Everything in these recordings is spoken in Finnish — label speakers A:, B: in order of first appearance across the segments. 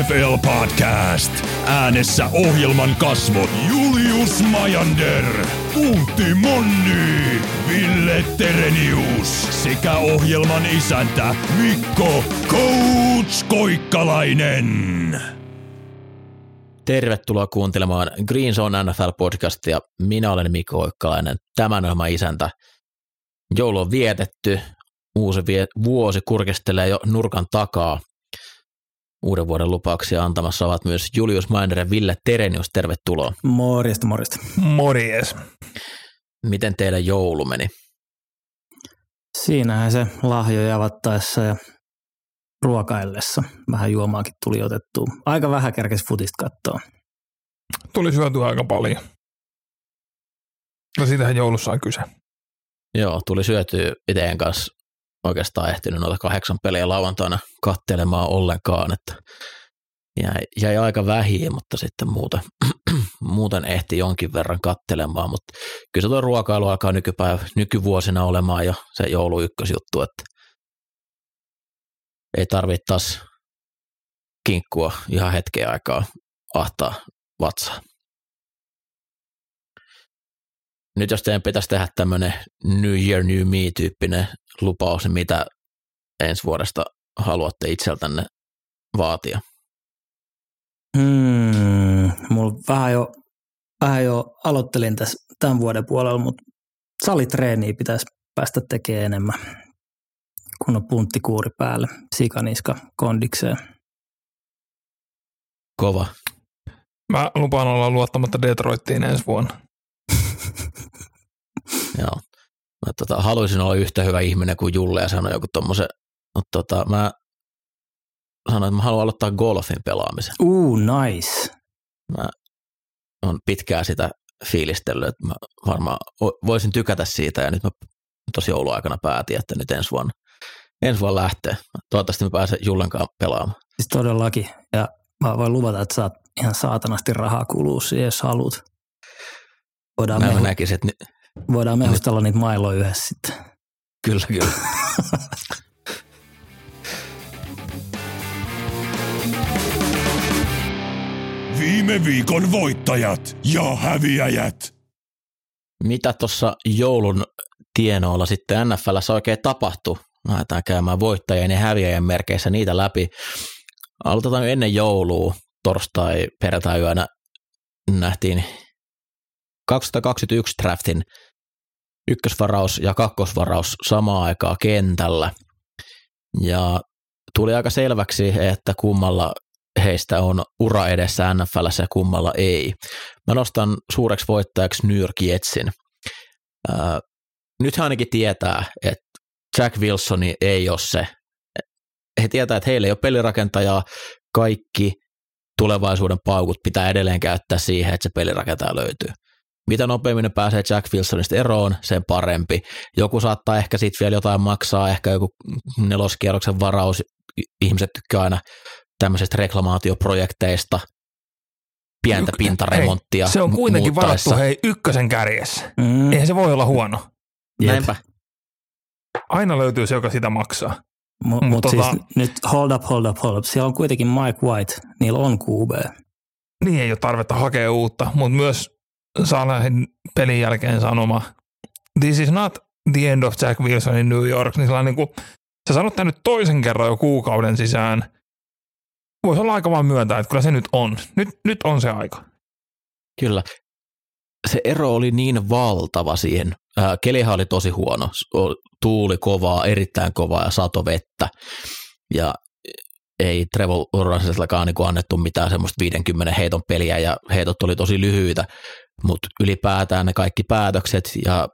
A: NFL Podcast. Äänessä ohjelman kasvot Julius Majander, Puutti Monni, Ville Terenius sekä ohjelman isäntä Mikko Coach Koikkalainen.
B: Tervetuloa kuuntelemaan Green Zone NFL-podcastia. Minä olen Mikko Oikkalainen, tämän ohjelman isäntä. Joulu on vietetty, uusi vuosi kurkistelee jo nurkan takaa. Uuden vuoden lupauksia antamassa ovat myös Julius Mainer ja Ville Terenius. Tervetuloa.
C: Morjesta, morjesta.
D: Morjes.
B: Miten teidän joulu meni?
C: Siinähän se lahjoja avattaessa ja ruokaillessa vähän juomaakin tuli otettua. Aika vähän kerkesi futista katsoa.
D: Tuli syötyä aika paljon. No siitähän joulussa on kyse.
B: Joo, tuli syötyä iteen kanssa oikeastaan ehtinyt noita kahdeksan peliä lauantaina kattelemaan ollenkaan, että jäi, jäi aika vähiin, mutta sitten muuten, muuten ehti jonkin verran kattelemaan, mutta kyllä se tuo ruokailu alkaa nykypäivä, nykyvuosina olemaan jo se joulu ykkösjuttu, että ei tarvitse taas kinkkua ihan hetken aikaa ahtaa vatsaa. Nyt jos teidän pitäisi tehdä tämmöinen New Year, New Me-tyyppinen lupaus, mitä ensi vuodesta haluatte itseltänne vaatia?
C: Hmm, mulla vähän jo, vähän jo aloittelin tässä tämän vuoden puolella, mutta salitreeniä pitäisi päästä tekemään enemmän, kun on punttikuuri päälle, sikaniska kondikseen.
B: Kova.
D: Mä lupaan olla luottamatta Detroittiin ensi vuonna.
B: Joo. Mä tota, haluaisin olla yhtä hyvä ihminen kuin Julle ja sanoa joku tommosen, mutta tota, mä sanoin, että mä haluan aloittaa golfin pelaamisen.
C: Uu, nice.
B: Mä on pitkään sitä fiilistellyt, että mä varmaan voisin tykätä siitä ja nyt mä tosi jouluaikana päätin, että nyt ensi vuonna, ensi vuonna lähtee. Toivottavasti mä pääsen Jullen kanssa pelaamaan.
C: Siis todellakin. Ja mä voin luvata, että saat ihan saatanasti rahaa kuluu siihen, jos haluat. Voidaan,
B: Mä
C: mehu,
B: näkisin, että ni-
C: voidaan mehustella niitä mailoja yhdessä sitten.
B: kyllä, kyllä.
A: Viime viikon voittajat ja häviäjät.
B: Mitä tuossa joulun tienoilla sitten NFLssä oikein tapahtui? Lähdetään käymään voittajien ja häviäjien merkeissä niitä läpi. Aloitetaan ennen joulua, torstai, perjantai yönä nähtiin 221 draftin ykkösvaraus ja kakkosvaraus samaan aikaan kentällä. Ja tuli aika selväksi, että kummalla heistä on ura edessä NFLssä ja kummalla ei. Mä nostan suureksi voittajaksi New York Jetsin. Nyt ainakin tietää, että Jack Wilsoni ei ole se. He tietää, että heillä ei ole pelirakentajaa. Kaikki tulevaisuuden paukut pitää edelleen käyttää siihen, että se pelirakentaja löytyy. Mitä nopeammin ne pääsee Jack Wilsonista eroon, sen parempi. Joku saattaa ehkä siitä vielä jotain maksaa, ehkä joku neloskierroksen varaus. Ihmiset tykkää aina tämmöisistä reklamaatioprojekteista, pientä
D: Yk-
B: pintaremonttia
D: Hei, se on kuitenkin
B: muuttaessa.
D: varattu hei ykkösen kärjessä.
C: Mm.
D: Eihän se voi olla huono.
C: Jep.
B: Näinpä.
D: Aina löytyy se, joka sitä maksaa.
C: Mutta
D: Mut
C: mut
D: tota-
C: siis nyt hold up, hold up, hold up. Siellä on kuitenkin Mike White, niillä on QB.
D: Niin ei ole tarvetta hakea uutta, mutta myös Salahin pelin jälkeen sanoma, this is not the end of Jack Wilson in New York, niin sellainen niin kuin, sä sanot tämän nyt toisen kerran jo kuukauden sisään, voisi olla aika vaan myöntää, että kyllä se nyt on. Nyt, nyt on se aika.
B: Kyllä. Se ero oli niin valtava siihen. Ää, Kelihan oli tosi huono. Tuuli kovaa, erittäin kovaa ja sato vettä. Ja ei Trevor Lawrencellakaan niin annettu mitään semmoista 50 heiton peliä ja heitot oli tosi lyhyitä, mutta ylipäätään ne kaikki päätökset ja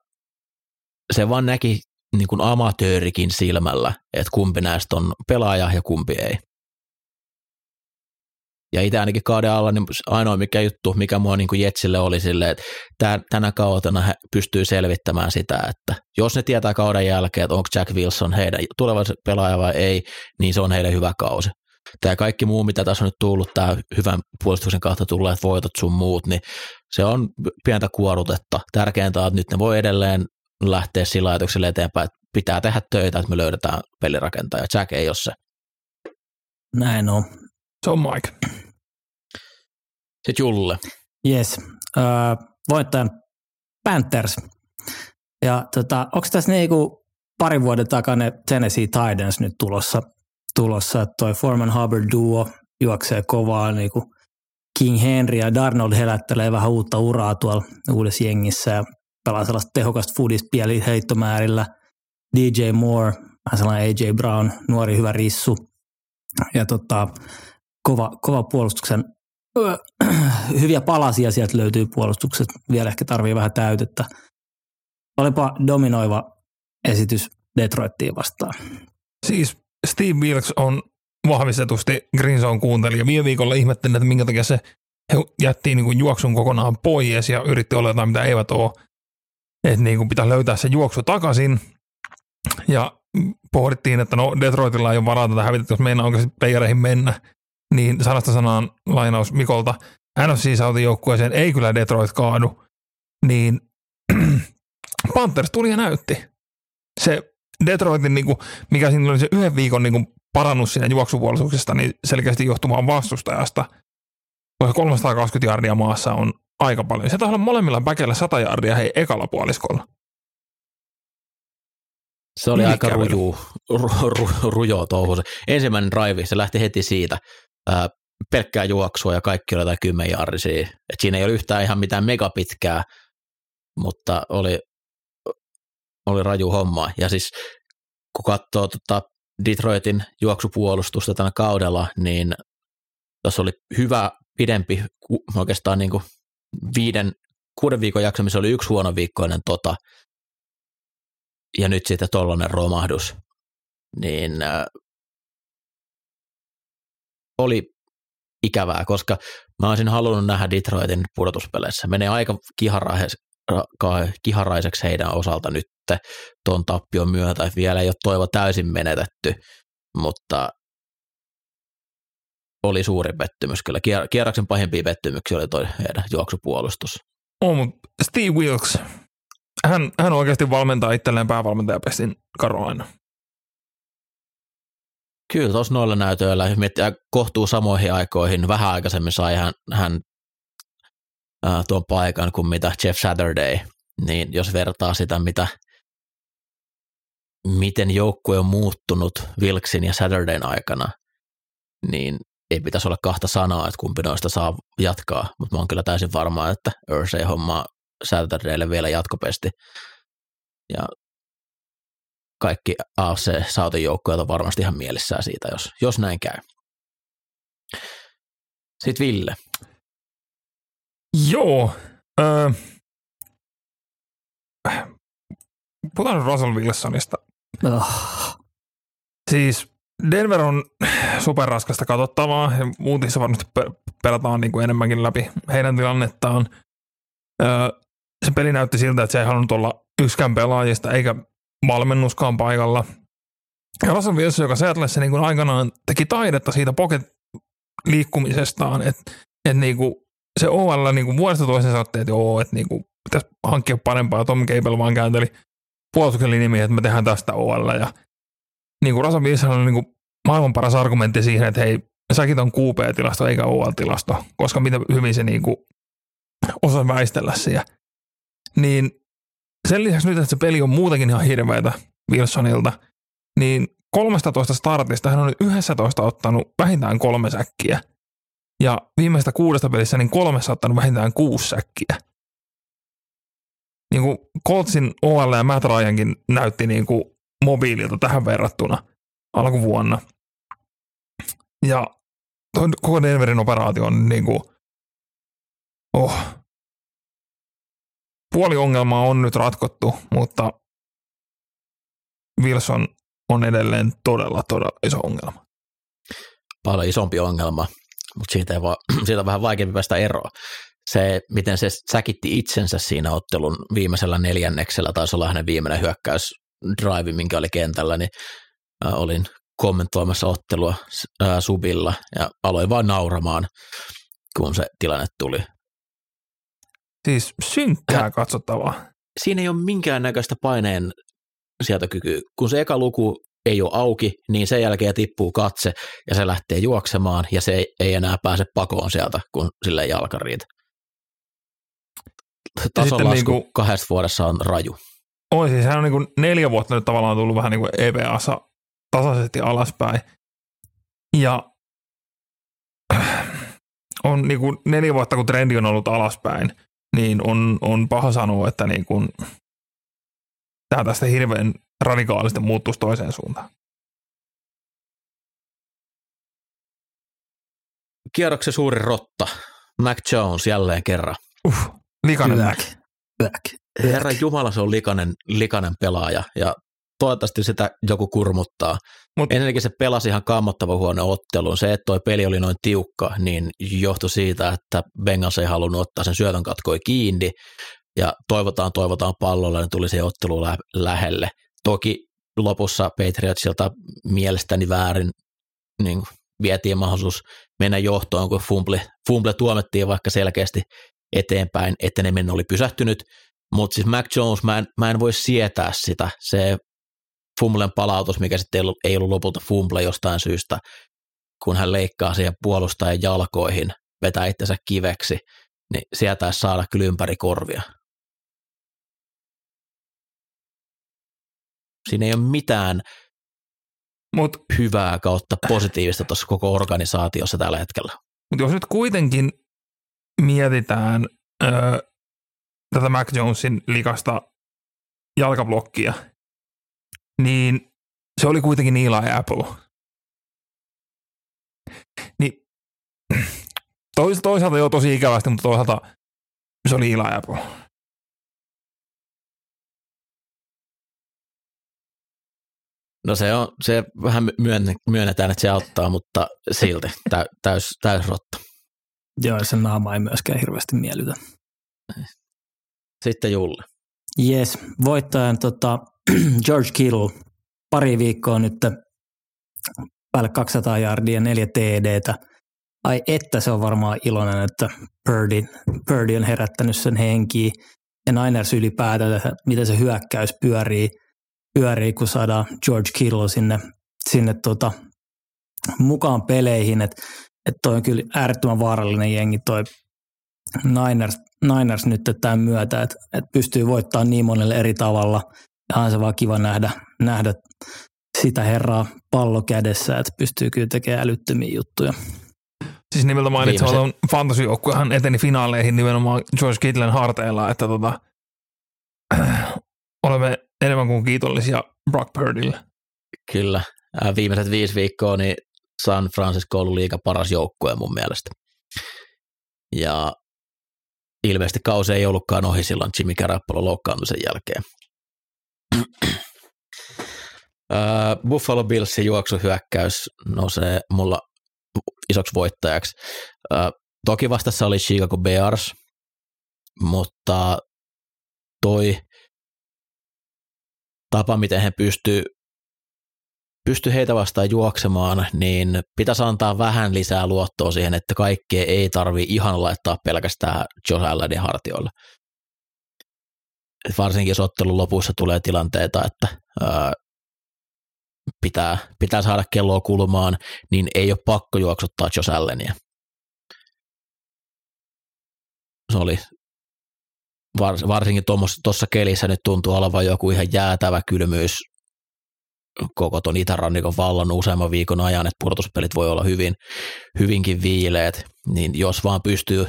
B: se vaan näki niin kuin amatöörikin silmällä, että kumpi näistä on pelaaja ja kumpi ei. Ja itse ainakin kauden alla niin ainoa mikä juttu, mikä mua niin kuin Jetsille oli silleen, että tän, tänä kautena he pystyy selvittämään sitä, että jos ne tietää kauden jälkeen, että onko Jack Wilson heidän tulevaisuuden pelaaja vai ei, niin se on heille hyvä kausi. Tämä kaikki muu, mitä tässä on nyt tullut, tämä hyvän puolustuksen kautta tulleet voitot sun muut, niin se on pientä kuorutetta. Tärkeintä on, että nyt ne voi edelleen lähteä sillä ajatuksella eteenpäin, että pitää tehdä töitä, että me löydetään pelirakentaja. Jack ei ole se.
C: Näin on.
D: Se on Mike.
B: Sitten Julle.
C: Yes. Öö, voittajan Panthers. Ja tota, onko tässä niinku parin vuoden takana Tennessee Titans nyt tulossa, tulossa että toi Foreman Hubbard duo juoksee kovaa niinku King Henry ja Darnold helättelee vähän uutta uraa tuolla uudessa jengissä ja pelaa sellaista tehokasta foodispieli heittomäärillä. DJ Moore, vähän sellainen AJ Brown, nuori hyvä rissu ja tota, kova, kova puolustuksen hyviä palasia sieltä löytyy puolustuksesta. Vielä ehkä tarvii vähän täytettä. Olipa dominoiva esitys Detroittiin vastaan.
D: Siis Steve Wilkes on vahvistetusti Green Zone kuuntelija. Viime viikolla ihmettelin, että minkä takia se he jätti niin kuin juoksun kokonaan pois ja yritti olla jotain, mitä eivät ole. Että niin kuin pitää löytää se juoksu takaisin. Ja pohdittiin, että no Detroitilla ei ole varaa tätä hävitä, jos meinaa oikeasti peijareihin mennä. Niin sanasta sanaan lainaus Mikolta. NFC Southin joukkueeseen ei kyllä Detroit kaadu. Niin Panthers tuli ja näytti. Se Detroitin, niin kuin, mikä siinä oli se yhden viikon niin kuin parannus siinä juoksupuolustuksesta, niin selkeästi johtumaan vastustajasta. Koska 320 jardia maassa on aika paljon. Se taisi olla molemmilla päkellä 100 jardia hei ekalla puoliskolla.
B: Se oli aika
D: Ylikävely.
B: ruju, ru, ru, rujo touhu. Se ensimmäinen drive, se lähti heti siitä. Ää, pelkkää juoksua ja kaikki oli jotain kymmenjarrisia. Et siinä ei ole yhtään ihan mitään megapitkää, mutta oli, oli raju homma. Ja siis kun katsoo tota Detroitin juoksupuolustusta tänä kaudella, niin tuossa oli hyvä pidempi, oikeastaan niin kuin viiden, kuuden viikon jakso, missä oli yksi huono viikkoinen tota, ja nyt sitten tollainen romahdus, niin äh, oli ikävää, koska mä olisin halunnut nähdä Detroitin pudotuspeleissä. Menee aika kiharaiseksi, kiharaiseksi heidän osalta nyt tuon tappion myötä, vielä ei ole toivo täysin menetetty, mutta oli suuri pettymys kyllä. Kier- Kierroksen pahimpia pettymyksiä oli toi heidän juoksupuolustus.
D: On, mutta Steve Wilkes, hän, hän oikeasti valmentaa itselleen päävalmentajapestin Carolina.
B: Kyllä tuossa noilla näytöillä, jos miettii kohtuu samoihin aikoihin, vähän aikaisemmin sai hän, hän ää, tuon paikan kuin mitä Jeff Saturday, niin jos vertaa sitä, mitä, miten joukkue on muuttunut Wilksin ja Saturdayn aikana, niin ei pitäisi olla kahta sanaa, että kumpi noista saa jatkaa, mutta mä oon kyllä täysin varma, että Ursay hommaa Saturdaylle vielä jatkopesti. Ja kaikki AFC Sautin joukkueet on varmasti ihan mielissään siitä, jos, jos näin käy. Sitten Ville.
D: Joo. Öö, puhutaan Russell Wilsonista.
C: Oh,
D: Siis Denver on superraskasta katsottavaa ja muutissa varmasti pe- pelataan niin kuin enemmänkin läpi heidän tilannettaan. Öö, se peli näytti siltä, että se ei halunnut olla yksikään pelaajista eikä valmennuskaan paikalla. Ja Russell Wilson, joka Seattleissa niin kuin aikanaan teki taidetta siitä pocket liikkumisestaan, että et niin kuin se OL niin kuin vuodesta toiseen sanottiin, että joo, että niin kuin pitäisi hankkia parempaa. Tom Cable vaan käänteli puolustuksen linjamiin, että me tehdään tästä OL. Ja niin kuin Russell Wilson on niin kuin maailman paras argumentti siihen, että hei, säkin on QP-tilasto eikä OL-tilasto, koska mitä hyvin se niin kuin osaa väistellä siellä. Niin sen lisäksi nyt, että se peli on muutenkin ihan hirveätä Wilsonilta, niin 13 startista hän on nyt 11 ottanut vähintään kolme säkkiä. Ja viimeistä kuudesta pelissä niin kolmessa ottanut vähintään kuusi säkkiä. Niin kuin Coltsin OL ja Matt Ryankin näytti niin kuin mobiililta tähän verrattuna alkuvuonna. Ja toi koko Denverin operaatio on niin kuin, oh. Puoli ongelmaa on nyt ratkottu, mutta Wilson on edelleen todella, todella iso ongelma.
B: Paljon isompi ongelma, mutta siitä, ei vaan, siitä on vähän vaikeampi päästä eroon. Se, miten se säkitti itsensä siinä ottelun viimeisellä neljänneksellä, taisi olla hänen viimeinen hyökkäys drive, minkä oli kentällä, niin äh, olin kommentoimassa ottelua äh, subilla ja aloin vaan nauramaan, kun se tilanne tuli.
D: Siis synkkää katsottavaa.
B: Siinä ei ole minkäännäköistä paineen sietokykyä. Kun se eka luku ei ole auki, niin sen jälkeen tippuu katse ja se lähtee juoksemaan ja se ei, ei enää pääse pakoon sieltä, kun sille jalka riitä. Tason lasku niin kuin, kahdessa vuodessa on raju.
D: Oi siis hän on niin kuin neljä vuotta nyt tavallaan tullut vähän niin kuin EBAssa tasaisesti alaspäin. Ja on niin kuin neljä vuotta, kun trendi on ollut alaspäin, niin on, on paha sanoa, että niin kuin, tämä tästä hirveän radikaalisti muuttuisi toiseen suuntaan.
B: Kierroksen suuri rotta, Mac Jones jälleen kerran.
D: Uh, likainen Mac.
C: Back.
B: Herra Jumala, se on likainen, likainen pelaaja ja toivottavasti sitä joku kurmuttaa. Mut, Ennenkin se pelasi ihan kammottava huono ottelun. Se, että toi peli oli noin tiukka, niin johtui siitä, että Bengals ei halunnut ottaa sen syötön katkoi kiinni ja toivotaan, toivotaan pallolla, niin tuli se ottelu lä- lähelle. Toki lopussa Patriotsilta mielestäni väärin niin vietiin mahdollisuus mennä johtoon, kun fumble, fumble tuomettiin vaikka selkeästi eteenpäin, eteneminen oli pysähtynyt, mutta siis Mac Jones, mä en, mä en voi sietää sitä. Se fumblen palautus, mikä sitten ei ollut, ei ollut lopulta fumble jostain syystä, kun hän leikkaa siihen puolustajan jalkoihin, vetää itsensä kiveksi, niin sieltä saada kyllä ympäri korvia. Siinä ei ole mitään Mut, hyvää kautta positiivista tuossa koko organisaatiossa tällä hetkellä.
D: Mutta jos nyt kuitenkin mietitään öö, tätä Mac Jonesin likasta jalkablokkia, niin se oli kuitenkin Eli Apple. Niin toisaalta jo tosi ikävästi, mutta toisaalta se oli Eli Apple.
B: No se, on, se vähän myönnetään, että se auttaa, mutta silti tä, täys, täys rotta.
C: Joo, sen naama ei myöskään hirveästi miellytä.
B: Sitten Julle.
C: Yes, voittajan tota, George Kittle pari viikkoa nyt päälle 200 jardia, neljä TDtä. Ai että se on varmaan iloinen, että Purdy, Purdy on herättänyt sen henkiä ja Niners ylipäätään, miten se hyökkäys pyörii, pyörii kun saadaan George Kittle sinne, sinne tota, mukaan peleihin, että et toi on kyllä äärettömän vaarallinen jengi toi Niners, Niners nyt tämän myötä, että et pystyy voittamaan niin monelle eri tavalla. Ja on se vaan kiva nähdä, nähdä sitä herraa pallo kädessä, että pystyy kyllä tekemään älyttömiä juttuja.
D: Siis nimeltä mainitsematon fantasijoukkuehan eteni finaaleihin nimenomaan George Kittlen harteilla, että tota, olemme enemmän kuin kiitollisia Brock Purdylle.
B: Kyllä. Viimeiset viisi viikkoa niin San Francisco on liiga paras joukkue mun mielestä. Ja ilmeisesti kausi ei ollutkaan ohi silloin Jimmy Garoppolo loukkaantumisen jälkeen. Buffalo Billsin juoksuhyökkäys nousee mulla isoksi voittajaksi. Toki vastassa oli Chicago Bears, mutta toi tapa, miten he pystyy pysty heitä vastaan juoksemaan, niin pitäisi antaa vähän lisää luottoa siihen, että kaikkea ei tarvi ihan laittaa pelkästään Josh Allenin hartioille. Varsinkin jos ottelun lopussa tulee tilanteita, että ää, pitää, pitää saada kelloa kulmaan, niin ei ole pakko juoksuttaa Josh Allenia. Se oli varsinkin tuossa kelissä nyt tuntuu olevan joku ihan jäätävä kylmyys koko tuon itärannikon vallan useamman viikon ajan, että pudotuspelit voi olla hyvin, hyvinkin viileet, niin jos vaan pystyy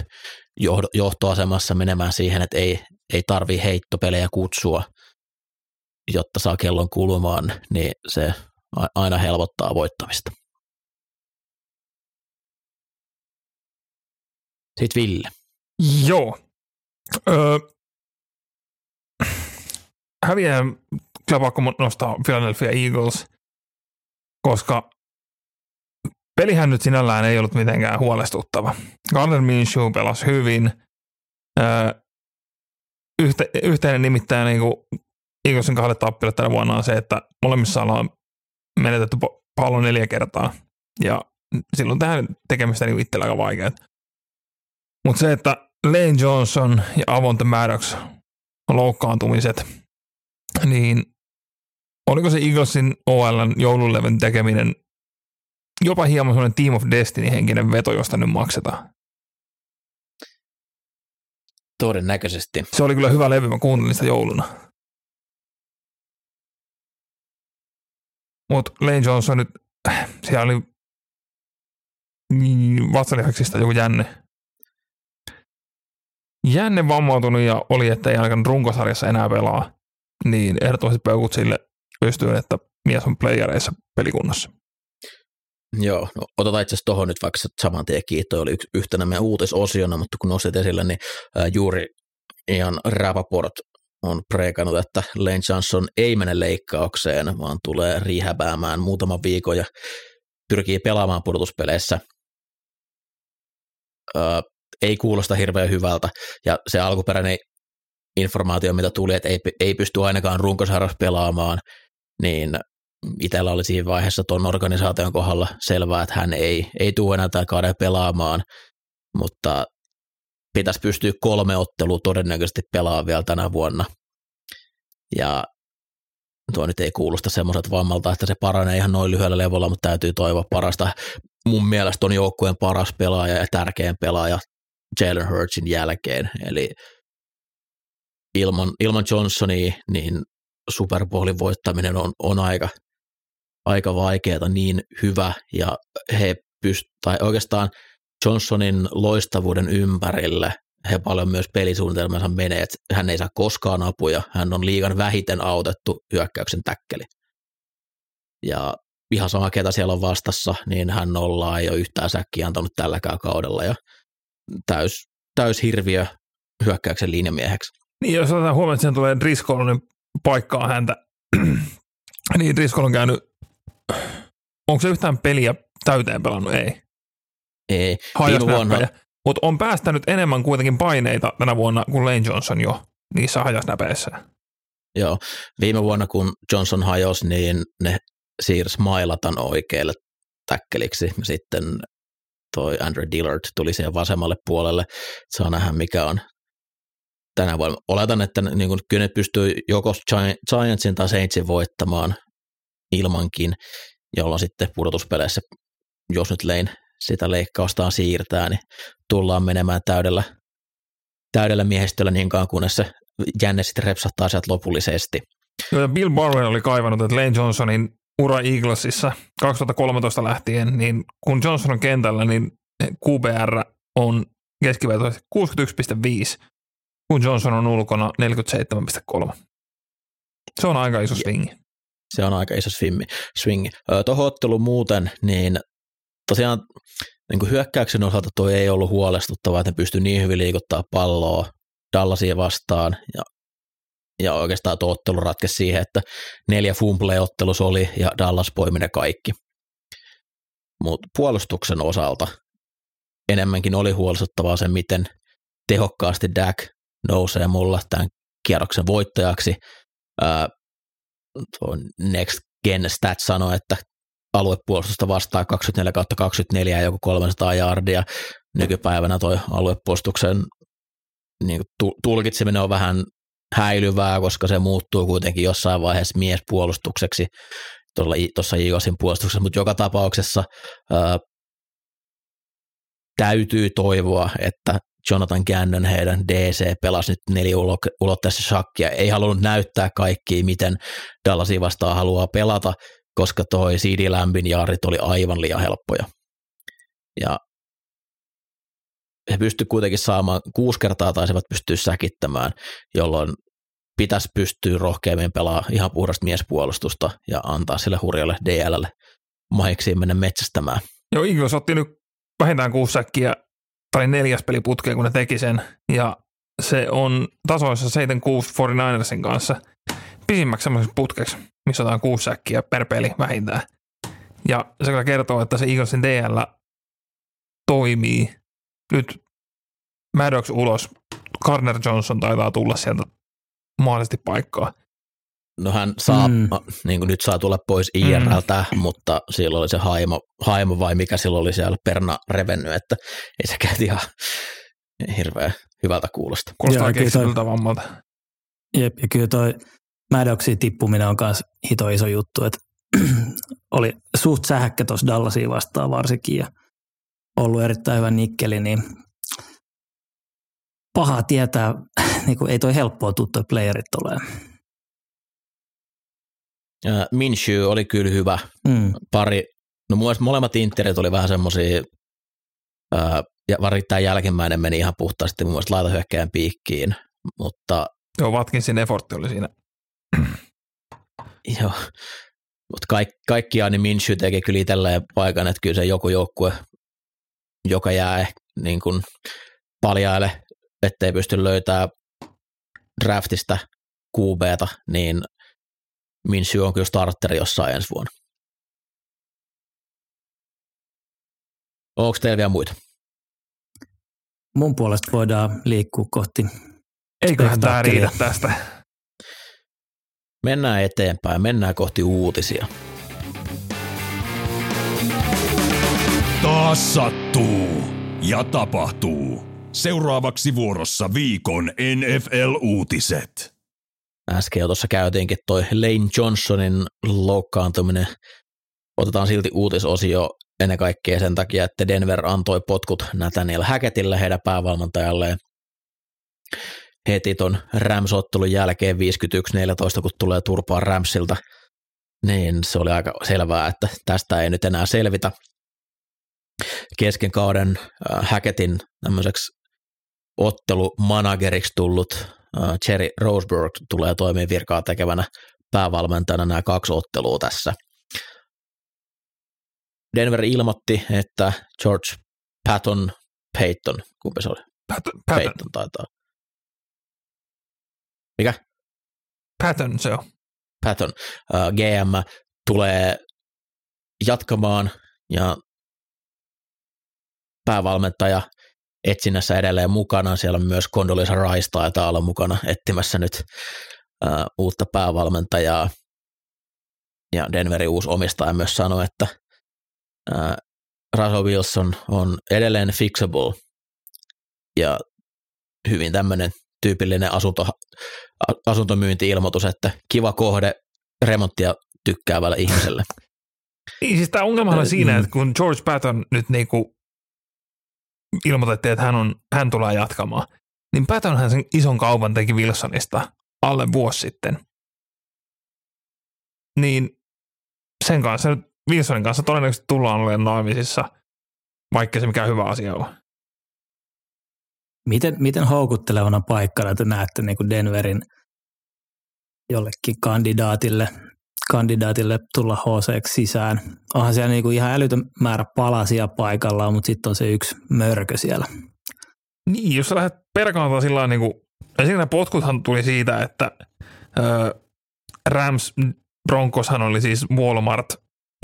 B: johtoasemassa menemään siihen, että ei, ei tarvi heittopelejä kutsua, jotta saa kellon kulumaan, niin se aina helpottaa voittamista. Sitten Ville.
D: Joo. Öö, häviää kyllä pakko nostaa Philadelphia Eagles, koska pelihän nyt sinällään ei ollut mitenkään huolestuttava. Gardner Minshew pelasi hyvin. Yhte, yhteinen nimittäin niin Eaglesin kahdet tappilat tänä vuonna on se, että molemmissa ollaan menetetty pallo neljä kertaa. Ja silloin tähän tekemistä niin itsellä aika vaikeaa. Mutta se, että Lane Johnson ja Avonte Maddox loukkaantumiset, niin oliko se Eaglesin OLn joululevyn tekeminen jopa hieman sellainen Team of Destiny-henkinen veto, josta nyt maksetaan.
B: Todennäköisesti.
D: Se oli kyllä hyvä levy, mä kuuntelin sitä jouluna. Mutta Lane Johnson nyt, siellä oli vatsalihaksista joku jänne. Jänne vammautunut ja oli, että ei ainakaan runkosarjassa enää pelaa. Niin ehdottomasti peukut sille pystyy, että mies on playereissa pelikunnassa.
B: Joo, no otetaan itse asiassa tuohon nyt vaikka saman tien kiitto, oli yksi, yhtenä meidän uutisosiona, mutta kun nostit esille, niin ää, juuri Ian Rapaport on preikannut, että Lane Johnson ei mene leikkaukseen, vaan tulee rehäbäämään muutaman viikon ja pyrkii pelaamaan pudotuspeleissä. Öö, ei kuulosta hirveän hyvältä, ja se alkuperäinen informaatio, mitä tuli, että ei, ei pysty ainakaan runkosarjassa pelaamaan, niin itsellä oli siinä vaiheessa tuon organisaation kohdalla selvää, että hän ei, ei tule enää tai kauden pelaamaan, mutta pitäisi pystyä kolme ottelua todennäköisesti pelaamaan vielä tänä vuonna. Ja tuo nyt ei kuulosta semmoiselta vammalta, että se paranee ihan noin lyhyellä levolla, mutta täytyy toivoa parasta. Mun mielestä on joukkueen paras pelaaja ja tärkein pelaaja Jalen Hurtsin jälkeen, eli ilman, ilman Johnsonia niin Super Bowlin voittaminen on, on aika, aika vaikeaa, niin hyvä, ja he pyst- tai oikeastaan Johnsonin loistavuuden ympärille he paljon myös pelisuunnitelmansa menee, että hän ei saa koskaan apuja, hän on liigan vähiten autettu hyökkäyksen täkkeli. Ja ihan sama, ketä siellä on vastassa, niin hän ollaan ei ole yhtään säkkiä antanut tälläkään kaudella ja täys, täys hirviö hyökkäyksen linjamieheksi.
D: Niin, jos otetaan huomioon, että sen tulee Driscoll, niin paikkaa häntä. niin, Driscoll on käynyt, onko se yhtään peliä täyteen pelannut? Ei.
B: Ei. Viime vuonna,
D: mutta on päästänyt enemmän kuitenkin paineita tänä vuonna kuin Lane Johnson jo niissä hajasnäpeissä.
B: Joo, viime vuonna kun Johnson hajosi, niin ne siirsi Mailatan oikealle täkkeliksi. Sitten toi Andrew Dillard tuli siihen vasemmalle puolelle. Saa nähdä, mikä on tänä vuonna. Oletan, että niin kun, kyllä ne pystyy joko Giantsin tai Saintsin voittamaan ilmankin, jolloin sitten pudotuspeleissä, jos nyt Lane sitä leikkaustaan siirtää, niin tullaan menemään täydellä, täydellä miehistöllä niin kauan, kunnes se jänne sitten repsahtaa sieltä lopullisesti.
D: Joo, ja Bill Barwell oli kaivannut, että Lane Johnsonin ura Eaglesissa 2013 lähtien, niin kun Johnson on kentällä, niin QBR on keskivertoisesti 61,5, kun Johnson on ulkona 47,3. Se on aika iso swingi.
B: Se on aika iso swingi. swingi. Tuohon otteluun muuten, niin tosiaan niin kuin hyökkäyksen osalta toi ei ollut huolestuttavaa, että ne pystyi niin hyvin liikuttaa palloa Dallasia vastaan ja, ja oikeastaan tuo ottelu ratkesi siihen, että neljä fumble-ottelus oli ja Dallas poimi ne kaikki. Mutta puolustuksen osalta enemmänkin oli huolestuttavaa se, miten tehokkaasti Dak nousee mulla tämän kierroksen voittajaksi. Next Gen Stat sanoi, että aluepuolustusta vastaan 24 24 ja joku 300 jardia. Nykypäivänä toi aluepuolustuksen niin tulkitseminen on vähän häilyvää, koska se muuttuu kuitenkin jossain vaiheessa miespuolustukseksi tuossa Jigosin puolustuksessa, mutta joka tapauksessa ää, täytyy toivoa, että Jonathan Gannon, heidän DC, pelasi nyt neliulotteista shakkia, ei halunnut näyttää kaikki, miten Dallasi vastaan haluaa pelata, koska toi CD Lambin jaarit oli aivan liian helppoja. Ja he pystyivät kuitenkin saamaan, kuusi kertaa taisivat pystyä säkittämään, jolloin pitäisi pystyä rohkeammin pelaa ihan puhdasta miespuolustusta ja antaa sille hurjalle DLlle maiksi mennä metsästämään.
D: Joo, Eagles otti nyt vähintään kuusi säkkiä tai neljäs peli putkeen, kun ne teki sen, ja se on tasoissa 7-6 49ersin kanssa pisimmäksi semmoiseksi putkeksi, missä otetaan kuusi säkkiä per peli vähintään. Ja se kyllä kertoo, että se Eaglesin DL toimii. Nyt Maddox ulos, Gardner Johnson taitaa tulla sieltä mahdollisesti paikkaa.
B: No hän saa, mm. niin kuin nyt saa tulla pois IRLtä, mm. mutta silloin oli se haimo, haimo vai mikä silloin oli siellä perna revennyt, että ei se käytä ihan hirveän hyvältä kuulosta.
D: Kuulostaa keksilyltä vammalta.
C: Jep, ja kyllä toi Maddoxin tippuminen on myös hito iso juttu, että oli suht sähäkkä tuossa Dallasia vastaan varsinkin ja ollut erittäin hyvä nikkeli, niin paha tietää, niin kuin ei toi helppoa tuttu playerit ole.
B: Minshew oli kyllä hyvä. Mm. Pari, no mun molemmat interit oli vähän semmoisia, ja varsinkin tämä jälkimmäinen meni ihan puhtaasti mun mielestä laitahyökkäjän piikkiin, mutta...
D: Joo, Watkinsin effortti oli siinä.
B: Joo, mutta kaik, kaikkiaan niin Minshew teki kyllä itselleen paikan, että kyllä se joku joukkue, joka jää niin kuin paljaille, ettei pysty löytää draftista QBta, niin Minshew on kyllä starteri jossain ensi vuonna. Onko teillä vielä muita?
C: Mun puolesta voidaan liikkua kohti
D: Eiköhän tämä riitä tästä.
B: Mennään eteenpäin, mennään kohti uutisia.
A: Taas sattuu ja tapahtuu. Seuraavaksi vuorossa viikon NFL-uutiset.
B: Äsken jo tuossa käytiinkin toi Lane Johnsonin loukkaantuminen. Otetaan silti uutisosio ennen kaikkea sen takia, että Denver antoi potkut Nathaniel Hackettille heidän päävalmentajalleen heti ton Rams-ottelun jälkeen 51-14, kun tulee turpaa Ramsilta, niin se oli aika selvää, että tästä ei nyt enää selvitä. Kesken kauden äh, Hackettin tämmöiseksi ottelumanageriksi tullut äh, Jerry Roseberg tulee toimia virkaa tekevänä päävalmentajana nämä kaksi ottelua tässä. Denver ilmoitti, että George Patton Payton, kumpi se oli?
D: Patton, Patton.
B: Payton taitaa mikä?
D: Patton se on.
B: Patton. Uh, GM tulee jatkamaan ja päävalmentaja etsinnässä edelleen mukana. Siellä on myös Condoleezza Rice taitaa olla mukana etsimässä nyt uh, uutta päävalmentajaa. Ja Denverin uusi omistaja myös sanoi, että uh, Russell Wilson on edelleen fixable ja hyvin tämmöinen tyypillinen asunto, asuntomyynti-ilmoitus, että kiva kohde remonttia tykkäävälle ihmiselle.
D: Niin, siis tämä ongelma on siinä, että kun George Patton nyt niinku ilmoitettiin, että hän, on, hän tulee jatkamaan, niin Pattonhan sen ison kaupan teki Wilsonista alle vuosi sitten. Niin sen kanssa, Wilsonin kanssa todennäköisesti tullaan olemaan naimisissa, vaikka se mikään hyvä asia on.
C: Miten, miten houkuttelevana paikkana te näette niin kuin Denverin jollekin kandidaatille, kandidaatille tulla HC sisään? Onhan siellä kuin ihan älytön määrä palasia paikallaan, mutta sitten on se yksi mörkö siellä.
D: Niin, jos sä lähdet perkaantaan sillä niin kuin, esimerkiksi potkuthan tuli siitä, että ö, Rams Broncoshan oli siis Walmart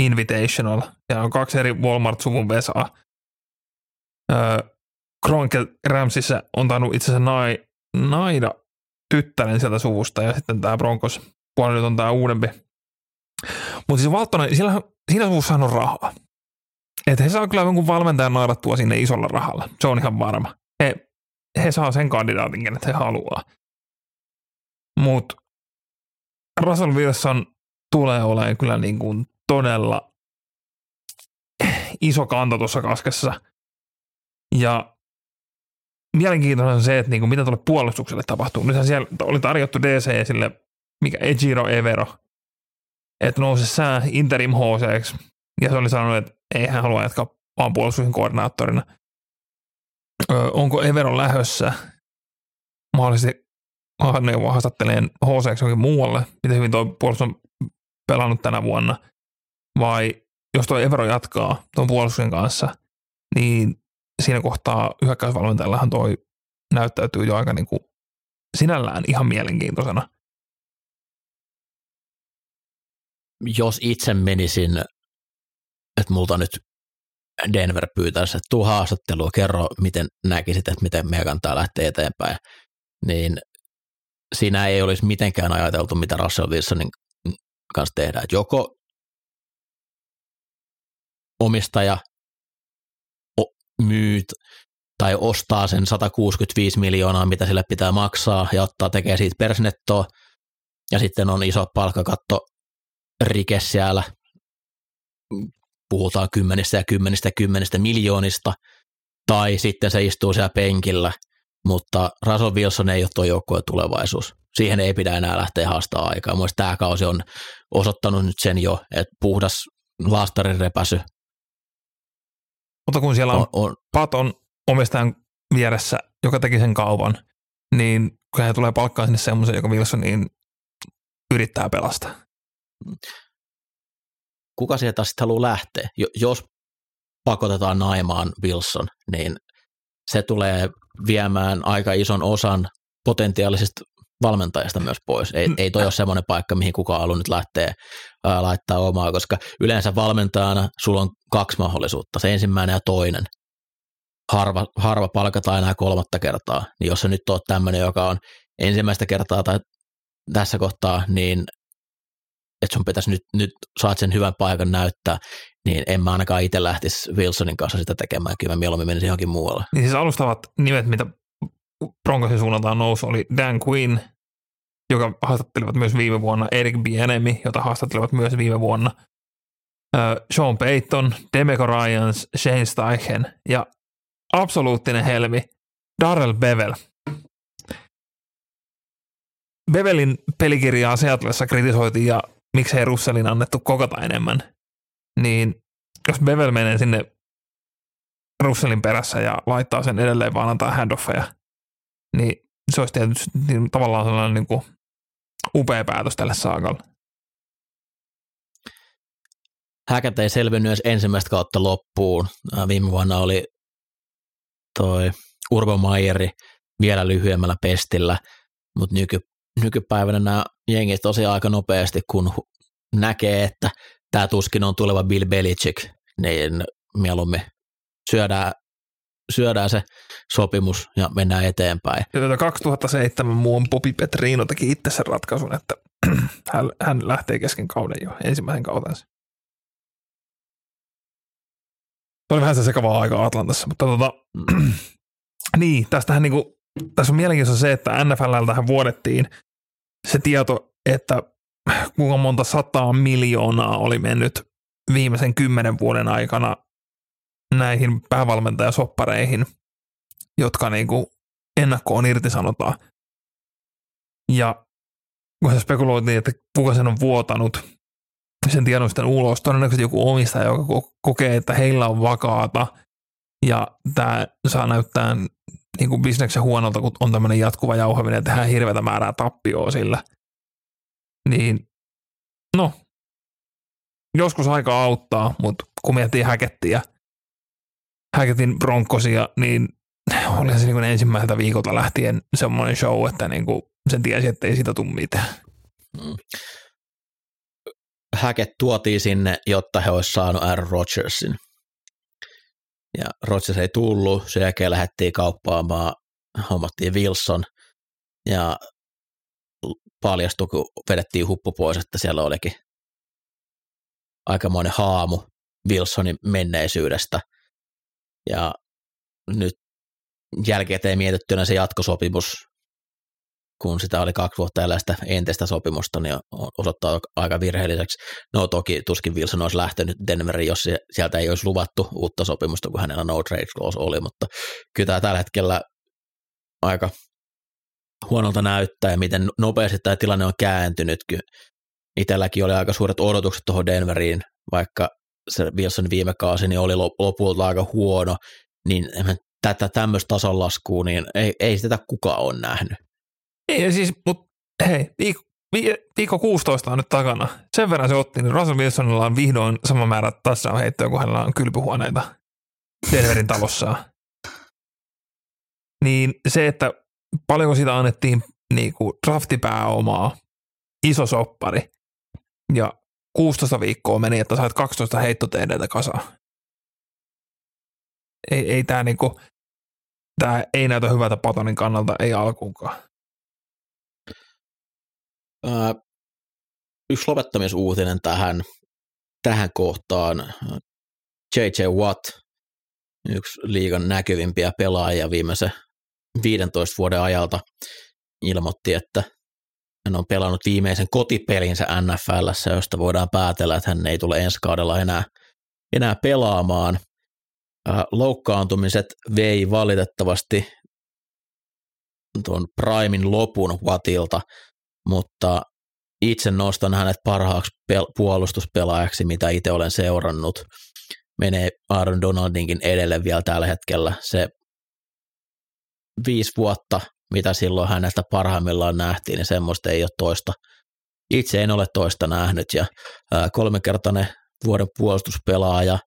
D: Invitational, ja on kaksi eri Walmart-suvun vesaa. Ö, Kronkel Ramsissa on tainnut itse asiassa nai, naida tyttären sieltä suvusta ja sitten tämä Broncos puoli nyt on tämä uudempi. Mutta siis Valtonen, siellä, siinä suvussa on rahaa. Että he saa kyllä jonkun valmentajan naidattua sinne isolla rahalla. Se on ihan varma. He, he saa sen kandidaatin, että he haluaa. Mutta Russell Wilson tulee olemaan kyllä niin kuin todella iso kanta tuossa kaskessa. Ja mielenkiintoista on se, että niinku, mitä tuolle puolustukselle tapahtuu. Nythän siellä oli tarjottu DC sille, mikä Ejiro Evero, että nouse sää interim HC, ja se oli sanonut, että ei hän halua jatkaa vaan puolustuksen koordinaattorina. Ö, onko Evero lähössä mahdollisesti neuvoa haastatteleen HC johonkin muualle, miten hyvin tuo puolustus on pelannut tänä vuonna, vai jos tuo Evero jatkaa tuon puolustuksen kanssa, niin siinä kohtaa hyökkäysvalmentajallahan toi näyttäytyy jo aika niin kuin sinällään ihan mielenkiintoisena.
B: Jos itse menisin, että multa nyt Denver pyytäisi, että tuu haastattelua, kerro miten näkisit, että miten meidän kantaa lähteä eteenpäin, niin siinä ei olisi mitenkään ajateltu, mitä Russell Wilsonin kanssa tehdään. joko omistaja myyt tai ostaa sen 165 miljoonaa, mitä sille pitää maksaa ja ottaa tekee siitä persnettoa, ja sitten on iso palkkakatto rike siellä, puhutaan kymmenistä ja kymmenistä ja kymmenistä miljoonista, tai sitten se istuu siellä penkillä, mutta Russell Wilson ei ole tuo joukkueen tulevaisuus. Siihen ei pidä enää lähteä haastaa aikaa. Mielestäni tämä kausi on osoittanut nyt sen jo, että puhdas laastarin repäsy.
D: Mutta kun siellä on, on, on Pat on omistajan vieressä, joka teki sen kaupan, niin kun hän tulee palkkaan sinne semmoisen, joka Wilson niin yrittää pelastaa.
B: Kuka sieltä sitten haluaa lähteä? Jos pakotetaan naimaan Wilson, niin se tulee viemään aika ison osan potentiaalisista valmentajista myös pois. Ei, ei toi ole semmoinen paikka, mihin kukaan haluaa nyt lähteä ää, laittaa omaa, koska yleensä valmentajana sulla on kaksi mahdollisuutta, se ensimmäinen ja toinen. Harva, harva palkataan enää kolmatta kertaa, niin jos se nyt on tämmöinen, joka on ensimmäistä kertaa tai tässä kohtaa, niin että sun pitäisi nyt, nyt saat sen hyvän paikan näyttää, niin en mä ainakaan itse lähtisi Wilsonin kanssa sitä tekemään, kyllä mä mieluummin menisin johonkin muualle.
D: Niin siis alustavat nimet, mitä Broncosin suunnaltaan nousu, oli Dan Quinn, joka haastattelivat myös viime vuonna, Eric Bienemi, jota haastattelivat myös viime vuonna, Sean Payton, Demeco Ryans, Shane Steichen ja absoluuttinen helmi Darrell Bevel. Bevelin pelikirjaa Seatlessa kritisoitiin ja miksei Russellin annettu kokota enemmän, niin jos Bevel menee sinne Russellin perässä ja laittaa sen edelleen vaan antaa handoffeja, niin se olisi tietysti niin tavallaan sellainen niin kuin upea päätös tälle saakalle.
B: Häkät ei selvinnyt edes ensimmäistä kautta loppuun. Viime vuonna oli toi Urbo Maieri vielä lyhyemmällä pestillä, mutta nyky, nykypäivänä nämä jengit tosiaan aika nopeasti, kun näkee, että tämä tuskin on tuleva Bill Belichick, niin mieluummin syödään, syödään se sopimus ja mennään eteenpäin.
D: Ja 2007 tuota muun Popi Petrino teki itse sen ratkaisun, että hän, hän lähtee kesken kauden jo ensimmäisen kautensa. Se oli vähän se sekavaa aikaa Atlantassa, mutta tota, niin, tästähän niinku, tässä on mielenkiintoista se, että NFLltähän vuodettiin se tieto, että kuinka monta sataa miljoonaa oli mennyt viimeisen kymmenen vuoden aikana näihin päävalmentajasoppareihin, jotka niinku ennakkoon irtisanotaan. Ja kun se spekuloitiin, että kuka sen on vuotanut sen tiedon sitten ulos, todennäköisesti joku omistaja, joka kokee, että heillä on vakaata ja tämä saa näyttää niin kuin bisneksen huonolta, kun on tämmöinen jatkuva jauhaminen ja tehdään hirveätä määrää tappioa sillä. Niin, no, joskus aika auttaa, mutta kun miettii häkettiä, häketin bronkosia, niin oli se niin ensimmäiseltä viikolta lähtien semmoinen show, että niin kuin sen tiesi, että ei siitä tule mitään. Mm.
B: Häket tuotiin sinne, jotta he olisivat saanut Aaron Rodgersin ja Rodgers ei tullut, sen jälkeen lähdettiin kauppaamaan, hommattiin Wilson ja paljastui, kun vedettiin huppu pois, että siellä olikin aikamoinen haamu Wilsonin menneisyydestä. Ja nyt jälkeen mietittynä se jatkosopimus kun sitä oli kaksi vuotta elää sitä entistä sopimusta, niin osoittaa aika virheelliseksi. No toki tuskin Wilson olisi lähtenyt Denveriin, jos sieltä ei olisi luvattu uutta sopimusta, kun hänellä no trade clause oli, mutta kyllä tämä tällä hetkellä aika huonolta näyttää, ja miten nopeasti tämä tilanne on kääntynyt. Itselläkin oli aika suuret odotukset tuohon Denveriin, vaikka se Wilson viime kausi niin oli lopulta aika huono, niin tätä tämmöistä tason laskua, niin ei, ei sitä kukaan ole nähnyt.
D: Ei siis, mutta hei, viikko, viikko 16 on nyt takana. Sen verran se otti, niin Russell Wilsonilla on vihdoin sama määrä tässä on heittoja, kun hänellä on kylpyhuoneita Denverin talossa. Niin se, että paljonko sitä annettiin niin kuin draftipääomaa, iso soppari, ja 16 viikkoa meni, että sait 12 heittoteideitä kasaan. Ei, ei tämä niinku, tää ei näytä hyvältä Patonin kannalta, ei alkuunkaan.
B: Yksi lopettamisuutinen tähän, tähän kohtaan. J.J. Watt, yksi liigan näkyvimpiä pelaajia viimeisen 15 vuoden ajalta, ilmoitti, että hän on pelannut viimeisen kotipelinsä NFLssä, josta voidaan päätellä, että hän ei tule ensi kaudella enää, enää pelaamaan. Loukkaantumiset vei valitettavasti tuon Primin lopun Watilta, mutta itse nostan hänet parhaaksi pel- puolustuspelaajaksi, mitä itse olen seurannut. Menee Aaron Donaldinkin edelle vielä tällä hetkellä. Se viisi vuotta, mitä silloin hänestä parhaimmillaan nähtiin, niin semmoista ei ole toista. Itse en ole toista nähnyt ja kolmekertainen vuoden puolustuspelaaja,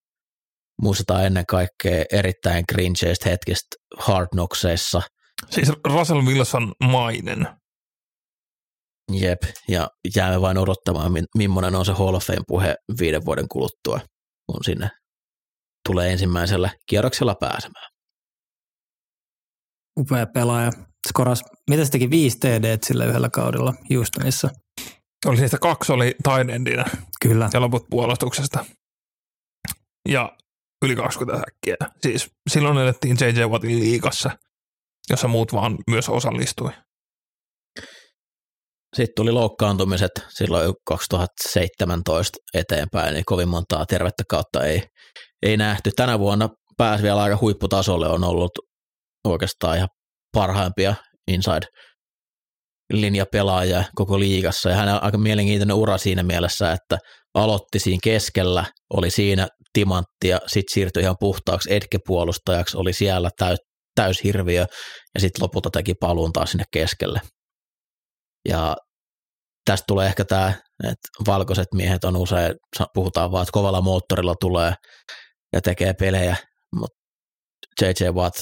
B: muistetaan ennen kaikkea erittäin cringeistä hetkistä Hard.
D: Siis Russell Wilson mainen.
B: Jep, ja jäämme vain odottamaan, millainen on se Hall of Fame-puhe viiden vuoden kuluttua, kun sinne tulee ensimmäisellä kierroksella pääsemään.
C: Upea pelaaja. Skoras, mitä se teki 5 TD sillä yhdellä kaudella Houstonissa?
D: Oli niistä kaksi oli taidendina.
C: Kyllä.
D: Ja loput puolustuksesta. Ja yli 20 säkkiä. Siis silloin elettiin JJ Wattin liikassa, jossa muut vaan myös osallistui.
B: Sitten tuli loukkaantumiset silloin 2017 eteenpäin, niin kovin montaa tervettä kautta ei, ei nähty. Tänä vuonna pääsi vielä aika huipputasolle, on ollut oikeastaan ihan parhaimpia inside linjapelaajia koko liigassa ja hänellä on aika mielenkiintoinen ura siinä mielessä, että aloitti siinä keskellä, oli siinä timantti ja sitten siirtyi ihan puhtaaksi edkepuolustajaksi, oli siellä täys, täyshirviö ja sitten lopulta teki paluun taas sinne keskelle. Ja tästä tulee ehkä tämä, että valkoiset miehet on usein, puhutaan vaan, että kovalla moottorilla tulee ja tekee pelejä, mutta JJ Watt,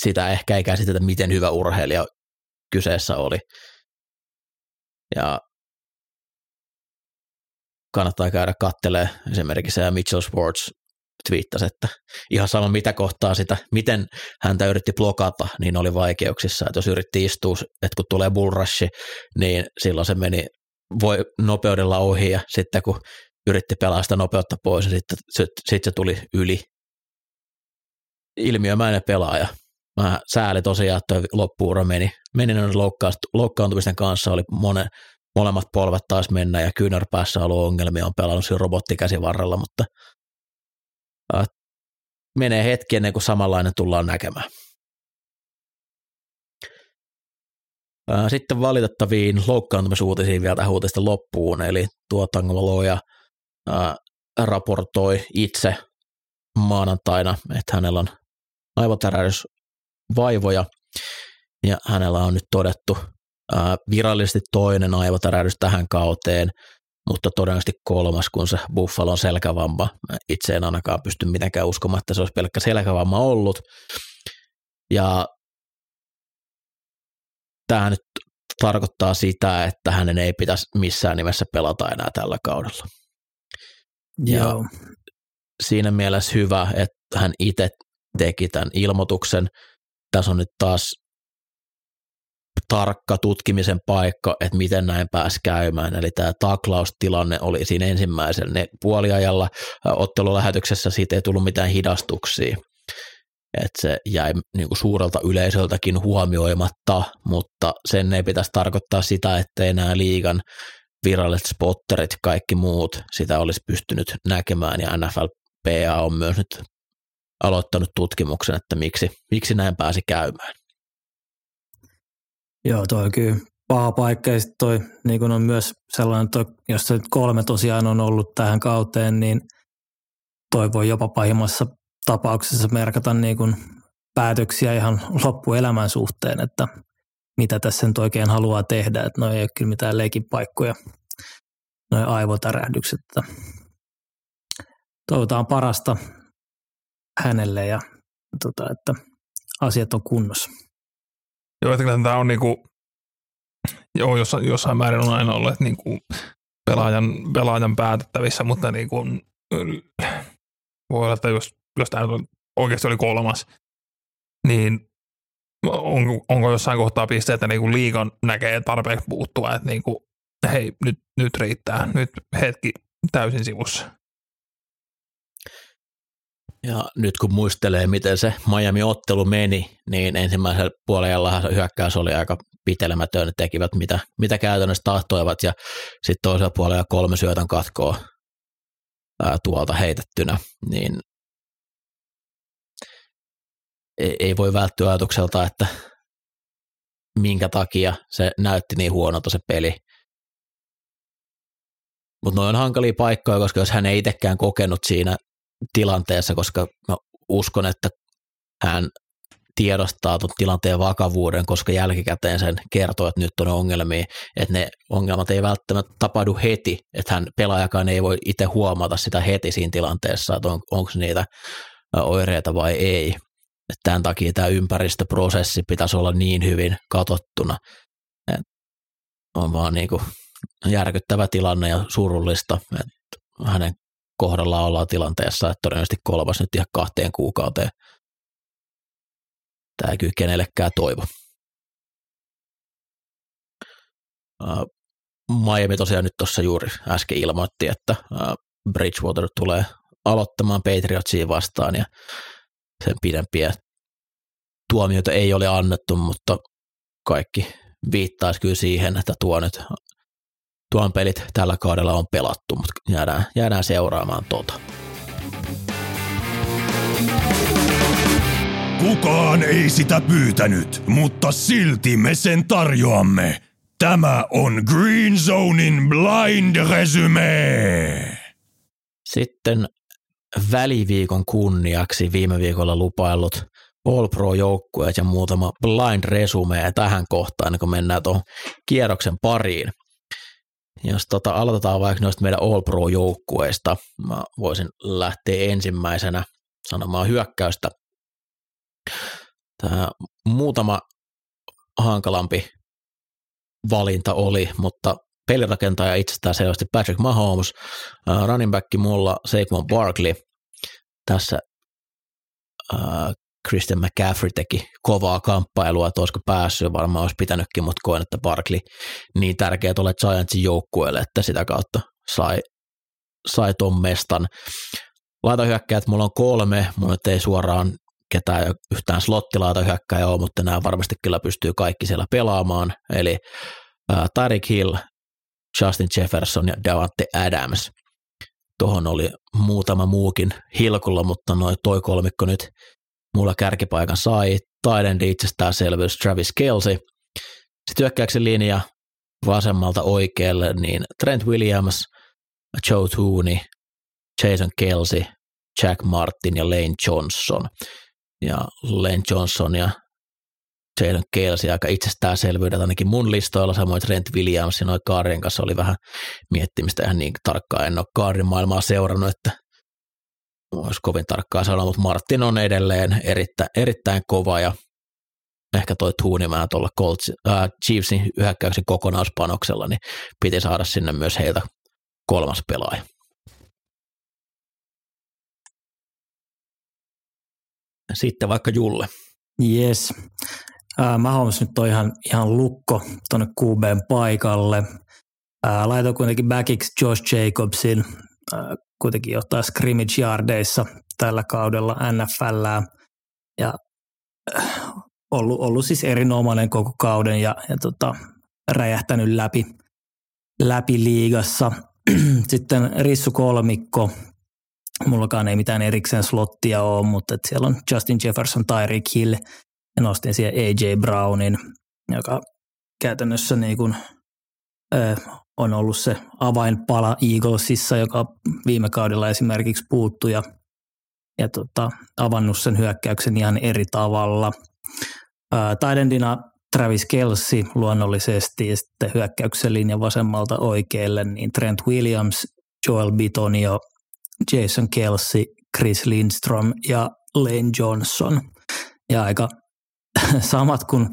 B: sitä ehkä ei käsitetä, miten hyvä urheilija kyseessä oli. Ja kannattaa käydä kattelee esimerkiksi Mitchell Sports twiittasi, että ihan sama mitä kohtaa sitä, miten häntä yritti blokata, niin oli vaikeuksissa. Että jos yritti istua, että kun tulee bullrushi, niin silloin se meni voi nopeudella ohi ja sitten kun yritti pelaa sitä nopeutta pois, niin sitten sit, sit se tuli yli. Ilmiömäinen pelaaja. Mä sääli tosiaan, että loppuura meni, meni loukkaantumisten kanssa, oli monen, molemmat polvet taas mennä ja kyynärpäässä ollut ongelmia, on pelannut siinä robottikäsivarrella, mutta menee hetki ennen kuin samanlainen tullaan näkemään. Sitten valitettaviin loukkaantumisuutisiin vielä tähän uutisten loppuun, eli tuo Tangoloja äh, raportoi itse maanantaina, että hänellä on aivotärähdysvaivoja. Ja hänellä on nyt todettu virallisesti toinen aivotärähdys tähän kauteen, mutta todennäköisesti kolmas, kun se Buffalon selkävamma. Itse en ainakaan pysty mitenkään uskomaan, että se olisi pelkkä selkävamma ollut. Ja tämä nyt tarkoittaa sitä, että hänen ei pitäisi missään nimessä pelata enää tällä kaudella. Ja Joo. siinä mielessä hyvä, että hän itse teki tämän ilmoituksen. Tässä on nyt taas tarkka tutkimisen paikka, että miten näin pääsi käymään. Eli tämä taklaustilanne oli siinä ensimmäisen ne puoliajalla ottelulähetyksessä, siitä ei tullut mitään hidastuksia. Että se jäi niin kuin suurelta yleisöltäkin huomioimatta, mutta sen ei pitäisi tarkoittaa sitä, että enää liigan viralliset spotterit, kaikki muut, sitä olisi pystynyt näkemään ja NFLPA on myös nyt aloittanut tutkimuksen, että miksi, miksi näin pääsi käymään.
C: Joo, toi on kyllä paha paikka ja toi niin kun on myös sellainen, toi, jos se kolme tosiaan on ollut tähän kauteen, niin toi voi jopa pahimmassa tapauksessa merkata niin kun päätöksiä ihan loppuelämän suhteen, että mitä tässä nyt oikein haluaa tehdä, että noi ei ole kyllä mitään leikin paikkoja, noi aivotärähdykset. Toivotaan parasta hänelle ja tota, että asiat on kunnossa.
D: Joo, että tämä on niinku, joo, jossain, jossain määrin on aina ollut niinku pelaajan, pelaajan päätettävissä, mutta niinku, voi olla, että jos, jos tämä oikeasti oli kolmas, niin on, onko jossain kohtaa pisteitä niin kuin liikan näkee tarpeeksi puuttua, että niin kuin, hei, nyt, nyt riittää, nyt hetki täysin sivussa.
B: Ja nyt kun muistelee, miten se Miami-ottelu meni, niin ensimmäisellä puolella hyökkäys oli aika pitelemätön, tekivät mitä, mitä käytännössä tahtoivat ja sitten toisella puolella kolme syötön katkoa ää, tuolta heitettynä, niin ei, ei voi välttyä ajatukselta, että minkä takia se näytti niin huonolta se peli. Mutta noin on hankalia paikkoja, koska jos hän ei itsekään kokenut siinä tilanteessa, koska mä uskon, että hän tiedostaa tuon tilanteen vakavuuden, koska jälkikäteen sen kertoo, että nyt on ongelmia, että ne ongelmat ei välttämättä tapahdu heti, että hän pelaajakaan ei voi itse huomata sitä heti siinä tilanteessa, että on, onko niitä oireita vai ei. Että tämän takia tämä ympäristöprosessi pitäisi olla niin hyvin katottuna. on vaan niin kuin järkyttävä tilanne ja surullista, että hänen kohdallaan ollaan tilanteessa, että todennäköisesti kolmas nyt ihan kahteen kuukauteen. Tämä ei kyllä kenellekään toivo. Miami tosiaan nyt tuossa juuri äsken ilmoitti, että Bridgewater tulee aloittamaan Patriotsia vastaan ja sen pidempiä tuomioita ei ole annettu, mutta kaikki viittaisi kyllä siihen, että tuo nyt, tuon pelit tällä kaudella on pelattu, mutta jäädään, jäädään seuraamaan tota.
A: Kukaan ei sitä pyytänyt, mutta silti me sen tarjoamme. Tämä on Green Zonein Blind Resume.
B: Sitten väliviikon kunniaksi viime viikolla lupaillut All Pro-joukkueet ja muutama blind resume tähän kohtaan, kun mennään tuohon kierroksen pariin. Jos tota, aloitetaan vaikka noista meidän All Pro-joukkueista, mä voisin lähteä ensimmäisenä sanomaan hyökkäystä. Tämä muutama hankalampi valinta oli, mutta pelirakentaja itsestään selvästi Patrick Mahomes, running back mulla Saquon Barkley. Tässä Christian McCaffrey teki kovaa kamppailua, että olisiko päässyt, varmaan olisi pitänytkin, mutta koen, että Barkley niin tärkeä tuolle Giantsin joukkueelle, että sitä kautta sai, sai ton mestan. Laitahyökkäät mulla on kolme, mulla ei suoraan ketään yhtään slottilaita hyökkäjä ole, mutta nämä varmasti kyllä pystyy kaikki siellä pelaamaan, eli uh, Tyreek Hill, Justin Jefferson ja Davante Adams. Tuohon oli muutama muukin hilkulla, mutta noin toi kolmikko nyt mulla kärkipaikan sai. Taiden selvyys Travis Kelsey. Sitten hyökkäyksen linja vasemmalta oikealle, niin Trent Williams, Joe Tooney, Jason Kelsey, Jack Martin ja Lane Johnson. Ja Lane Johnson ja Jalen Kelsey aika itsestäänselvyydet ainakin mun listoilla, samoin Trent Williams ja noin Kaarin kanssa oli vähän miettimistä ihan niin tarkkaan. En ole Kaarin maailmaa seurannut, että olisi kovin tarkkaa sanoa, mutta Martin on edelleen erittä, erittäin kova ja ehkä toi Tuunimaa tuolla Colts, äh, Chiefsin hyökkäyksen kokonaispanoksella, niin piti saada sinne myös heiltä kolmas pelaaja. Sitten vaikka Julle.
C: Yes. Äh, Mahomes nyt on ihan, ihan lukko tuonne QBn paikalle. Äh, laitoin kuitenkin backiksi Josh Jacobsin, äh, kuitenkin johtaa scrimmage yardeissa tällä kaudella NFL ja äh, ollut, ollut siis erinomainen koko kauden ja, ja tota, räjähtänyt läpi, läpi liigassa. Sitten Rissu kolmikko, mullakaan ei mitään erikseen slottia ole, mutta et siellä on Justin Jefferson, Tyreek Hill ja nostin siihen AJ Brownin, joka käytännössä niin kuin, ö, on ollut se avainpala Eaglesissa, joka viime kaudella esimerkiksi puuttui ja, ja tota, avannut sen hyökkäyksen ihan eri tavalla. Taidendina Travis Kelsey luonnollisesti ja sitten hyökkäyksen linja vasemmalta oikealle, niin Trent Williams, Joel Bitonio, Jason Kelsey, Chris Lindstrom ja Lane Johnson. Ja aika samat kuin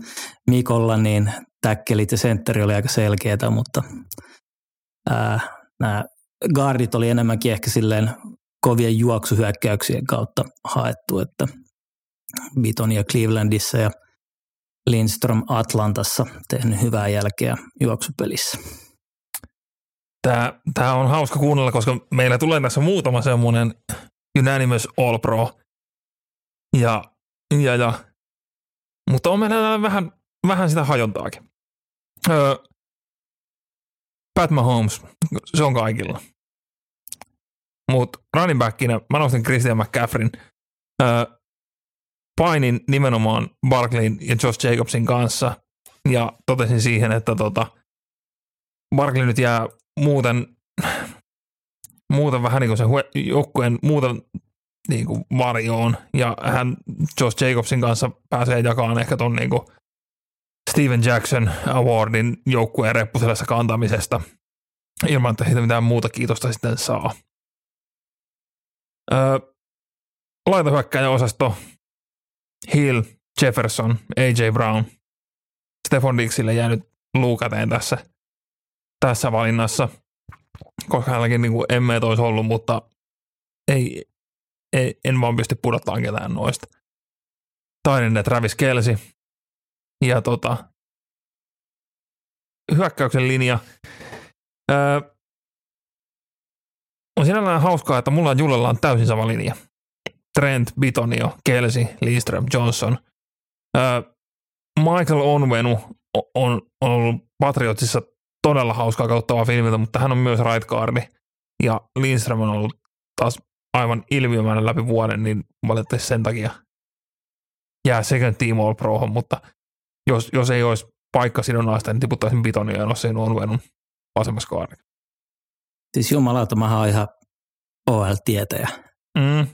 C: Mikolla, niin täkkelit ja sentteri oli aika selkeätä, mutta nämä guardit oli enemmänkin ehkä silleen kovien juoksuhyökkäyksien kautta haettu, että Bitonia Clevelandissa ja Lindström Atlantassa tehnyt hyvää jälkeä juoksupelissä.
D: Tämä, tämä on hauska kuunnella, koska meillä tulee tässä muutama semmoinen unanimous All Pro. Ja, ja, ja. Mutta on meillä vähän, vähän sitä hajontaakin. Öö, Pat Mahomes, se on kaikilla. Mutta running backinä mä nostin Christian McCaffrin. Öö, painin nimenomaan Barkleyn ja Josh Jacobsin kanssa ja totesin siihen, että tota, Barkley nyt jää muuten, muuten vähän niin kuin se joukkueen muuten niin kuin varjoon ja hän Josh Jacobsin kanssa pääsee jakamaan ehkä ton niin kuin Steven Jackson Awardin joukkueen reppuselässä kantamisesta ilman, että siitä mitään muuta kiitosta sitten saa. Öö, laitahyökkäjä osasto Hill, Jefferson, AJ Brown. Stefan Dixille jäänyt luukateen tässä, tässä valinnassa, koska hänelläkin niin kuin emmeet olisi ollut, mutta ei, ei, en vaan pysty pudottamaan ketään noista. Toinen Travis Kelsi ja tota, hyökkäyksen linja. Öö, on sinällään hauskaa, että mulla ja Julella on täysin sama linja. Trent, Bitonio, Kelsi, Lindström, Johnson. Öö, Michael Onvenu on, on ollut Patriotsissa todella hauskaa kauttavaa filmiltä, mutta hän on myös right guardi. Ja Lindström on ollut taas aivan ilmiömäinen läpi vuoden, niin valitettavasti sen takia jää second team all prohon, mutta jos, jos ei olisi paikka sidonnaista, niin tiputtaisin Bitonia ja nostaisin Onvenun vasemmassa kaarissa.
C: Siis jumalauta, mä oon ihan OL-tietäjä.
D: Mm.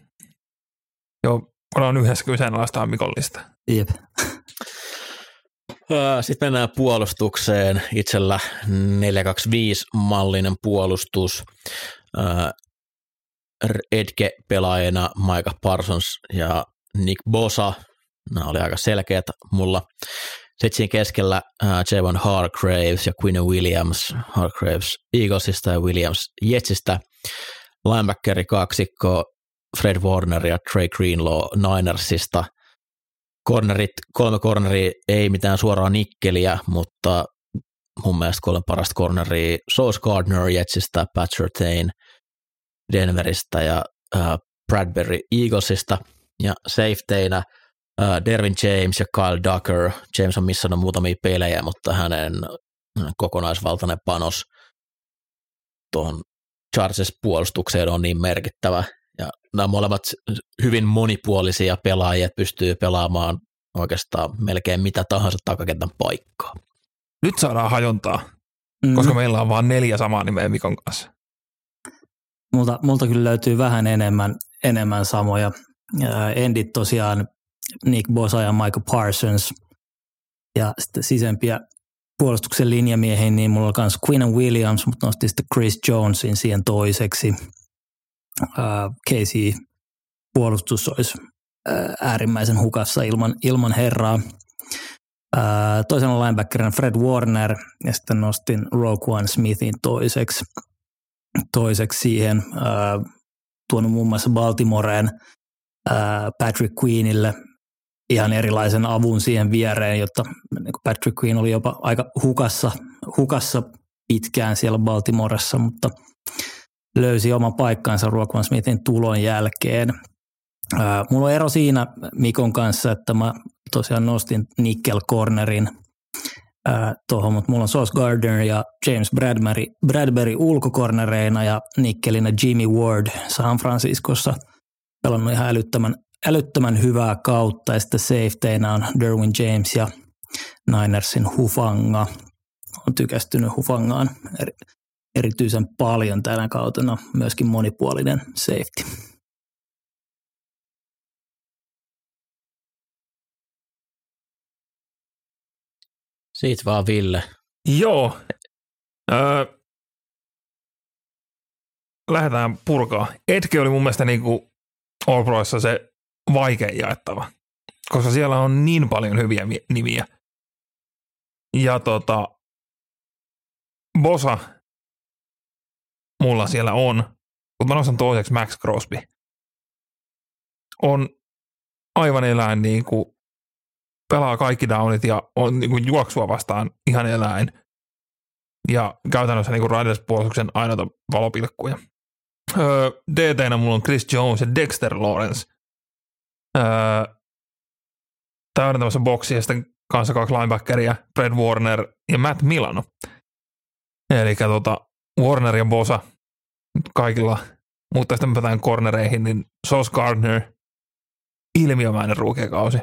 D: Joo, ollaan yhdessä kyseenalaistaa Mikollista.
C: Jep.
B: Sitten mennään puolustukseen. Itsellä 425-mallinen puolustus. Edge-pelaajana Micah Parsons ja Nick Bosa. Nämä oli aika selkeät mulla. Sitten siinä keskellä Javon Hargraves ja Quinn Williams. Hargraves Eaglesista ja Williams Jetsistä. Linebackeri kaksikko Fred Warner ja Trey Greenlaw Ninersista – cornerit, kolme corneria ei mitään suoraa nikkeliä, mutta mun mielestä kolme parasta corneria Sauce Gardner Jetsistä, Pat Surtain Denveristä ja uh, Bradbury Eaglesista ja safeteinä uh, Dervin James ja Kyle Ducker. James on missannut muutamia pelejä, mutta hänen kokonaisvaltainen panos tuohon Charges puolustukseen on niin merkittävä, ja nämä molemmat hyvin monipuolisia pelaajia, että pystyy pelaamaan oikeastaan melkein mitä tahansa takakentän paikkaa.
D: Nyt saadaan hajontaa, mm. koska meillä on vain neljä samaa nimeä Mikon kanssa.
C: Multa, multa kyllä löytyy vähän enemmän, enemmän samoja. Endit tosiaan Nick Bosa ja Michael Parsons. Ja sitten sisempiä puolustuksen linjamiehiin, niin mulla on myös Quinn Williams, mutta nosti sitten Chris Jonesin siihen toiseksi – Casey puolustus olisi äärimmäisen hukassa ilman, ilman herraa. Toisena linebackerina Fred Warner ja sitten nostin Rogue One Smithin toiseksi, toiseksi siihen. Tuonut muun muassa Baltimoreen Patrick Queenille ihan erilaisen avun siihen viereen, jotta niin Patrick Queen oli jopa aika hukassa, hukassa pitkään siellä Baltimoressa, mutta – löysi oman paikkansa Rockman Smithin tulon jälkeen. mulla on ero siinä Mikon kanssa, että mä tosiaan nostin Nickel Cornerin tuohon, mutta mulla on Sauce Gardner ja James Bradbury, Bradbury ulkokornereina ja Nickelinä Jimmy Ward San Franciscossa pelannut ihan älyttömän, älyttömän hyvää kautta ja sitten safeteinä on Derwin James ja Ninersin Hufanga. On tykästynyt Hufangaan erityisen paljon tänä kautena, myöskin monipuolinen safety.
B: Siitä vaan Ville.
D: Joo. Öö, lähdetään purkaa. Etke oli mun mielestä niin kuin All Proissa se vaikein jaettava, koska siellä on niin paljon hyviä nimiä. Ja tota, Bosa mulla siellä on, mutta mä nostan toiseksi Max Crosby. On aivan eläin niin kuin pelaa kaikki downit ja on niin kuin juoksua vastaan ihan eläin. Ja käytännössä niin Raiders-puolustuksen ainoita valopilkkuja. Öö, DT-nä mulla on Chris Jones ja Dexter Lawrence. Öö, täydentämässä boksia ja sitten kanssa kaksi linebackeria, Fred Warner ja Matt Milano. Eli tota, Warner ja Bosa kaikilla, mutta sitten päätään cornereihin, niin Sos Gardner, ilmiömäinen ruukiakausi.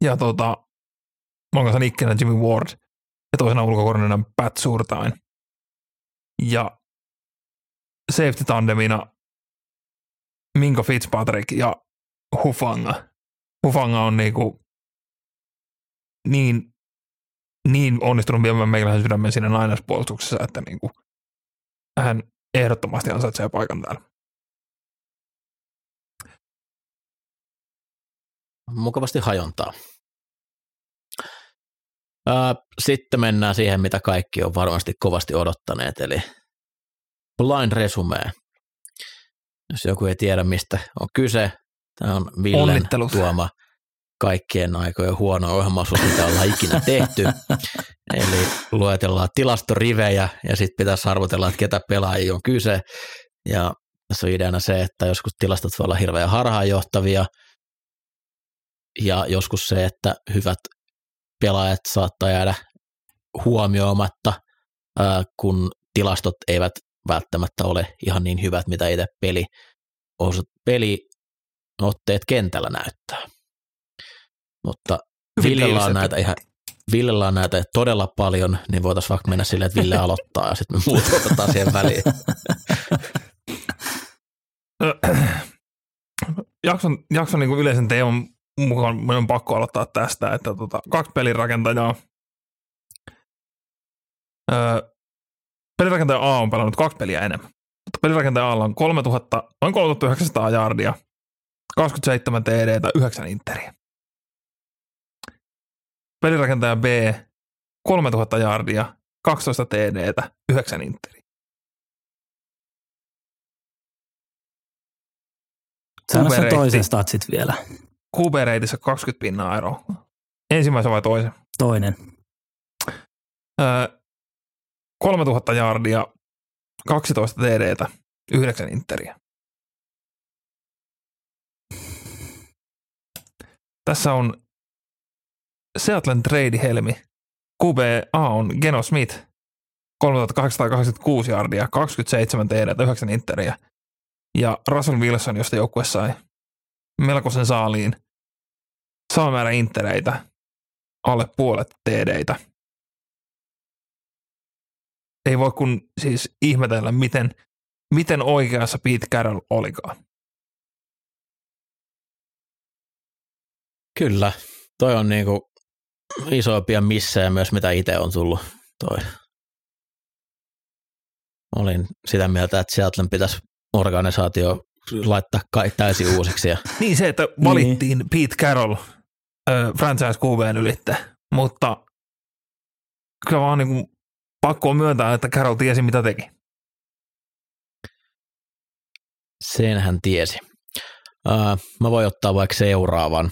D: Ja tota, mun kanssa nikkenä Jimmy Ward ja toisena ulkokornina Pat Surtain. Ja safety tandemina Minko Fitzpatrick ja Hufanga. Hufanga on niinku niin, niin onnistunut viemään meikäläisen sydämen siinä nainaspuolustuksessa, että niinku hän ehdottomasti ansaitsee paikan täällä.
B: Mukavasti hajontaa. Sitten mennään siihen, mitä kaikki on varmasti kovasti odottaneet, eli blind resume. Jos joku ei tiedä, mistä on kyse, tämä on Villen tuoma kaikkien aikojen huono ohjelmaisuus, mitä ollaan ikinä tehty. Eli luetellaan tilastorivejä ja sitten pitäisi arvotella, että ketä pelaajia on kyse. Ja tässä on ideana se, että joskus tilastot voi olla hirveän harhaanjohtavia ja joskus se, että hyvät pelaajat saattaa jäädä huomioimatta, kun tilastot eivät välttämättä ole ihan niin hyvät, mitä itse peli, peliotteet kentällä näyttää. Mutta Villellä on näitä ihan Villellä on näitä todella paljon, niin voitaisiin vaikka mennä silleen, että Ville aloittaa ja sitten me muut otetaan siihen väliin.
D: jakson, jakson niin kuin yleisen teeman mukaan minun on pakko aloittaa tästä, että tota, kaksi pelirakentajaa. Öö, pelirakentaja A on pelannut kaksi peliä enemmän. Mutta pelirakentaja A on 3000, noin 3900 jardia, 27 TD tai 9 interiä. Pelirakentaja B 3000 jardia, 12 TD, 9 interiä.
C: Sano sen toisen statsit vielä.
D: Kubereitissä 20 pinnaa ero. Ensimmäisen vai toisen?
C: Toinen.
D: Öö, 3000 jardia, 12 TD, 9 interiä. Tässä on Seattle'n trade helmi. QBA on Geno Smith, 3886 jardia, 27 TD, 9 interiä. Ja Russell Wilson, josta joukkue sai melkoisen saaliin. Sama määrä intereitä, alle puolet TDitä. Ei voi kun siis ihmetellä, miten, miten oikeassa Pete Carroll olikaan.
B: Kyllä, toi on niinku isoimpia missejä myös, mitä itse on tullut toi. Olin sitä mieltä, että Seattlen pitäisi organisaatio laittaa kai täysin uusiksi. Ja...
D: niin se, että valittiin niin. Pete Carroll äh, franchise QBn ylitte, mutta kyllä vaan niin pakko on myöntää, että Carroll tiesi mitä teki.
B: Sen hän tiesi. Uh, mä voin ottaa vaikka seuraavan.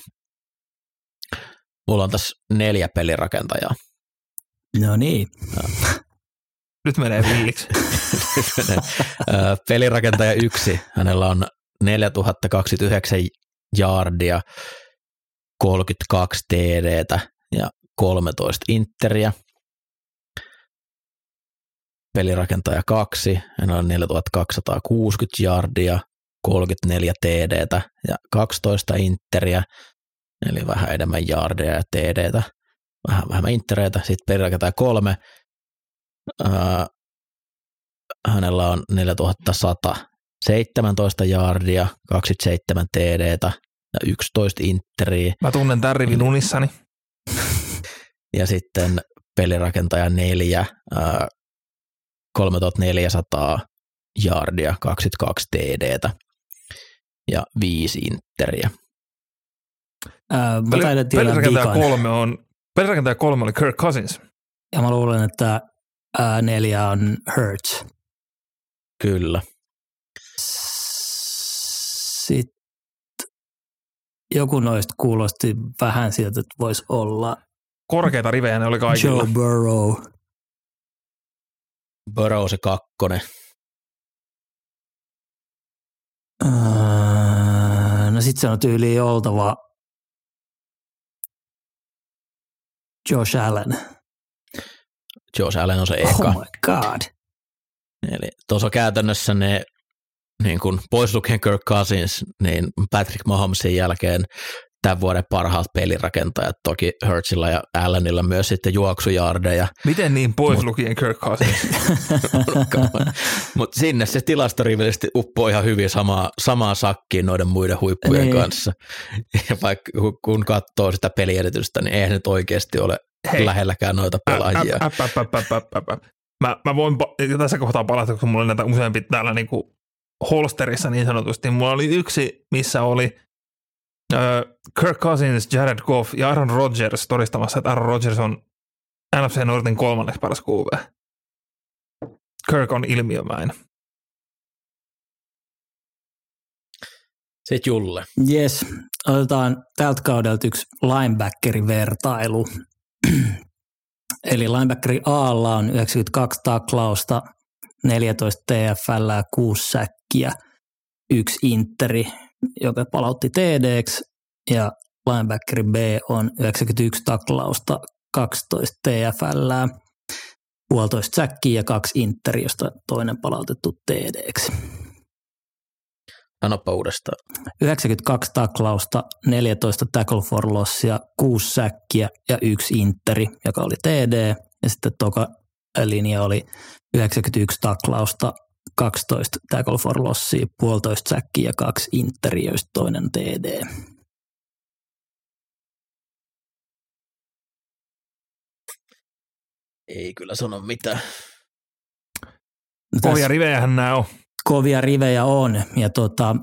B: Mulla on tässä neljä pelirakentajaa.
C: No niin.
D: Nyt menee villiksi.
B: Pelirakentaja yksi, hänellä on 4029 jaardia, 32 TDtä ja 13 interiä. Pelirakentaja kaksi, hänellä on 4260 jaardia, 34 TDtä ja 12 interiä eli vähän enemmän jaardeja ja TDtä, vähän vähemmän intereitä, sitten perirakentaja kolme, ää, hänellä on 4117 jaardia, 27 TDtä ja 11 interiä.
D: Mä tunnen tämän rivin unissani.
B: ja sitten pelirakentaja neljä, ää, 3400 jaardia, 22 TDtä ja 5 interiä.
C: Ää, Pelirakentaja
D: kolme on, pelirakentaja kolme oli Kirk Cousins.
C: Ja mä luulen, että ää, neljä on Hurts.
B: Kyllä.
C: Sitten joku noista kuulosti vähän sieltä, että voisi olla
D: Korkeita rivejä ne oli kaikilla.
C: Joe Burrow.
B: Burrow se kakkonen.
C: no sit se on tyyliin oltava Josh Allen.
B: Josh Allen on se eka.
C: Oh my god.
B: Eli tuossa käytännössä ne niin kuin pois lukien Kirk Cousins, niin Patrick Mahomesin jälkeen tämän vuoden parhaat pelirakentajat, toki Hurtsilla ja Allenilla myös sitten juoksujardeja.
D: Miten niin pois Mut, lukien Kirk Cousins?
B: Mutta sinne se tilastorivellisesti uppoo ihan hyvin samaa, samaa sakkiin noiden muiden huippujen niin. kanssa. Ja vaikka kun katsoo sitä pelieritystä, niin eihän nyt oikeasti ole Hei. lähelläkään noita pelaajia. Äp, äp, äp, äp, äp, äp, äp.
D: Mä, mä voin tässä kohtaa palata, kun mulla on näitä useampi täällä niin kuin holsterissa niin sanotusti. Mulla oli yksi, missä oli Kirk Cousins, Jared Goff ja Aaron Rodgers todistamassa, että Aaron Rodgers on NFC Nortin kolmanneksi paras QV. Kirk on ilmiömäinen.
B: Sitten Julle.
C: Yes, otetaan tältä kaudelta yksi linebackerin vertailu. Eli linebackeri Aalla on 92 taklausta, 14 TFL, 6 säkkiä, yksi interi, joka palautti TD, ja linebackeri B on 91 taklausta, 12 TFL, puolitoista säkkiä ja kaksi interi, josta toinen palautettu TD.
B: Sanoppa uudestaan.
C: 92 taklausta, 14 tackle for lossia, 6 säkkiä ja yksi interi, joka oli TD. Ja sitten toka linja oli 91 taklausta, 12 tackle for lossia, puolitoista säkkiä ja kaksi interi, joista toinen TD.
B: Ei kyllä sano mitään.
D: Kovia rivejähän nämä on
C: kovia rivejä on. Ja tota,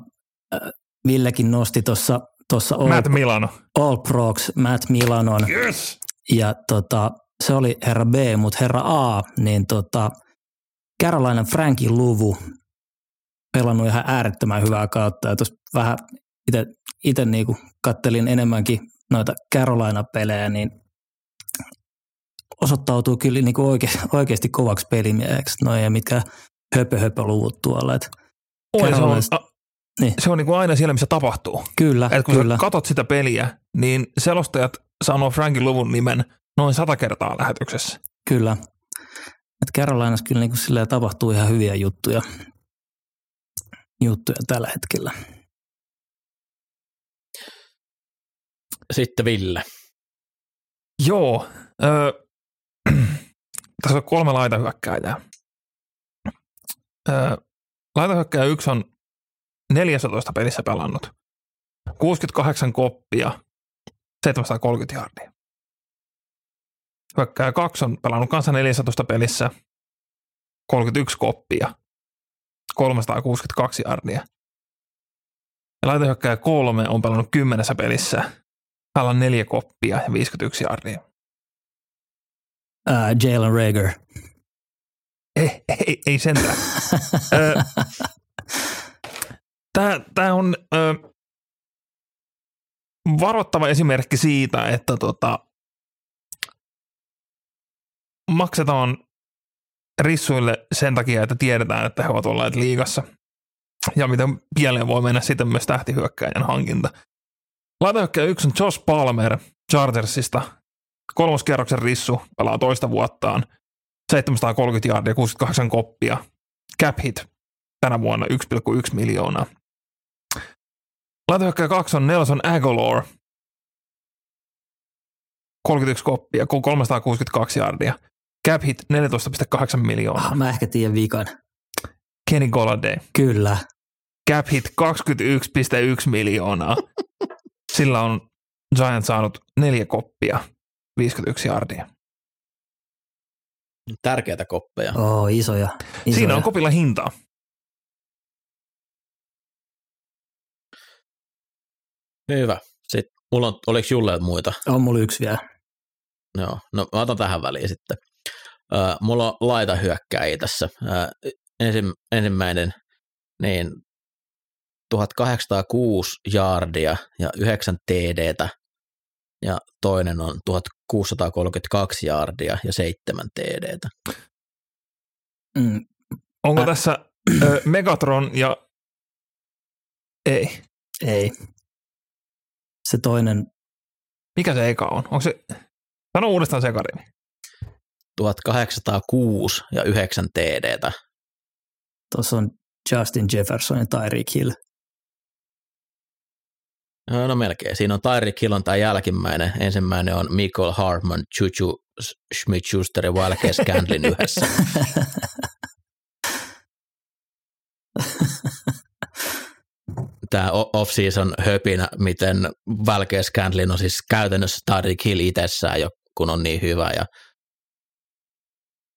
C: Villekin nosti tuossa tuossa
D: Matt All, Milano.
C: All Prox, Matt Milanon.
D: Yes.
C: Ja tota, se oli herra B, mutta herra A, niin tota, Carolina Frankin luvu pelannut ihan äärettömän hyvää kautta. Ja vähän itse niinku kattelin enemmänkin noita Carolina-pelejä, niin osoittautuu kyllä niinku oike, oikeasti kovaksi pelimieheksi. Noja, mitkä höpö, höpö luvut tuolla. Et
D: Oi, se on, a, niin. se on niin kuin aina siellä, missä tapahtuu.
C: Kyllä,
D: Et kun
C: kyllä.
D: sä katot sitä peliä, niin selostajat sanoo Frankin luvun nimen noin sata kertaa lähetyksessä.
C: Kyllä. Et Carolinassa kyllä niin kuin tapahtuu ihan hyviä juttuja, juttuja tällä hetkellä.
B: Sitten Ville.
D: Joo. Ö, tässä on kolme laitahyökkääjää. Laitahyökkäjä yksi on 14 pelissä pelannut. 68 koppia, 730 jardia. Hyökkääjä kaksi on pelannut kanssa 14 pelissä, 31 koppia, 362 jardia. Ja laitahyökkääjä kolme on pelannut kymmenessä pelissä, täällä on neljä koppia ja 51 jardia.
C: Uh, Jalen Rager.
D: Ei, ei, ei sentään. Tämä, tämä on ö, varoittava esimerkki siitä, että tota, maksetaan rissuille sen takia, että tiedetään, että he ovat olleet liigassa. Ja miten pieleen voi mennä sitten myös tähtihyökkäjän hankinta. Laitahyökkäjä yksi on Josh Palmer Chargersista. Kolmoskierroksen rissu pelaa toista vuottaan – 730 jardia, 68 koppia. Cap hit tänä vuonna 1,1 miljoonaa. Laitohyökkäjä 2 on Nelson Aguilar. 31 koppia, 362 jardia. Cap hit 14,8 miljoonaa.
C: Ah, mä ehkä tiedän vikan.
D: Kenny Golladay.
C: Kyllä.
D: Cap hit 21,1 miljoonaa. Sillä on Giant saanut neljä koppia, 51 jardia.
B: Tärkeitä koppeja.
C: Oo, isoja, isoja.
D: Siinä on kopilla hintaa.
B: Hyvä. Sitten mulla on, oliko Julle muita?
C: On mulla yksi vielä.
B: Joo, no mä otan tähän väliin sitten. Äh, mulla on laita hyökkääjiä tässä. Äh, ensim, ensimmäinen, niin 1806 jaardia ja 9 TDtä ja toinen on 1632 jaardia ja 7 TDtä.
D: Mm. Onko Ä- tässä ö, Megatron ja ei?
C: Ei. Se toinen.
D: Mikä se eka on? Onko se Sano uudestaan sekariin.
B: 1806 ja 9 TDtä.
C: Tuossa on Justin Jefferson ja Tyreek Hill.
B: No, no melkein. Siinä on Tyreek Hill on tämä jälkimmäinen. Ensimmäinen on Michael Hartman, Juju Smith-Schuster ja Valkes Scandlin yhdessä. Tämä off-season höpinä, miten Valkes Scandlin on siis käytännössä Tyreek Hill itsessään jo, kun on niin hyvä. Ja,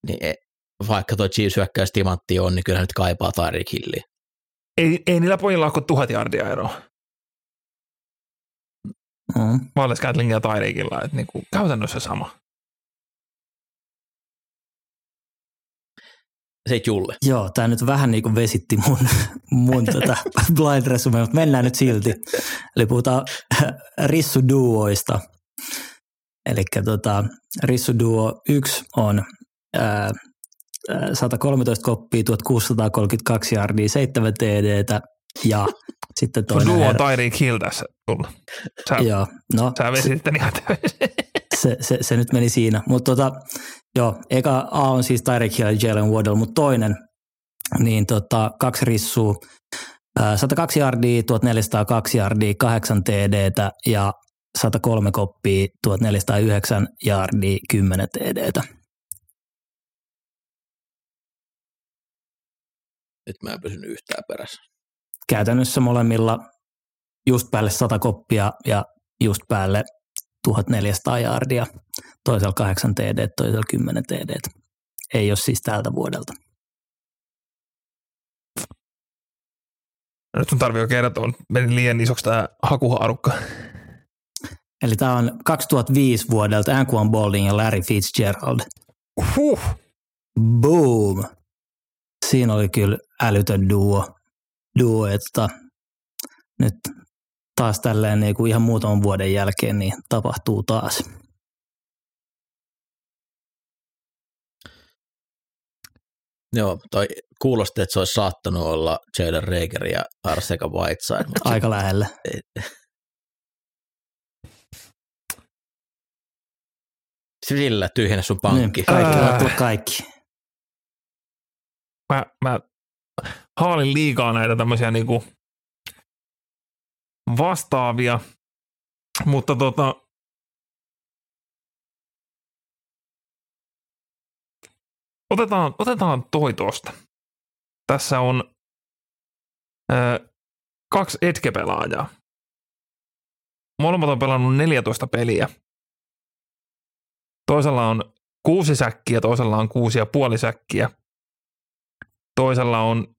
B: niin e- vaikka tuo Chiefs hyökkäys timantti on, niin kyllä nyt kaipaa Tyreek Hilliä.
D: Ei, ei niillä pojilla ole kuin tuhat jardia eroa.
C: Mm.
D: Valle Scantling ja Tyreekilla, että niinku käytännössä sama.
B: Se Julle.
C: Joo, tämä nyt vähän niin kuin vesitti mun, mun tota blind resume, mutta mennään nyt silti. Eli puhutaan rissuduoista. Eli tota, rissuduo 1 on ää, 113 koppia, 1632 yardia, 7 TDtä ja sitten
D: Toinen duo
C: herra-
D: Tyreek Hill tässä tulla. Sä,
C: Joo, no
D: sä vesit sitten ihan täysin.
C: se, se, se, nyt meni siinä. Mutta tota, joo, eka A on siis Tyreek Hill ja Jalen Waddle, mutta toinen, niin tota, kaksi rissua, ää, 102 yardia, 1402 yardia, 8 TDtä ja 103 koppia, 1409 yardia, 10 TDtä.
B: Nyt mä en pysynyt yhtään perässä.
C: Käytännössä molemmilla just päälle 100 koppia ja just päälle 1400 yardia, toisella 8 TD, toisella 10 TD. Ei ole siis tältä vuodelta.
D: Nyt sun tarvii jo kertoa, meni liian isoksi tämä hakuhaarukka.
C: Eli tämä on 2005 vuodelta Anquan Balding ja Larry Fitzgerald.
D: Huh.
C: Boom! Siinä oli kyllä älytön duo, duo että nyt taas tälleen niin kuin ihan muutaman vuoden jälkeen niin tapahtuu taas.
B: Joo, toi kuulosti, että se olisi saattanut olla Jalen Rager ja Arseka Whiteside. Mutta
C: Aika lähellä.
B: sillä tyhjennä sun pankki.
C: Niin, kaikki tulla kaikki.
D: Mä, mä haalin liikaa näitä tämmöisiä niinku vastaavia, mutta tota, otetaan, otetaan toi tosta. Tässä on ö, kaksi etkepelaajaa. Molemmat on pelannut 14 peliä. Toisella on kuusi säkkiä, toisella on kuusi ja puoli säkkiä. Toisella on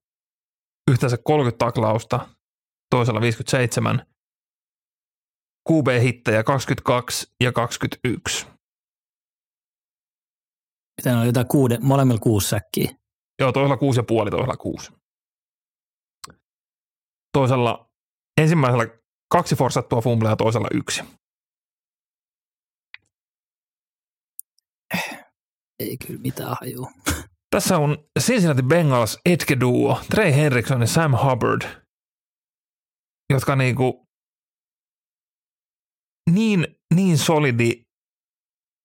D: yhteensä 30 taklausta, toisella 57. QB-hittejä 22 ja 21.
C: Miten oli jotain kuude, molemmilla kuusi säkkiä.
D: Joo, toisella kuusi ja puoli, toisella kuusi. Toisella ensimmäisellä kaksi forsattua fumblea, toisella yksi.
C: Ei kyllä mitään hajua.
D: Tässä on Cincinnati Bengals etke duo, Trey Henriksen ja Sam Hubbard, jotka niinku niin, niin solidi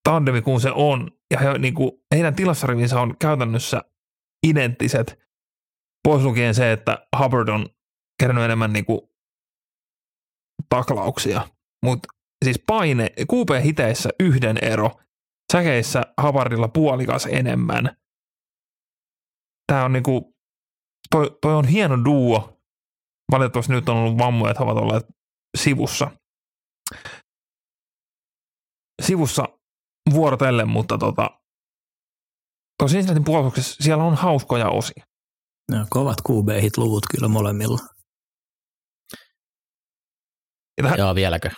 D: tandemi kuin se on, ja he, niinku, heidän tilassarivinsa on käytännössä identtiset, pois lukien se, että Hubbard on kerännyt enemmän niinku taklauksia, mutta siis paine, QP-hiteissä yhden ero, säkeissä Hubbardilla puolikas enemmän, tämä on niinku, toi, toi on hieno duo. Valitettavasti nyt on ollut vammoja, että he ovat olleet sivussa. Sivussa vuorotellen, mutta tota, tuossa Cincinnatin puolustuksessa siellä on hauskoja osia.
C: No, kovat QB-hit-luvut kyllä molemmilla.
D: Ja tähän,
B: Joo, vieläkö?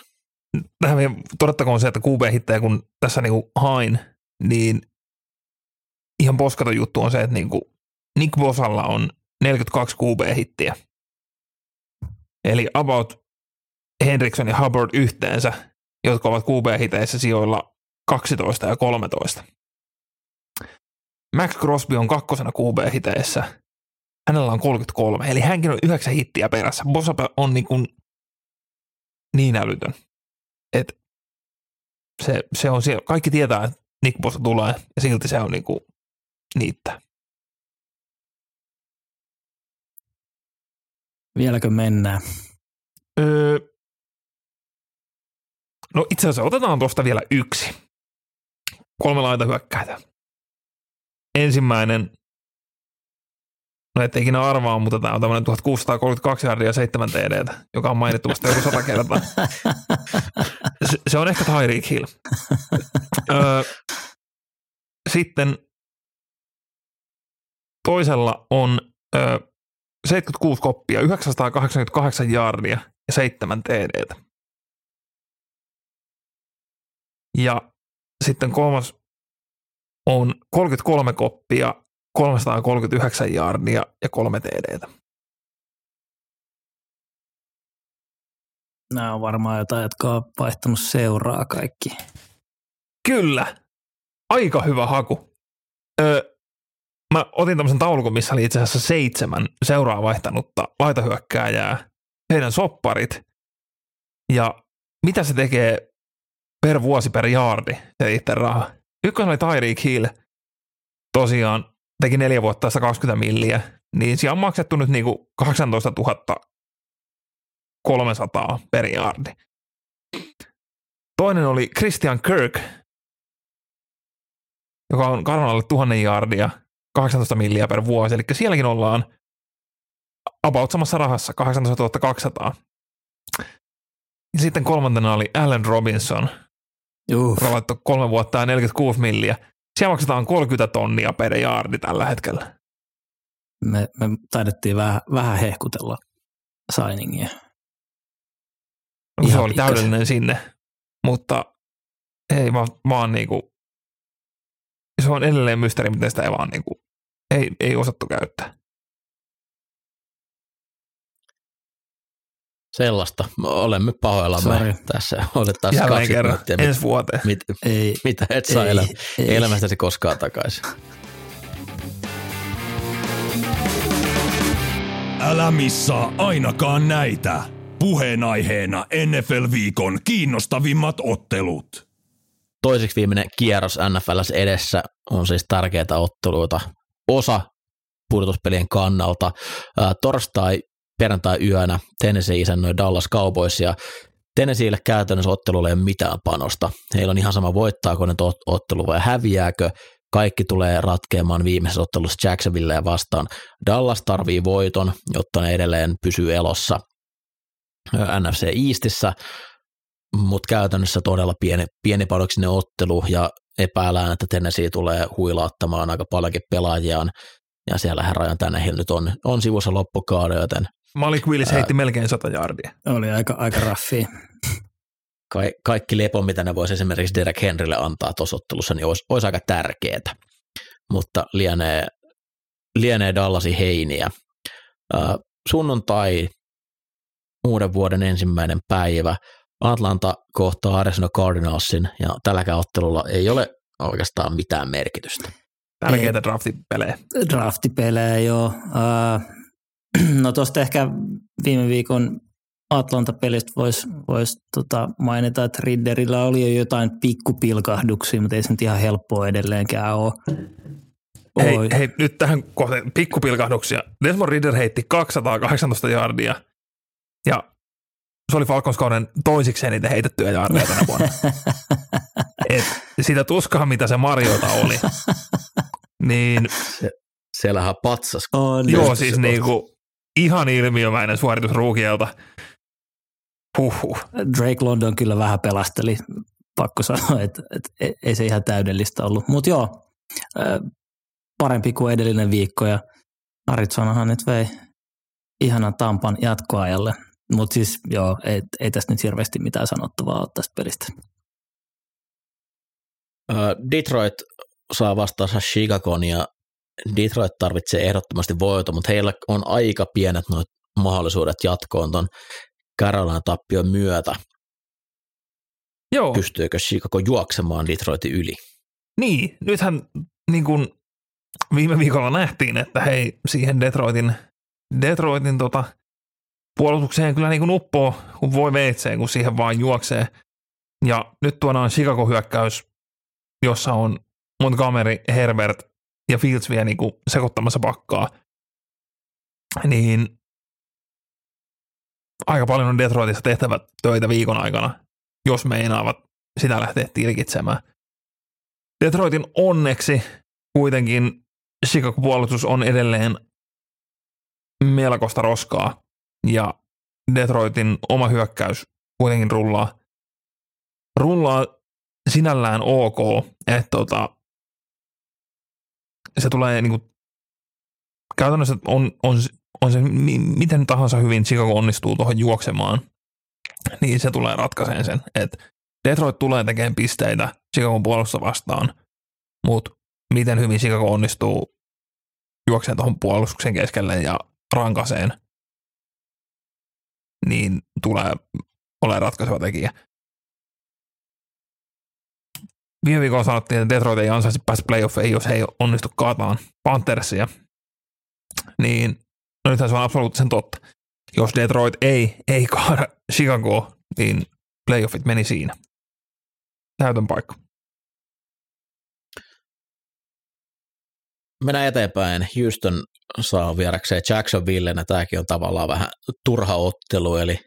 D: tähän vielä todettakoon se, että QB-hittejä kun tässä niinku hain, niin ihan poskaton juttu on se, että niinku Nick Bosalla on 42 QB-hittiä. Eli about Henriksson ja Hubbard yhteensä, jotka ovat QB-hiteissä sijoilla 12 ja 13. Max Crosby on kakkosena QB-hiteissä. Hänellä on 33, eli hänkin on yhdeksän hittiä perässä. Bosa on niin, kuin niin älytön. Et Se, se on siellä, kaikki tietää, että Nick Bosa tulee ja silti se on niinku niitä.
C: Vieläkö mennään?
D: Öö, no itse asiassa otetaan tuosta vielä yksi. Kolme laita hyökkäitä. Ensimmäinen, no et ikinä arvaa, mutta tämä on tämmöinen 1632 yardia ja 7 TD, joka on mainittu vasta joku sata kertaa. Se, se on ehkä Tyreek Hill. Öö, sitten toisella on öö, 76 koppia, 988 jaardia ja 7 TDtä. Ja sitten kolmas on 33 koppia, 339 jaardia ja 3 TDtä.
C: Nämä on varmaan jotain, jotka on vaihtanut seuraa kaikki.
D: Kyllä, aika hyvä haku. Öö, mä otin tämmöisen taulukon, missä oli itse asiassa seitsemän seuraa vaihtanutta laitahyökkääjää, heidän sopparit ja mitä se tekee per vuosi per jaardi, se itse raha. Ykkönen oli Tyreek Hill, tosiaan teki neljä vuotta 120 milliä, niin siellä on maksettu nyt niinku 18 300 per jaardi. Toinen oli Christian Kirk, joka on Karolalle tuhannen jaardia, 18 milliä per vuosi, eli sielläkin ollaan about samassa rahassa, 18 200. Ja sitten kolmantena oli Allen Robinson, laittoi kolme vuotta ja 46 milliä. Siellä maksetaan 30 tonnia per jaardi tällä hetkellä.
C: Me, me taidettiin vähän, vähän hehkutella signingia.
D: No, se oli täydellinen sinne, mutta ei vaan, vaan niinku, se on edelleen mysteeri, miten sitä ei vaan niinku, ei, ei osattu käyttää.
B: Sellaista. Olemme pahoillamme
C: Sorry.
B: tässä. Olet taas
D: Jälleen
B: kaksi
D: kerran,
B: minuuttia.
D: Ensi vuoteen.
B: mit,
C: Ei,
B: mitä et saa
C: ei,
B: elä,
C: ei.
B: elämästäsi koskaan takaisin.
A: Älä missaa ainakaan näitä. Puheenaiheena NFL-viikon kiinnostavimmat ottelut.
B: Toiseksi viimeinen kierros NFLs edessä on siis tärkeitä otteluita. Osa pudotuspelien kannalta. Torstai, perjantai yönä Tennessee isännöi Dallas Cowboys ja Tennesseelle käytännössä ottelulla ei ole mitään panosta. Heillä on ihan sama voittaako ne ottelu vai häviääkö. Kaikki tulee ratkeamaan viimeisessä ottelussa Jacksonville vastaan. Dallas tarvii voiton, jotta ne edelleen pysyy elossa NFC Eastissä, mutta käytännössä todella pieni, pieni panoksinen ottelu ja epäillään, että Tennessee tulee huilauttamaan aika paljonkin pelaajiaan ja siellä Rajan Tannehill nyt on, on sivussa loppukauden, joten
D: Malik Willis heitti melkein 100 jardia.
C: Oli aika, aika raffia.
B: ka- kaikki lepo, mitä ne voisi esimerkiksi Derek Henrylle antaa tuossa ottelussa, niin olisi, olisi aika tärkeää. Mutta lienee, lienee Dallasin heiniä. Äh, sunnuntai, uuden vuoden ensimmäinen päivä, Atlanta kohtaa Arizona Cardinalsin, ja tälläkään ottelulla ei ole oikeastaan mitään merkitystä.
D: Tärkeitä draftipelejä.
C: Draftipelejä jo. Uh, no tuosta ehkä viime viikon Atlanta-pelistä voisi vois tota mainita, että Ridderillä oli jo jotain pikkupilkahduksia, mutta ei se nyt ihan helppoa edelleenkään ole.
D: Hei,
C: Oi.
D: hei, nyt tähän kohteen pikkupilkahduksia. Desmond Ridder heitti 218 jardia ja se oli Falcons kauden toisiksi eniten heitettyjä jardeja tänä vuonna. Et sitä tuskaa, mitä se Mariota oli, niin
B: Siellähän patsas.
C: On,
D: joo siis niinku ihan ilmiömäinen suoritus ruukielta. Huhhuh.
C: Drake London kyllä vähän pelasteli, pakko sanoa, että, että ei- ei se ihan täydellistä ollut. Mutta joo, parempi kuin edellinen viikko ja Arizonahan nyt vei ihanan Tampan jatkoajalle. Mutta siis joo, ei, ei tästä nyt hirveästi mitään sanottavaa ole tästä pelistä.
B: Detroit saa vastaansa Chicagon ja Detroit tarvitsee ehdottomasti voiton, mutta heillä on aika pienet noit mahdollisuudet jatkoon tuon Carolina tappion myötä.
D: Joo,
B: Pystyykö Chicago juoksemaan Detroitin yli?
D: niin. Nythän niin kuin viime viikolla nähtiin, että hei, siihen Detroitin, Detroitin tota, puolustukseen kyllä niin kuin uppoo, kun voi veitseen, kun siihen vaan juoksee. Ja nyt tuodaan Chicago-hyökkäys, jossa on Montgomery, Herbert ja Fields vielä niin kuin sekoittamassa pakkaa. Niin aika paljon on Detroitissa tehtävä töitä viikon aikana, jos meinaavat sitä lähteä tilkitsemään. Detroitin onneksi kuitenkin Chicago-puolustus on edelleen melkoista roskaa ja Detroitin oma hyökkäys kuitenkin rullaa, rullaa sinällään ok, että tota, se tulee niinku, käytännössä on, on, on se miten tahansa hyvin Chicago onnistuu tuohon juoksemaan, niin se tulee ratkaiseen sen, että Detroit tulee tekemään pisteitä Chicagon puolustusta vastaan, mutta miten hyvin Chicago onnistuu juokseen tuohon puolustuksen keskelle ja rankaseen, niin tulee olemaan ratkaiseva tekijä. Viime viikolla sanottiin, että Detroit ei ansaisi päästä playoffeihin, jos he ei onnistu kaataan Panthersia. Niin, no nythän se on absoluuttisen totta. Jos Detroit ei, ei kaada Chicago, niin playoffit meni siinä. Näytön paikka.
B: Mennään eteenpäin. Houston saa vierakseen Jacksonvillen, ja tämäkin on tavallaan vähän turha ottelu, eli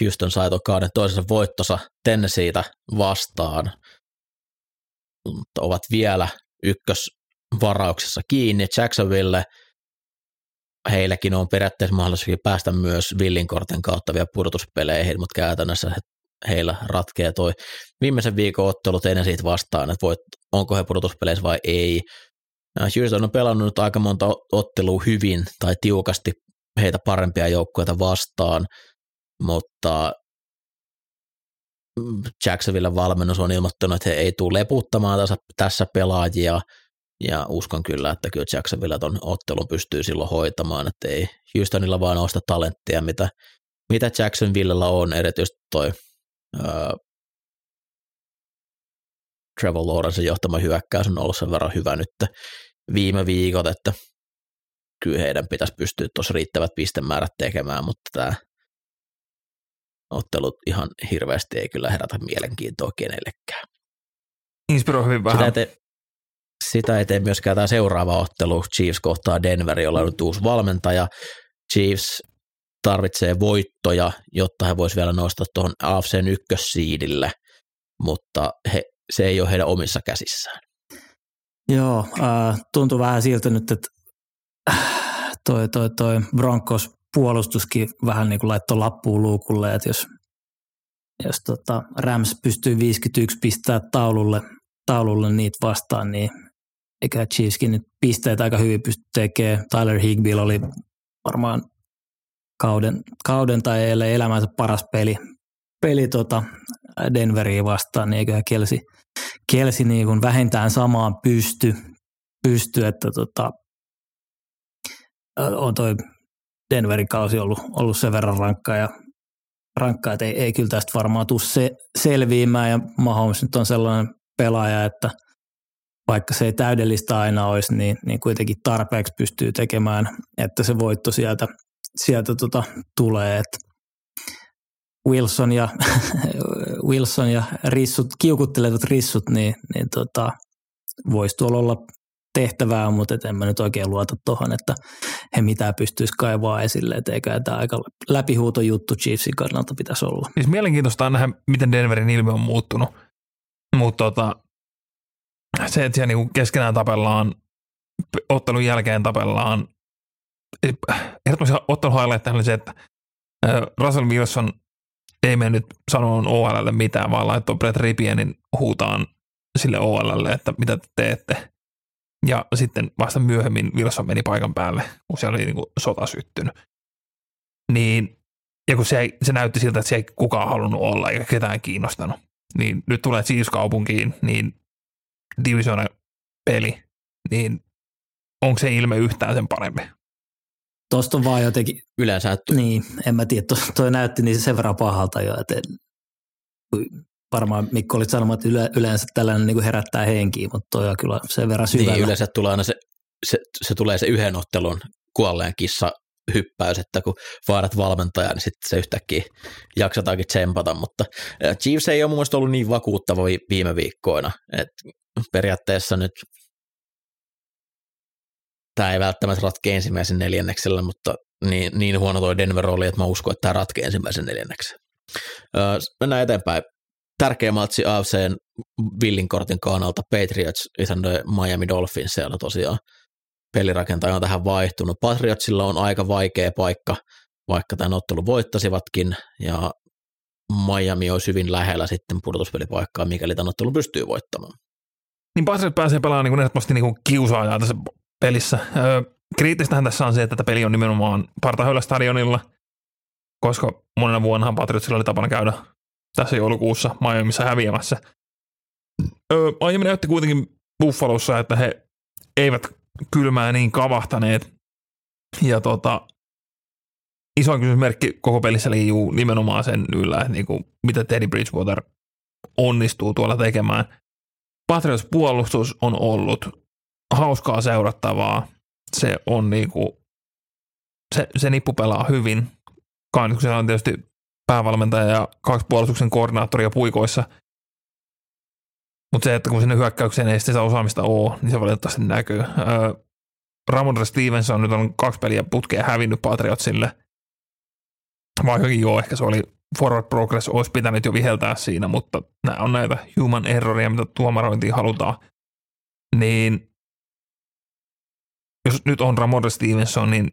B: Houston sai tuon kauden toisensa voittosa Tennesseeitä vastaan, mutta ovat vielä ykkösvarauksessa kiinni. Jacksonville, heilläkin on periaatteessa mahdollisuus päästä myös Villin kortin kautta vielä pudotuspeleihin, mutta käytännössä heillä ratkee toi viimeisen viikon ottelu Tennesseet vastaan, että voit, onko he pudotuspeleissä vai ei. Houston on pelannut nyt aika monta ottelua hyvin tai tiukasti heitä parempia joukkueita vastaan, mutta Jacksonville valmennus on ilmoittanut, että he ei tule leputtamaan tässä, tässä pelaajia, ja uskon kyllä, että kyllä Jacksonville ton ottelun pystyy silloin hoitamaan, että ei Houstonilla vaan osta talenttia, mitä, mitä Jacksonvillella on, erityisesti toi Trevor Lawrence johtama hyökkäys on ollut sen verran hyvä nyt viime viikot, että kyllä heidän pitäisi pystyä tuossa riittävät pistemäärät tekemään, mutta tämä ottelut ihan hirveästi ei kyllä herätä mielenkiintoa kenellekään.
D: Inspiroi hyvin vähän.
B: Sitä ei, tee, sitä ei tee myöskään tämä seuraava ottelu, Chiefs kohtaa Denver, jolla on nyt uusi valmentaja. Chiefs tarvitsee voittoja, jotta he voisivat vielä nostaa tuohon AFCn ykkössiidille, mutta he, se ei ole heidän omissa käsissään.
C: Joo, äh, tuntuu vähän siltä nyt, että toi, toi, toi Broncos puolustuskin vähän niin kuin laittoi lappuun luukulle, että jos, jos tota Rams pystyy 51 pistää taululle, taululle niitä vastaan, niin eikä Chiefskin nyt pisteet aika hyvin pysty tekemään. Tyler Higbill oli varmaan kauden, kauden tai elämänsä paras peli, peli tota Denveriä vastaan, niin eiköhän Kelsi, Kelsi niin kuin vähintään samaan pysty, pysty että tota, on toi Denverin kausi ollut, ollut sen verran rankkaa ja rankkaa, että ei, ei kyllä tästä varmaan tule se, selviämään ja Mahomes nyt on sellainen pelaaja, että vaikka se ei täydellistä aina olisi, niin, niin kuitenkin tarpeeksi pystyy tekemään, että se voitto sieltä, sieltä tota, tulee. Että Wilson ja, Wilson ja rissut, kiukuttelevat rissut, niin, niin tota, voisi tuolla olla tehtävää, mutta et en mä nyt oikein luota tuohon, että he mitään pystyisi kaivaa esille, että eikä tämä aika läpihuuto juttu Chiefsin kannalta pitäisi olla.
D: Siis mielenkiintoista on nähdä, miten Denverin ilme on muuttunut, mutta tota, se, että siellä niinku keskenään tapellaan, ottelun jälkeen tapellaan, ehdottomasti ottelun highlight oli se, että Russell Wilson ei mennyt sanomaan OLlle mitään, vaan laittoi Brett Ripienin huutaan sille OLlle, että mitä te teette. Ja sitten vasta myöhemmin Wilson meni paikan päälle, kun siellä oli niin kuin sota syttynyt. Niin, ja kun se, ei, se näytti siltä, että se ei kukaan halunnut olla eikä ketään kiinnostanut. Niin nyt tulee siis kaupunkiin, niin divisiona peli, niin onko se ilme yhtään sen parempi?
C: Tuosta on vaan jotenkin...
B: Yleensä.
C: Niin, en mä tiedä, toi näytti niin sen verran pahalta jo, että varmaan Mikko olit sanomaan, että yleensä tällainen niin kuin herättää henkiä, mutta toi on kyllä sen verran syvällä.
B: Niin, yleensä tulee aina se, se, se, tulee se yhden ottelun kuolleen kissa hyppäys, että kun vaihdat valmentaja, niin sitten se yhtäkkiä jaksataankin tsempata, mutta Chiefs ei ole mun mielestä ollut niin vakuuttava viime viikkoina, että periaatteessa nyt tämä ei välttämättä ratke ensimmäisen neljänneksellä, mutta niin, niin huono toi Denver oli, että mä uskon, että tämä ratkee ensimmäisen neljänneksen. Öö, mennään eteenpäin. Tärkeä matsi AFCn Villin kortin kannalta Patriots isännöi Miami Dolphins, siellä tosiaan pelirakentaja on tähän vaihtunut. Patriotsilla on aika vaikea paikka, vaikka tämän ottelu voittasivatkin, ja Miami olisi hyvin lähellä sitten pudotuspelipaikkaa, mikäli tämän ottelu pystyy voittamaan.
D: Niin Patriots pääsee pelaamaan niin ehdottomasti niin kiusaajaa tässä pelissä. Öö, kriittistähän tässä on se, että tätä peli on nimenomaan Partahöylä stadionilla, koska monena vuonna Patriotsilla oli tapana käydä tässä joulukuussa Miamiissa häviämässä. Öö, Miami näytti kuitenkin Buffalossa, että he eivät kylmää niin kavahtaneet. Ja tota, isoin kysymysmerkki koko pelissä liijuu nimenomaan sen yllä, että niin kuin, mitä Teddy Bridgewater onnistuu tuolla tekemään. Patriots puolustus on ollut hauskaa seurattavaa. Se on niin kuin, se, se nippu pelaa hyvin. Siellä on tietysti päävalmentaja ja kaksi puolustuksen koordinaattoria puikoissa. Mutta se, että kun sinne hyökkäykseen ei sitä osaamista ole, niin se valitettavasti näkyy. Öö, Ramondre Stevenson nyt on kaksi peliä putkea hävinnyt Patriotsille. Vaikkakin joo, ehkä se oli forward progress olisi pitänyt jo viheltää siinä, mutta nämä on näitä human erroria, mitä tuomarointiin halutaan. Niin jos nyt on Ramondre Stevenson, niin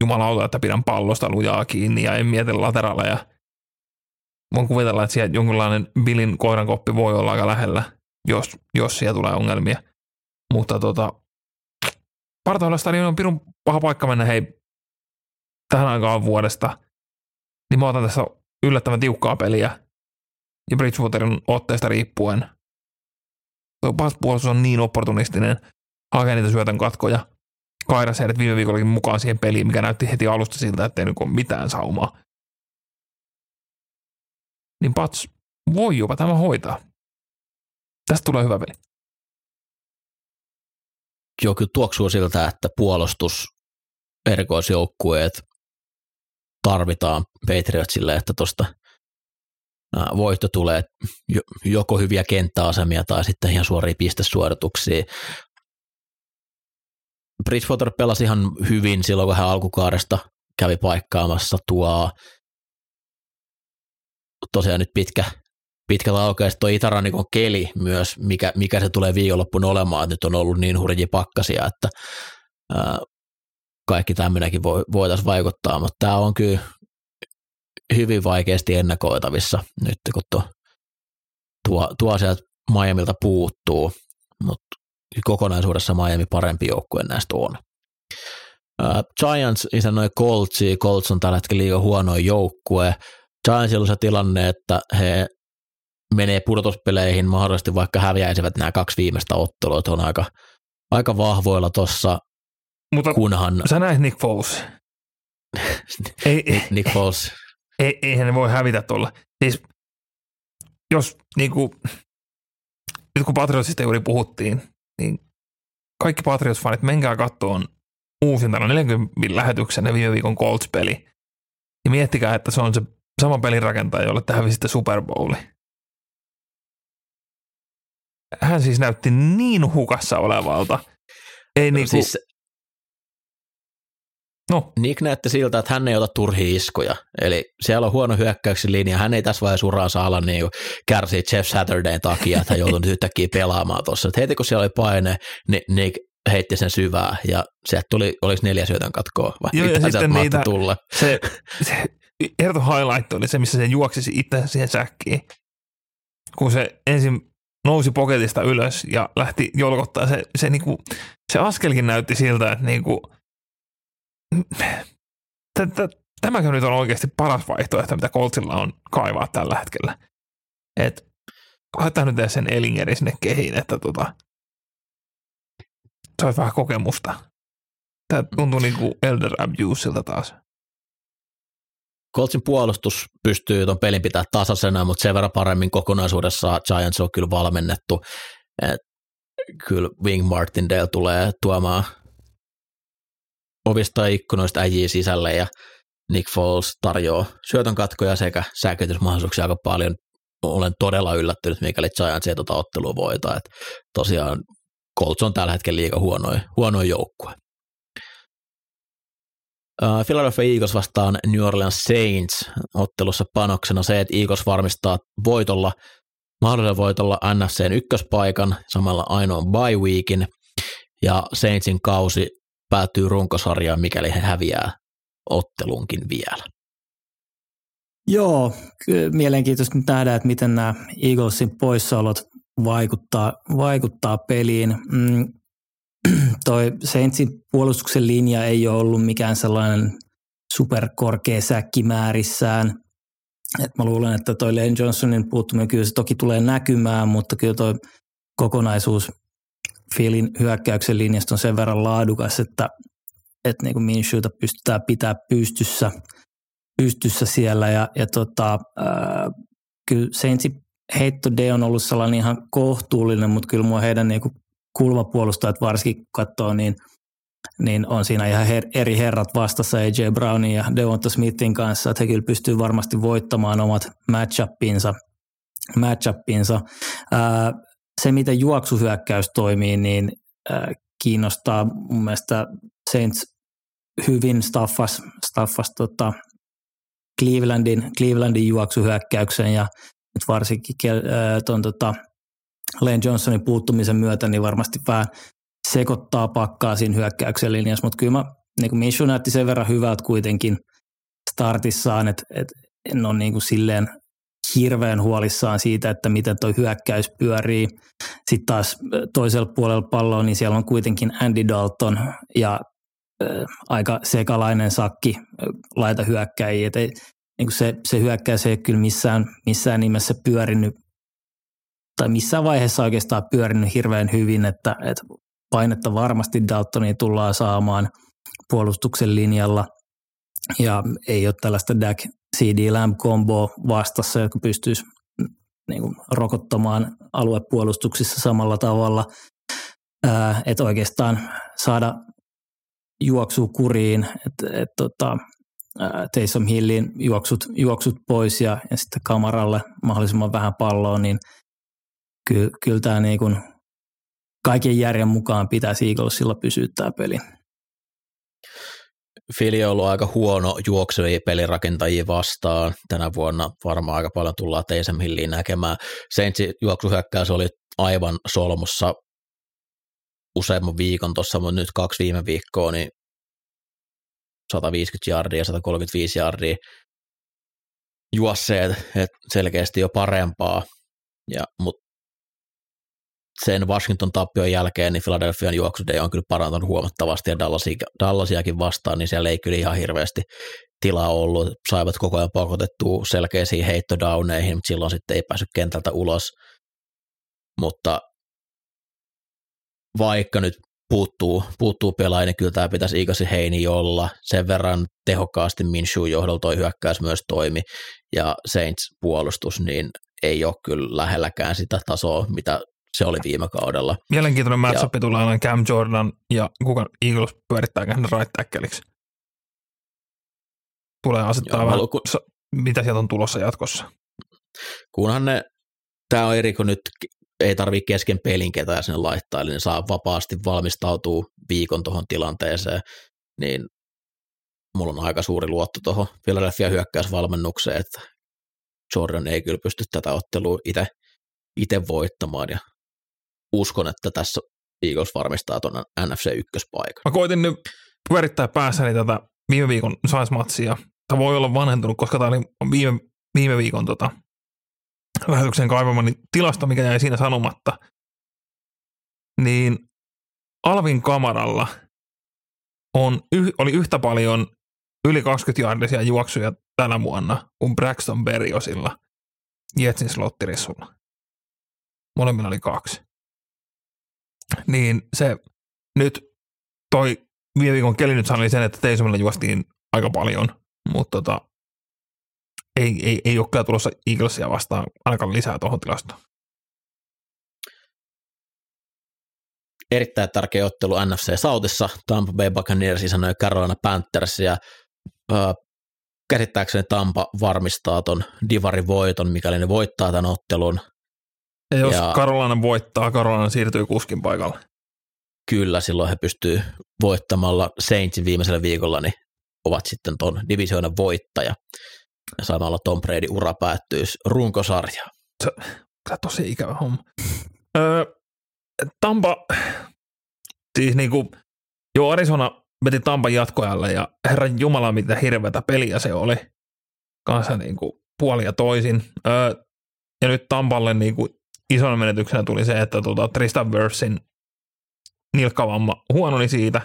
D: jumalauta, että pidän pallosta lujaa kiinni ja en mieti lateraaleja. Voin kuvitella, että siellä jonkinlainen Billin koirankoppi voi olla aika lähellä, jos, jos siellä tulee ongelmia. Mutta tota, Partaholla stadion on pirun paha paikka mennä hei tähän aikaan vuodesta. Niin mä otan tässä yllättävän tiukkaa peliä. Ja Bridgewaterin otteesta riippuen. Tuo puolustus on niin opportunistinen, hakee niitä syötön katkoja. Kairas heidät viime viikollakin mukaan siihen peliin, mikä näytti heti alusta siltä, että ei ole mitään saumaa. Niin Pats voi jopa tämä hoitaa. Tästä tulee hyvä peli.
B: Joo, kyllä tuoksuu siltä, että puolustus erikoisjoukkueet tarvitaan Patriotsille, että tuosta voitto tulee joko hyviä kenttäasemia tai sitten ihan suoria pistesuorituksia. Bridgewater pelasi ihan hyvin silloin, kun hän alkukaudesta kävi paikkaamassa tuo tosiaan nyt pitkä, pitkä laukeus, tuo itärannikon keli myös, mikä, mikä se tulee viikonloppuna olemaan, että nyt on ollut niin hurjia pakkasia, että ää, kaikki tämmöinenkin voi, voitaisiin vaikuttaa, mutta tämä on kyllä hyvin vaikeasti ennakoitavissa nyt, kun tuo, tuo, tuo sieltä Miamilta puuttuu, mutta kokonaisuudessa Miami parempi joukkue näistä on. Uh, Giants isännoi Coltsi, Colts on tällä hetkellä liian huono joukkue. Giantsilla on se tilanne, että he menee pudotuspeleihin, mahdollisesti vaikka häviäisivät nämä kaksi viimeistä ottelua, on aika, aika vahvoilla tuossa,
D: Mutta
B: kunhan...
D: sä näet Nick Foles. ei,
B: Nick, Nick Foles.
D: Ei, eihän ne voi hävitä tuolla. Siis jos niin kuin, nyt kun Patriotsista juuri puhuttiin, niin kaikki Patriots-fanit, menkää kattoon uusintana 40 lähetyksen ja viime viikon Colts-peli. Ja miettikää, että se on se sama pelirakentaja, jolle tähän sitten Super Bowli. Hän siis näytti niin hukassa olevalta. Ei
B: No,
D: niinku,
B: siis
D: no,
B: Nick näytti siltä, että hän ei ota turhia iskuja. Eli siellä on huono hyökkäyksen linja. Hän ei tässä vaiheessa uraansa ala niin kärsiä Jeff Saturdayn takia, että hän joutui nyt yhtäkkiä pelaamaan tuossa. Heti kun siellä oli paine, niin Nick heitti sen syvää ja sieltä tuli, oliko neljä syötön katkoa vai
D: Joo, ja sitten niitä-
B: tulla.
D: se, se ehdoton highlight oli se, missä se juoksisi itse siihen säkkiin. Kun se ensin nousi poketista ylös ja lähti jolkottaa. Se, se, niinku, se askelkin näytti siltä, että niinku, tämäkö nyt on oikeasti paras vaihtoehto, mitä Coltsilla on kaivaa tällä hetkellä. Et laittaa nyt sen Elingeri sinne kehiin, että tota, saisi vähän kokemusta. Tämä tuntuu niinku Elder Abusilta taas.
B: Coltsin puolustus pystyy tuon pelin pitää tasaisena, mutta sen verran paremmin kokonaisuudessa Giants on kyllä valmennettu. Et kyllä Wing Martindale tulee tuomaan ovista ja ikkunoista äijii sisälle ja Nick Foles tarjoaa syötön katkoja sekä säikytysmahdollisuuksia aika paljon. Olen todella yllättynyt, mikäli Giants ei tuota ottelua voita. Et tosiaan Colts on tällä hetkellä liiga huonoin, huonoin joukkue. Philadelphia Eagles vastaan New Orleans Saints ottelussa panoksena se, että Eagles varmistaa voitolla, mahdollisella voitolla NFCn ykköspaikan, samalla ainoan bye weekin, ja Saintsin kausi päättyy runkosarjaan, mikäli he häviää ottelunkin vielä.
C: Joo, mielenkiintoista nyt nähdä, että miten nämä Eaglesin poissaolot vaikuttaa, vaikuttaa peliin. Mm, toi Saintsin puolustuksen linja ei ole ollut mikään sellainen superkorkea säkkimäärissään. Et mä luulen, että toi Lane Johnsonin puuttuminen kyllä se toki tulee näkymään, mutta kyllä toi kokonaisuus Philin hyökkäyksen linjasta on sen verran laadukas, että, että niin Minshewta pystytään pitää pystyssä, pystyssä siellä. Ja, ja tota, ää, kyllä Saintsin heitto D on ollut sellainen ihan kohtuullinen, mutta kyllä mua heidän niin kulmapuolustajat varsinkin katsoo, niin, niin on siinä ihan her, eri herrat vastassa AJ Brownin ja Devonta Smithin kanssa, että he kyllä pystyy varmasti voittamaan omat matchupinsa. matchupinsa. Se, miten juoksuhyökkäys toimii, niin ää, kiinnostaa mun mielestä Saints hyvin staffas, staffas tota Clevelandin, Clevelandin juoksuhyökkäyksen ja nyt varsinkin tuon tota, Lane Johnsonin puuttumisen myötä, niin varmasti vähän sekoittaa pakkaa siinä hyökkäyksen linjassa, mutta kyllä mä, niin kuin Minshew näytti sen verran hyvältä kuitenkin startissaan, että, että en ole niin kuin silleen hirveän huolissaan siitä, että miten tuo hyökkäys pyörii. Sitten taas toisella puolella palloa, niin siellä on kuitenkin Andy Dalton ja aika sekalainen sakki laita hyökkäjiä. Ei, niin se, se hyökkäys ei ole kyllä missään, missään nimessä pyörinyt tai missään vaiheessa oikeastaan pyörinyt hirveän hyvin, että, että painetta varmasti Daltoniin tullaan saamaan puolustuksen linjalla ja ei ole tällaista DAC CD Lamb combo vastassa, joka pystyisi niin kuin, rokottamaan aluepuolustuksissa samalla tavalla, että oikeastaan saada juoksu kuriin, että et, tota, Taysom Hillin juoksut, juoksut pois ja, ja sitten kamaralle mahdollisimman vähän palloa, niin kyllä, kyllä tämä niin kuin kaiken järjen mukaan pitäisi Eaglesilla pysyä tämä peli.
B: Fili on ollut aika huono juoksevia pelirakentajia vastaan. Tänä vuonna varmaan aika paljon tullaan Taysom Hilliin näkemään. Saintsin juoksuhyökkäys oli aivan solmussa useamman viikon tuossa, mutta nyt kaksi viime viikkoa, niin 150 jardia, 135 jardia juosseet, että selkeästi jo parempaa, ja, mutta sen Washington tappion jälkeen niin Philadelphian juoksude on kyllä parantunut huomattavasti ja Dallasiakin vastaan, niin siellä ei kyllä ihan hirveästi tilaa ollut. Saivat koko ajan pakotettua selkeisiin heittodowneihin, mutta silloin sitten ei päässyt kentältä ulos. Mutta vaikka nyt puuttuu, puuttuu pelaajia, niin kyllä tämä pitäisi Igasi Heini olla. Sen verran tehokkaasti Minshew johdolla toi hyökkäys myös toimi ja Saints puolustus, niin ei ole kyllä lähelläkään sitä tasoa, mitä se oli viime kaudella.
D: Mielenkiintoinen matchup tulee aina Cam Jordan ja kuka Eagles pyörittää hänen right tackleiksi. Tulee asettaa Joo, vähän, kun, mitä sieltä on tulossa jatkossa.
B: Kunhan ne, tämä on eri, kun nyt ei tarvitse kesken pelin ketään sinne laittaa, eli ne saa vapaasti valmistautua viikon tuohon tilanteeseen, niin mulla on aika suuri luotto tuohon Philadelphia hyökkäysvalmennukseen, että Jordan ei kyllä pysty tätä ottelua itse voittamaan, ja uskon, että tässä Eagles varmistaa tuon NFC ykköspaikan.
D: Mä koitin nyt pyörittää päässäni tätä viime viikon Saints-matsia. Tämä voi olla vanhentunut, koska tämä oli viime, viime viikon tota, lähetyksen kaivamani tilasta, mikä jäi siinä sanomatta. Niin Alvin kamaralla on, oli yhtä paljon yli 20 jaardisia juoksuja tänä vuonna kuin Braxton Berriosilla Jetsin slottirissulla. Molemmilla oli kaksi niin se nyt toi viime viikon keli nyt sanoi sen, että Teisomilla juostiin aika paljon, mutta tota, ei, ei, ei ole kyllä tulossa Eaglesia vastaan ainakaan lisää tuohon tilastoon.
B: erittäin tärkeä ottelu NFC Southissa. Tampa Bay Buccaneers sanoi Carolina Panthers ja ö, käsittääkseni Tampa varmistaa ton Divarin voiton, mikäli ne voittaa tämän ottelun.
D: Ja jos
B: Ja-.
D: Karolainen voittaa, Karolainen siirtyy kuskin paikalle.
B: Kyllä, silloin he pystyy voittamalla Saintsin viimeisellä viikolla, niin ovat sitten ton divisioonan voittaja. Ja samalla Tom Brady ura päättyisi runkosarjaan.
D: Kyllä tosi ikävä homma. Öö, Tampa, siis niinku, joo Arizona veti Tampan jatkoajalle ja herran jumala mitä hirveätä peliä se oli. Kanssa niinku puoli ja toisin. Öö, ja nyt Tampalle niinku isona menetyksenä tuli se, että tota Tristan Wirfsin nilkkavamma huononi siitä.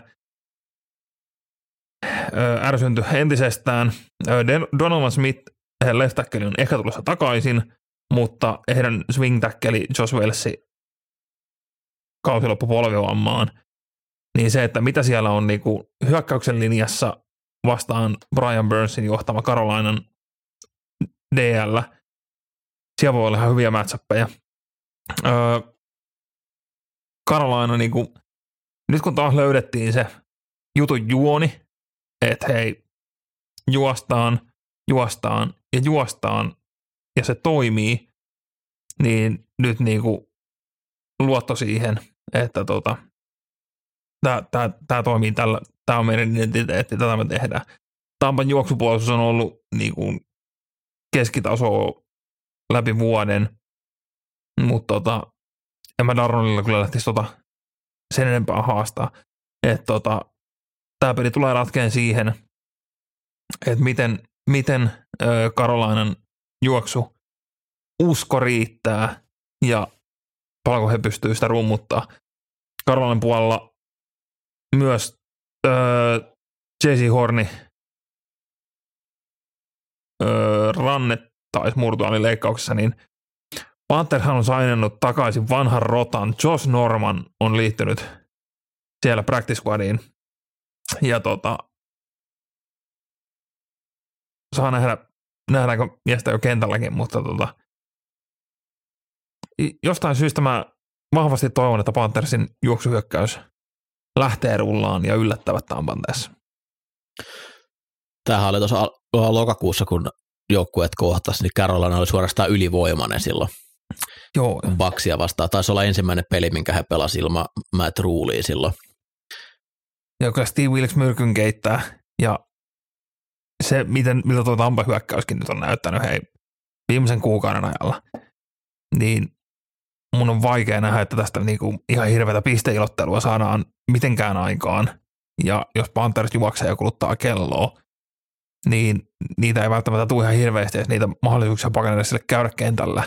D: Öö, ärsynty entisestään. Den- Donovan Smith, left on ehkä tulossa takaisin, mutta heidän swing tackle Josh Wellsi kausi loppu polvivammaan, niin se, että mitä siellä on niinku hyökkäyksen linjassa vastaan Brian Burnsin johtama Carolinan DL, siellä voi olla ihan hyviä matchappeja. Öö, Carolina, niinku, nyt kun taas löydettiin se jutun juoni, että hei, juostaan, juostaan ja juostaan ja se toimii, niin nyt niinku luotto siihen, että tota, tämä toimii tällä, tämä on meidän identiteetti, tätä me tehdään. Tampan juoksupuolustus on ollut niinku keskitasoa läpi vuoden, mutta tota, en mä Darnolilla kyllä lähtisi tota sen enempää haastaa. Että tota, tämä peli tulee ratkeen siihen, että miten, miten ö, Karolainan juoksu usko riittää ja paljonko he pystyvät sitä rummuttaa. Karolainen puolella myös öö, J.C. Horni öö, ranne taisi murtua oli leikkauksessa, niin Pantherhan on sainannut takaisin vanhan rotan. Josh Norman on liittynyt siellä practice squadiin. Ja tota, saa nähdä, nähdäänkö miestä jo kentälläkin, mutta tota, jostain syystä mä vahvasti toivon, että Panthersin juoksuhyökkäys lähtee rullaan ja yllättävät Tampan tässä.
B: Tämähän oli tuossa lokakuussa, kun joukkueet kohtas, niin Carolina oli suorastaan ylivoimainen silloin
D: Joo,
B: Baksia vastaan. Taisi olla ensimmäinen peli, minkä he pelasivat ilman Matt Ruleia silloin.
D: ja kyllä Steve Wilkes myrkyn keittää ja se, miten, miltä tuo Tampa hyökkäyskin nyt on näyttänyt hei, viimeisen kuukauden ajalla, niin mun on vaikea nähdä, että tästä niinku ihan hirveätä pisteilottelua saadaan mitenkään aikaan. Ja jos Panthers juoksee ja kuluttaa kelloa, niin niitä ei välttämättä tule ihan hirveästi edes niitä mahdollisuuksia Buccaneersille käydä kentällä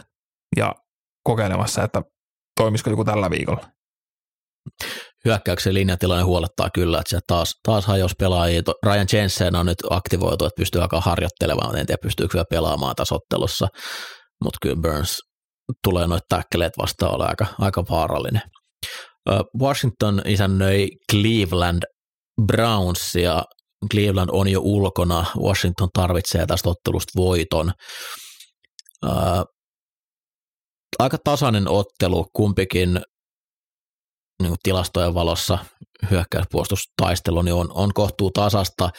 D: ja kokeilemassa, että toimisiko joku tällä viikolla.
B: Hyökkäyksen linjatilanne huolettaa kyllä, että taas, taas hajosi pelaajia. Ryan Jensen on nyt aktivoitu, että pystyy alkaa harjoittelemaan. En tiedä, pystyykö vielä pelaamaan tässä ottelussa, mutta kyllä Burns tulee noita täkkeleet vastaan olla aika, aika vaarallinen. Washington isännöi Cleveland Browns ja Cleveland on jo ulkona. Washington tarvitsee tästä ottelusta voiton. Aika tasainen ottelu, kumpikin niin kuin tilastojen valossa hyökkäyspuolustustaistelu niin on, on kohtuu tasasta.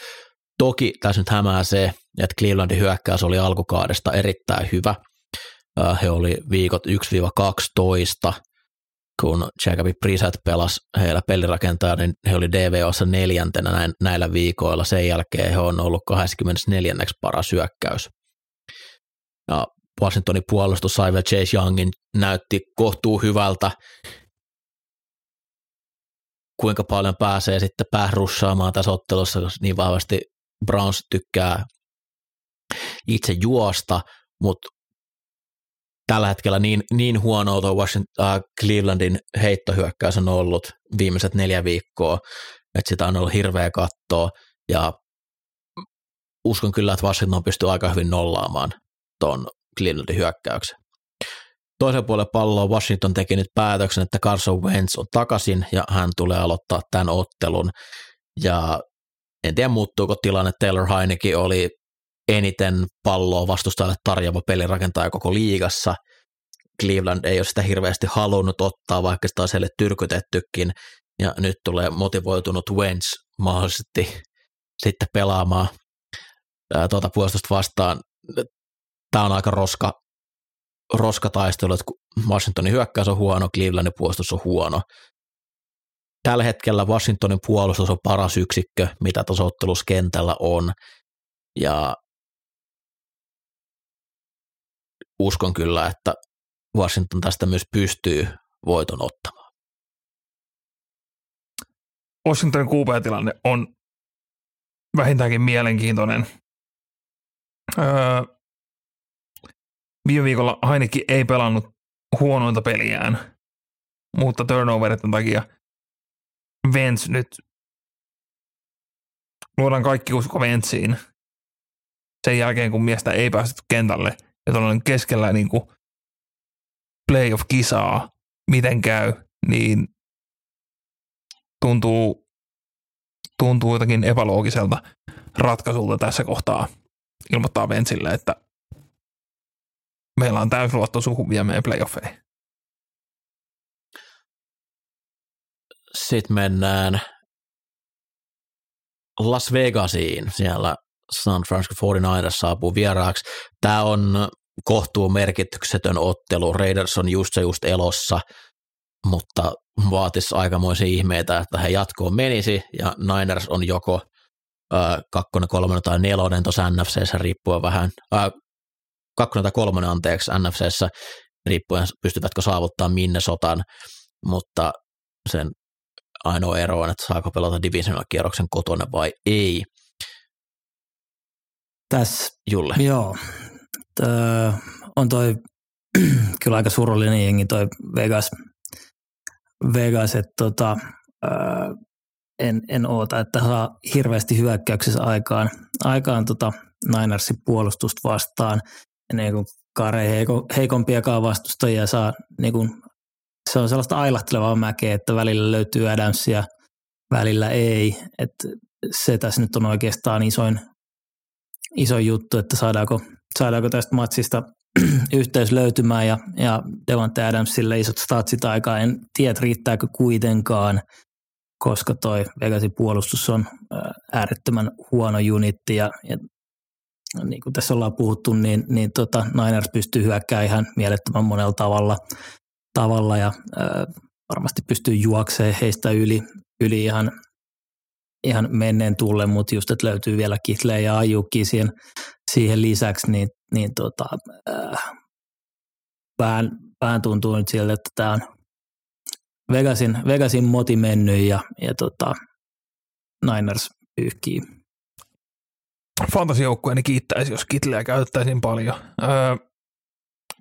B: Toki tässä nyt hämää se, että Clevelandin hyökkäys oli alkukaudesta erittäin hyvä. He oli viikot 1-12, kun Jacobi Brissett pelasi heillä pelirakentaja, niin he oli DVOssa neljäntenä näin, näillä viikoilla. Sen jälkeen he on ollut 24. paras hyökkäys. Ja Washingtonin puolustus sai vielä Chase Youngin, näytti kohtuu hyvältä, kuinka paljon pääsee sitten päärussaamaan tässä ottelussa, koska niin vahvasti Browns tykkää itse juosta, mutta tällä hetkellä niin, niin huonoa tuo Washington, äh, Clevelandin heittohyökkäys on ollut viimeiset neljä viikkoa, että sitä on ollut hirveä kattoa ja uskon kyllä, että Washington pystyy aika hyvin nollaamaan tuon Clevelandin hyökkäyksen. Toisen puolen palloa Washington teki nyt päätöksen, että Carson Wentz on takaisin ja hän tulee aloittaa tämän ottelun. Ja en tiedä muuttuuko tilanne, Taylor Heineke oli eniten palloa vastustajalle tarjoava pelirakentaja koko liigassa. Cleveland ei ole sitä hirveästi halunnut ottaa, vaikka sitä on siellä tyrkytettykin, ja nyt tulee motivoitunut Wentz mahdollisesti sitten pelaamaan tuota puolustusta vastaan. Tämä on aika roska, roskataistelu, että Washingtonin hyökkäys on huono, Clevelandin puolustus on huono. Tällä hetkellä Washingtonin puolustus on paras yksikkö, mitä tasoittelussa kentällä on, ja uskon kyllä, että Washington tästä myös pystyy voiton ottamaan.
D: Washingtonin QB-tilanne on vähintäänkin mielenkiintoinen. Öö, viime viikolla Heineken ei pelannut huonointa peliään, mutta turnoveritten takia Vents nyt luodaan kaikki usko Ventsiin sen jälkeen, kun miestä ei päästy kentälle. Ja tuollainen keskellä niin kuin playoff-kisaa, miten käy, niin tuntuu, tuntuu jotenkin epäloogiselta ratkaisulta tässä kohtaa ilmoittaa Ventsille, että meillä on täysluotto suhun vie meidän playoffeihin.
B: Sitten mennään Las Vegasiin. Siellä San Francisco 49ers saapuu vieraaksi. Tämä on kohtuu merkityksetön ottelu. Raiders on just se just elossa, mutta vaatisi aikamoisia ihmeitä, että he jatkoon menisi, ja Niners on joko kakkonen, kolmonen tai nelonen tuossa NFCssä riippuen vähän, ö, kakkonen tai kolmonen anteeksi NFCssä riippuen pystyvätkö saavuttaa sotan, mutta sen ainoa ero on, että saako pelata divisional kierroksen kotona vai ei.
C: Tässä,
B: Julle.
C: joo, Tö, on toi kyllä aika surullinen jengi toi Vegas, Vegas että tota, en, en oota, että saa hirveästi hyökkäyksessä aikaan, aikaan tota Ninersin puolustusta vastaan. Ja niin kuin Kare heiko, heikompiakaan vastustajia saa, niin kuin, se on sellaista ailahtelevaa mäkeä, että välillä löytyy Adamsia, välillä ei. Että se tässä nyt on oikeastaan isoin, iso juttu, että saadaanko, saadaanko tästä matsista yhteys löytymään ja, ja Devante Adamsille isot statsit aikaa. En tiedä, riittääkö kuitenkaan, koska toi Vegasin puolustus on äärettömän huono unitti ja, ja niin kuin tässä ollaan puhuttu, niin, niin tota Niners pystyy hyökkäämään ihan mielettömän monella tavalla, tavalla ja ää, varmasti pystyy juokseen heistä yli, yli ihan ihan menneen tulle, mutta just, että löytyy vielä Kitleä ja Ajukki siihen, siihen lisäksi, niin, niin tota, äh, vähän, vähän tuntuu nyt siltä, että tämä on Vegasin, Vegasin moti mennyt ja, ja tota, Niners pyyhkii.
D: Fantasijoukkueeni kiittäisi, jos Kitleä käytettäisiin paljon. Öö,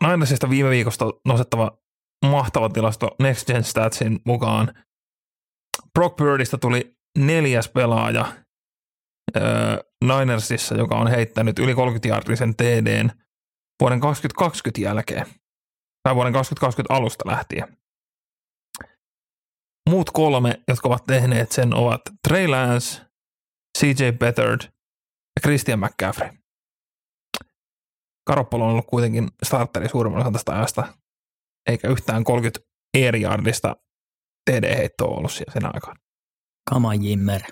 D: Ninersista viime viikosta nostettava mahtava tilasto Next Gen Statsin mukaan. Brock Birdista tuli neljäs pelaaja öö, Ninersissa, joka on heittänyt yli 30-jaardisen TDn vuoden 2020 jälkeen, tai vuoden 2020 alusta lähtien. Muut kolme, jotka ovat tehneet sen, ovat Trey Lance, CJ Beathard ja Christian McCaffrey. Karoppolo on ollut kuitenkin starteri suurimman osan tästä ajasta, eikä yhtään 30 air yardista TD-heittoa ollut sen aikaan.
C: Kama Jimmer.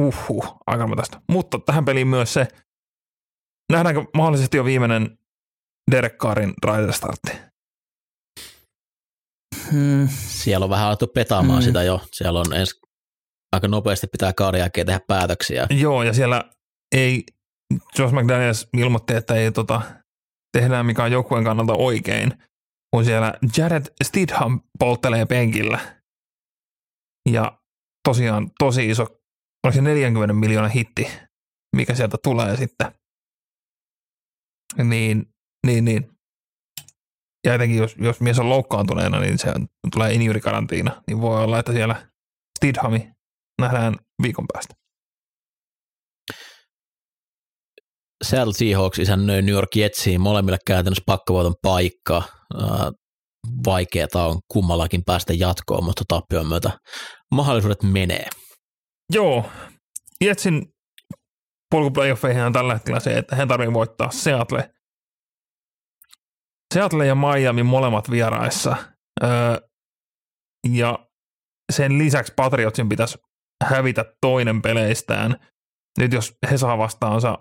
D: Uhuh, aika tästä. Mutta tähän peliin myös se, nähdäänkö mahdollisesti jo viimeinen Derek Carrin rider-startti?
B: Hmm. Siellä on vähän alettu petaamaan hmm. sitä jo. Siellä on ensi aika nopeasti pitää kauden jälkeen tehdä päätöksiä.
D: Joo, ja siellä ei, Josh McDaniels ilmoitti, että ei tota, tehdään mikä on joukkueen kannalta oikein, kun siellä Jared Stidham polttelee penkillä. Ja tosiaan tosi iso, oliko se 40 miljoonan hitti, mikä sieltä tulee sitten. Niin, niin, niin. Ja etenkin jos, jos mies on loukkaantuneena, niin se tulee injurikarantiina, niin voi olla, että siellä Stidhami nähdään viikon päästä.
B: Seattle Seahawks isännöi New York Jetsiin molemmille käytännössä pakkovoiton paikka. Vaikeeta on kummallakin päästä jatkoon, mutta tappion myötä mahdollisuudet menee.
D: Joo, Jetsin polku playoffeihin on tällä hetkellä se, että he tarvitsevat voittaa Seattle Seattle ja Miami molemmat vieraissa. Öö, ja sen lisäksi Patriotsin pitäisi hävitä toinen peleistään. Nyt jos he saa vastaansa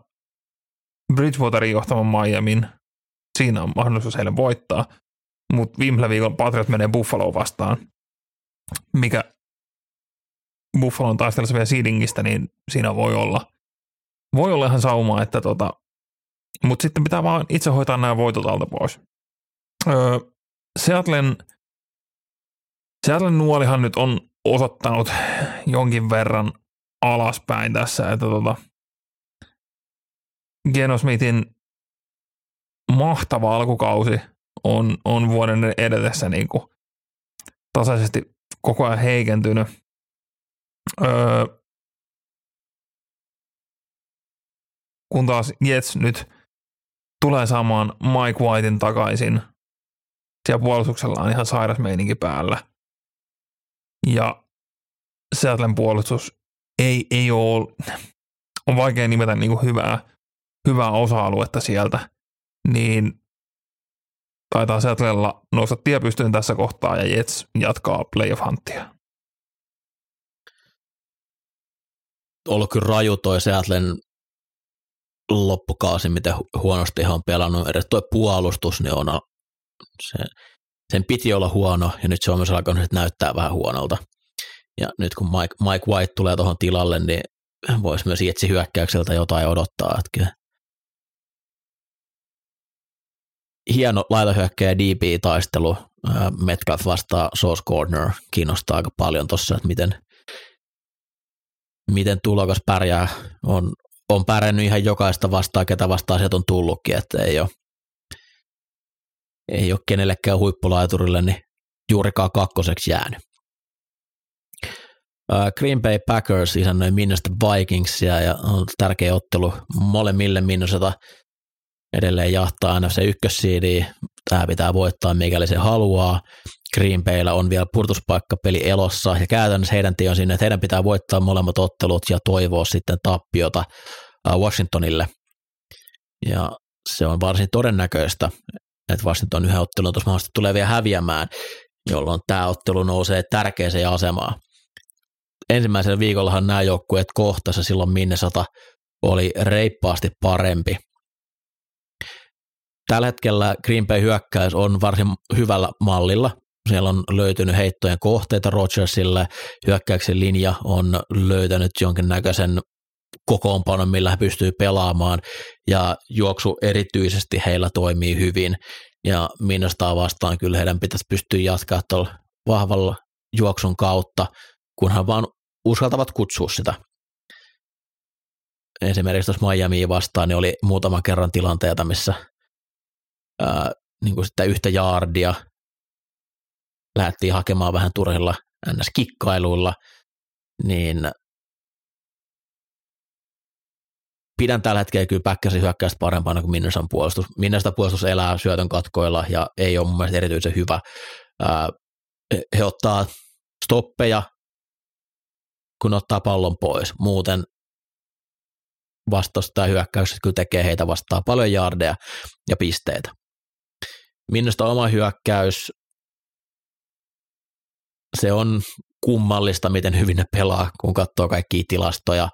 D: Bridgewaterin johtaman Miamin, siinä on mahdollisuus heille voittaa. Mutta viime viikolla Patriot menee Buffaloon vastaan, mikä Buffalon taistelussa vielä seedingistä, niin siinä voi olla, voi olla ihan saumaa, että tota, mutta sitten pitää vaan itse hoitaa nämä voitot alta pois. Öö, Seattlen, Seattlen nuolihan nyt on osoittanut jonkin verran alaspäin tässä, että tota, Geno Smithin mahtava alkukausi on, on vuoden edetessä niin kuin tasaisesti koko ajan heikentynyt. Öö, kun taas Jets nyt tulee saamaan Mike Whitein takaisin. Siellä puolustuksella on ihan sairas meininki päällä. Ja Seattlen puolustus ei, ei ole, on vaikea nimetä niin kuin hyvää, hyvää osa-aluetta sieltä, niin taitaa Seattlella nousta tiepystyyn tässä kohtaa ja Jets jatkaa playoff hanttia.
B: Ollut kyllä raju toi Seattlen loppukausi, miten huonosti he on pelannut. Edes tuo puolustus, niin on, se, sen piti olla huono, ja nyt se on myös alkanut näyttää vähän huonolta. Ja nyt kun Mike, Mike White tulee tuohon tilalle, niin voisi myös Jetsi hyökkäykseltä jotain odottaa. Että hieno laitahyökkäjä DB-taistelu. Metcalf vastaa Source Corner kiinnostaa aika paljon tuossa, että miten, miten tulokas pärjää. On, on pärjännyt ihan jokaista vastaan, ketä vastaan sieltä on tullutkin, että ei ole, ei ole kenellekään huippulaiturille niin juurikaan kakkoseksi jäänyt. Green Bay Packers isännöi Minnesota Vikingsia ja on tärkeä ottelu molemmille Minnesota edelleen jahtaa NFC ykkössiidiä. Tämä pitää voittaa, mikäli se haluaa. Green Bayllä on vielä purtuspaikkapeli elossa ja käytännössä heidän tie on sinne, että heidän pitää voittaa molemmat ottelut ja toivoa sitten tappiota Washingtonille. Ja se on varsin todennäköistä, että Washington yhden ottelun tuossa mahdollisesti tulee vielä häviämään, jolloin tämä ottelu nousee tärkeäseen asemaan. Ensimmäisellä viikollahan nämä joukkueet kohtasi silloin Minnesota oli reippaasti parempi. Tällä hetkellä Green Bay hyökkäys on varsin hyvällä mallilla. Siellä on löytynyt heittojen kohteita Rodgersille, hyökkäyksen linja on löytänyt jonkinnäköisen kokoonpanon, millä he pystyy pelaamaan, ja juoksu erityisesti heillä toimii hyvin, ja minusta vastaan kyllä heidän pitäisi pystyä jatkaa tuolla vahvalla juoksun kautta, kunhan vaan uskaltavat kutsua sitä. Esimerkiksi tuossa Miami vastaan niin oli muutaman kerran tilanteita, missä ää, niin kuin sitä yhtä jaardia lähdettiin hakemaan vähän turhilla ns-kikkailuilla, niin pidän tällä hetkellä kyllä Päkkäsin hyökkäystä parempana kuin Minnesotan puolustus. Minnesota puolustus elää syötön katkoilla ja ei ole mun mielestä erityisen hyvä. He ottaa stoppeja, kun ottaa pallon pois. Muuten vastaus tai hyökkäys kyllä tekee heitä vastaan paljon jardeja ja pisteitä. Minusta oma hyökkäys, se on kummallista, miten hyvin ne pelaa, kun katsoo kaikkia tilastoja.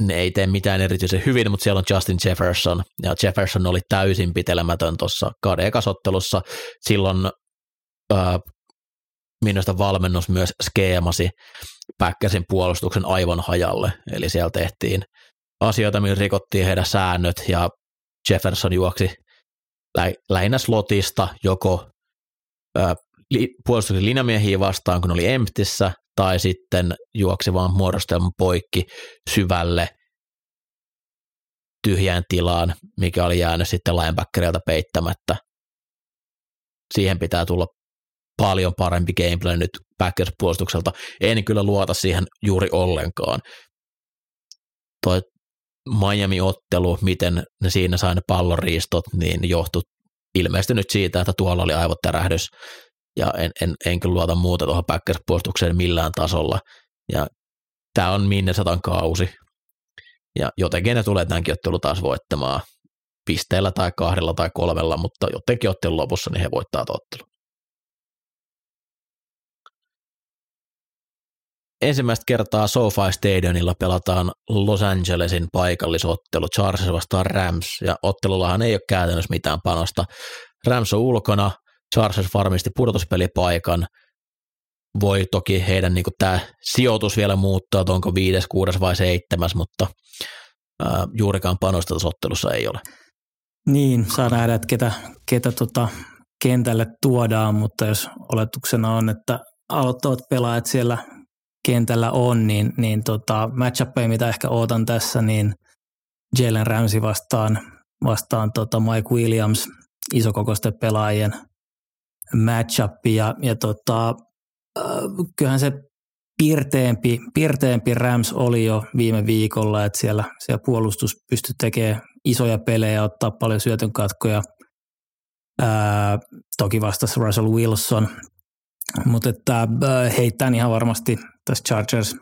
B: Ne ei tee mitään erityisen hyvin, mutta siellä on Justin Jefferson, ja Jefferson oli täysin pitelemätön tuossa kauden ekasottelussa. Silloin minusta valmennus myös skeemasi Päkkäsin puolustuksen aivan hajalle, eli siellä tehtiin asioita, millä rikottiin heidän säännöt, ja Jefferson juoksi lä- lähinnä slotista joko ää, li- puolustuksen linjamiehiä vastaan, kun oli emptissä, tai sitten juoksi vaan muodostelman poikki syvälle tyhjään tilaan, mikä oli jäänyt sitten linebackerilta peittämättä. Siihen pitää tulla paljon parempi gameplay nyt Packers-puolustukselta. En kyllä luota siihen juuri ollenkaan. Toi Miami-ottelu, miten ne siinä sai ne pallonriistot, niin johtui ilmeisesti nyt siitä, että tuolla oli aivotärähdys ja en, en, en kyllä luota muuta tuohon Packers-puolustukseen millään tasolla. Ja tämä on Minnesotan kausi. Ja jotenkin ne tulee tämänkin ottelu taas voittamaan. pisteellä tai kahdella tai kolmella, mutta jotenkin ottelun lopussa niin he voittaa ottelu. ensimmäistä kertaa SoFi Stadionilla pelataan Los Angelesin paikallisottelu Chargers vastaan Rams, ja ottelullahan ei ole käytännössä mitään panosta. Rams on ulkona, Chargers varmisti pudotuspelipaikan, voi toki heidän niin tämä sijoitus vielä muuttaa, että onko viides, kuudes vai seitsemäs, mutta ää, juurikaan panosta ottelussa ei ole.
C: Niin, saa nähdä, että ketä, ketä tota kentälle tuodaan, mutta jos oletuksena on, että aloittavat pelaajat siellä kentällä on, niin, niin tota, matchappeja, mitä ehkä ootan tässä, niin Jalen Ramsey vastaan, vastaan tota Mike Williams, isokokoisten pelaajien matchup, ja, ja tota, äh, kyllähän se pirteempi, pirteempi Rams oli jo viime viikolla, että siellä, siellä puolustus pystyi tekemään isoja pelejä, ottaa paljon syötön katkoja. Ää, toki vastasi Russell Wilson, mutta että heittää ihan varmasti tässä Chargers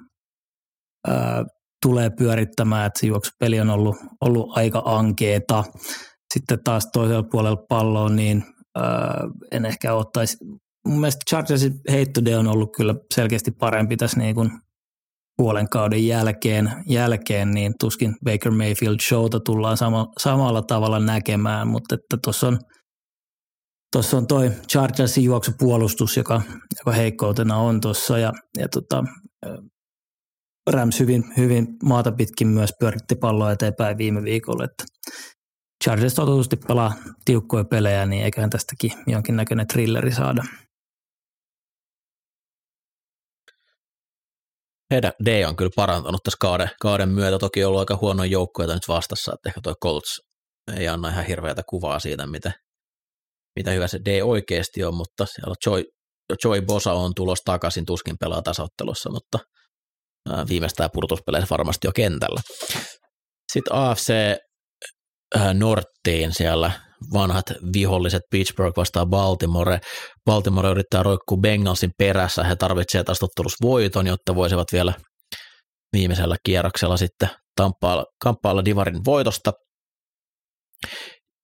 C: ää, tulee pyörittämään, että juoksupeli on ollut, ollut aika ankeeta. Sitten taas toisella puolella palloa, niin en ehkä ottaisi, mun mielestä Chargersin heittode on ollut kyllä selkeästi parempi tässä niin kuin puolen kauden jälkeen, jälkeen, niin tuskin Baker Mayfield showta tullaan sama, samalla tavalla näkemään, mutta että tuossa on – Tuossa on toi Chargersin juoksupuolustus, joka, joka heikkoutena on tuossa ja, ja tota, Rams hyvin, hyvin maata pitkin myös pyöritti palloa eteenpäin viime viikolla, että Chargers totutusti pelaa tiukkoja pelejä, niin eiköhän tästäkin jonkinnäköinen thrilleri saada.
B: Heidän D on kyllä parantunut tässä kauden, kauden myötä. Toki on ollut aika huono joukkoja nyt vastassa, että ehkä tuo Colts ei anna ihan hirveätä kuvaa siitä, miten, mitä hyvä se D oikeasti on, mutta siellä Joy, Joy Bosa on tulos takaisin, tuskin pelaa tasaottelussa, mutta viimeistään purtuspeleissä varmasti jo kentällä. Sitten AFC Norttiin siellä vanhat viholliset Pittsburgh vastaa Baltimore. Baltimore yrittää roikkua Bengalsin perässä. He tarvitsevat taas voiton, jotta voisivat vielä viimeisellä kierroksella sitten kamppailla, kamppailla Divarin voitosta.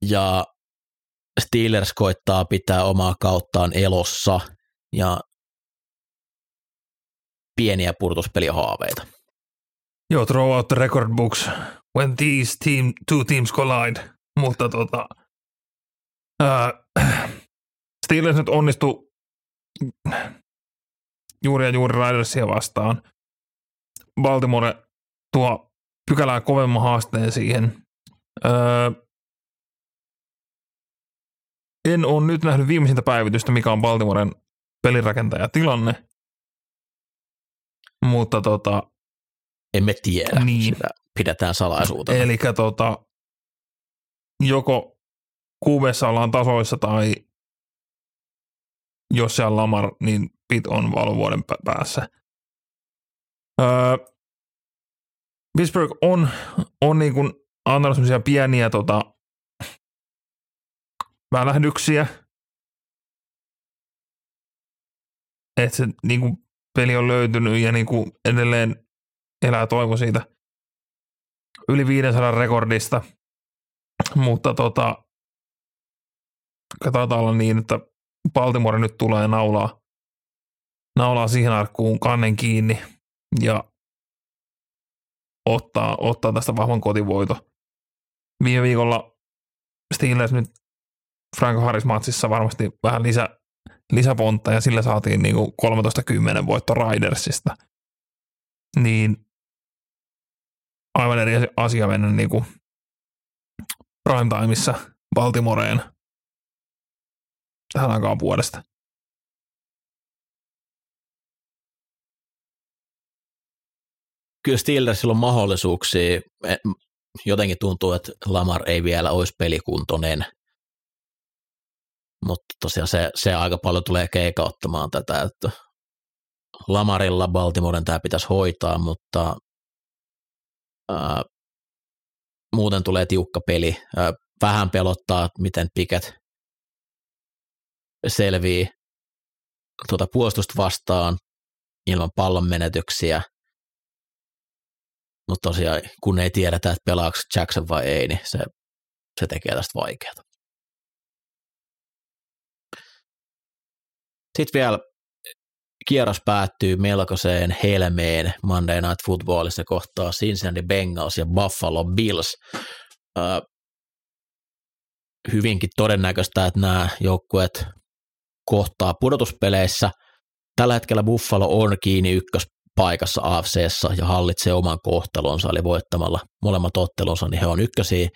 B: Ja Steelers koittaa pitää omaa kauttaan elossa ja pieniä purtuspelihaaveita.
D: Joo, throw out the record books when these team, two teams collide. Mutta tota, ää, Steelers nyt onnistu juuri ja juuri Ridersia vastaan. Baltimore tuo pykälää kovemman haasteen siihen. Ää, en ole nyt nähnyt viimeisintä päivitystä, mikä on Baltimoren pelirakentaja-tilanne. Mutta tota...
B: Emme tiedä,
D: niin.
B: sitä pidetään salaisuutena.
D: Eli tota, joko kuvessa ollaan tasoissa tai jos siellä Lamar, niin Pit on valovuoden päässä. Öö, Pittsburgh on, on niin kuin antanut pieniä tota, välähdyksiä. Että se niin kuin, peli on löytynyt ja niin kuin, edelleen elää toivo siitä yli 500 rekordista. Mutta tota, katsotaan olla niin, että Baltimore nyt tulee naulaa, naulaa siihen arkkuun kannen kiinni ja ottaa, ottaa tästä vahvan kotivoito. Viime viikolla Steelers nyt Frank Harris-matsissa varmasti vähän lisä, lisäpontta ja sillä saatiin niin kuin 13-10 voitto Ridersista. Niin aivan eri asia mennä niin kuin primetimeissa Baltimoreen tähän aikaan vuodesta.
B: Kyllä Steelersillä on mahdollisuuksia. Jotenkin tuntuu, että Lamar ei vielä olisi pelikuntoinen – mutta tosiaan se, se aika paljon tulee keikauttamaan tätä, että Lamarilla Baltimoren tämä pitäisi hoitaa, mutta muuten tulee tiukka peli. Ää, vähän pelottaa, miten piket selvii tuota puolustusta vastaan ilman pallon menetyksiä. Mutta tosiaan, kun ei tiedetä, että pelaako Jackson vai ei, niin se se tekee tästä vaikeaa. Sitten vielä kierros päättyy melkoiseen helmeen Monday Night Footballissa kohtaa Cincinnati Bengals ja Buffalo Bills. Ö, hyvinkin todennäköistä, että nämä joukkueet kohtaa pudotuspeleissä. Tällä hetkellä Buffalo on kiinni ykköspaikassa AFCssa ja hallitsee oman kohtalonsa, eli voittamalla molemmat ottelunsa, niin he on ykkösiä.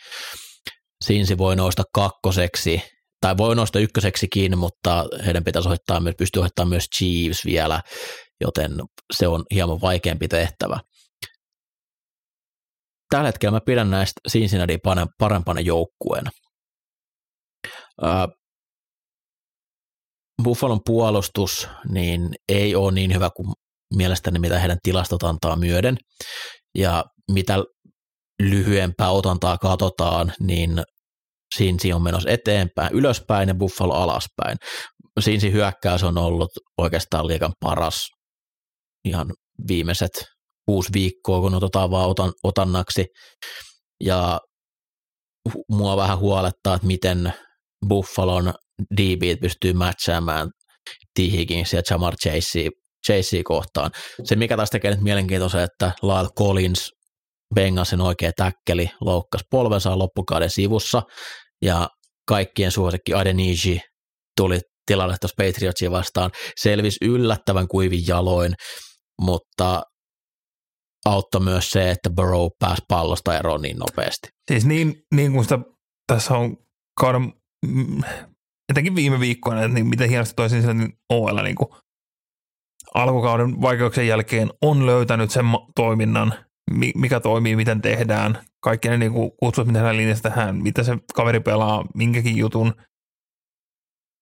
B: Sinsi voi nousta kakkoseksi, tai voi nousta ykköseksikin, mutta heidän pitäisi ohittaa myös, pystyä ohittamaan myös Chiefs vielä, joten se on hieman vaikeampi tehtävä. Tällä hetkellä mä pidän näistä Cincinnati parempana joukkueena. Buffalon puolustus niin ei ole niin hyvä kuin mielestäni mitä heidän tilastot antaa myöden. Ja mitä lyhyempää otantaa katsotaan, niin Sinsi on menossa eteenpäin, ylöspäin ja Buffalo alaspäin. Sinsi hyökkäys on ollut oikeastaan liikan paras ihan viimeiset kuusi viikkoa, kun otetaan vaan otan, otannaksi. Ja mua vähän huolettaa, että miten Buffalon DB pystyy matchaamaan T. Higgins ja Jamar Chasea, Chasea kohtaan. Se, mikä taas tekee nyt mielenkiintoisen, että Lyle Collins, Bengalsin oikea täkkeli, loukkasi polvensa loppukauden sivussa, ja kaikkien suosikki Adeniji tuli tilalle tuossa Patriotsia vastaan, selvisi yllättävän kuivin jaloin, mutta auttoi myös se, että Burrow pääsi pallosta eroon niin nopeasti.
D: Siis niin, niin kuin sitä tässä on kauden Mm, etenkin viime viikkoina, niin miten hienosti toisin sillä niin OL niin kuin alkukauden vaikeuksien jälkeen on löytänyt sen toiminnan, mikä toimii, miten tehdään, kaikki ne niin kuin kutsut, mitä hän linjassa tähän, mitä se kaveri pelaa, minkäkin jutun,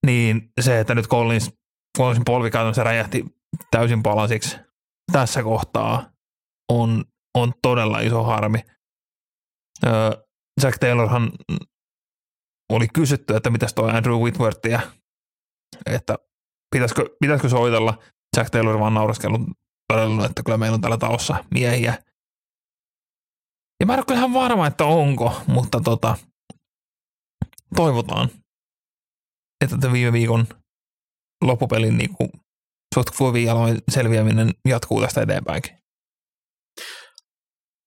D: niin se, että nyt Collins, Collinsin polvi käytännössä räjähti täysin palasiksi tässä kohtaa, on, on todella iso harmi. Öö, Jack Taylorhan oli kysytty, että mitäs tuo Andrew Whitworthia, että pitäisikö, pitäisikö soitella. Jack Taylor vaan naureskellut todella, että kyllä meillä on täällä taossa miehiä. Ja mä en ole ihan varma, että onko, mutta tota, toivotaan, että tämän viime viikon loppupelin niin kuin, suht jaloin selviäminen jatkuu tästä eteenpäinkin.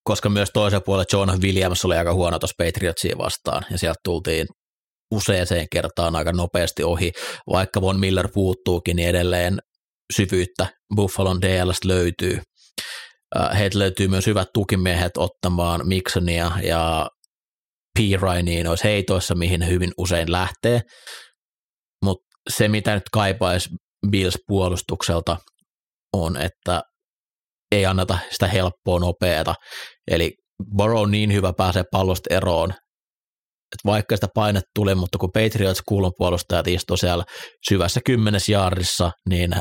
B: Koska myös toisen puolen John Williams oli aika huono tuossa Patriotsia vastaan, ja sieltä tultiin useaseen kertaan aika nopeasti ohi, vaikka Von Miller puuttuukin, niin edelleen syvyyttä Buffalon DLS löytyy. Heiltä löytyy myös hyvät tukimiehet ottamaan Mixonia ja P. Ryaniin olisi heitoissa, mihin hyvin usein lähtee. Mutta se, mitä nyt kaipaisi Bills puolustukselta, on, että ei anneta sitä helppoa nopeata. Eli Borough niin hyvä pääsee pallosta eroon, että vaikka sitä painet tuli, mutta kun Patriots puolustajat istu siellä syvässä kymmenes jaarissa, niin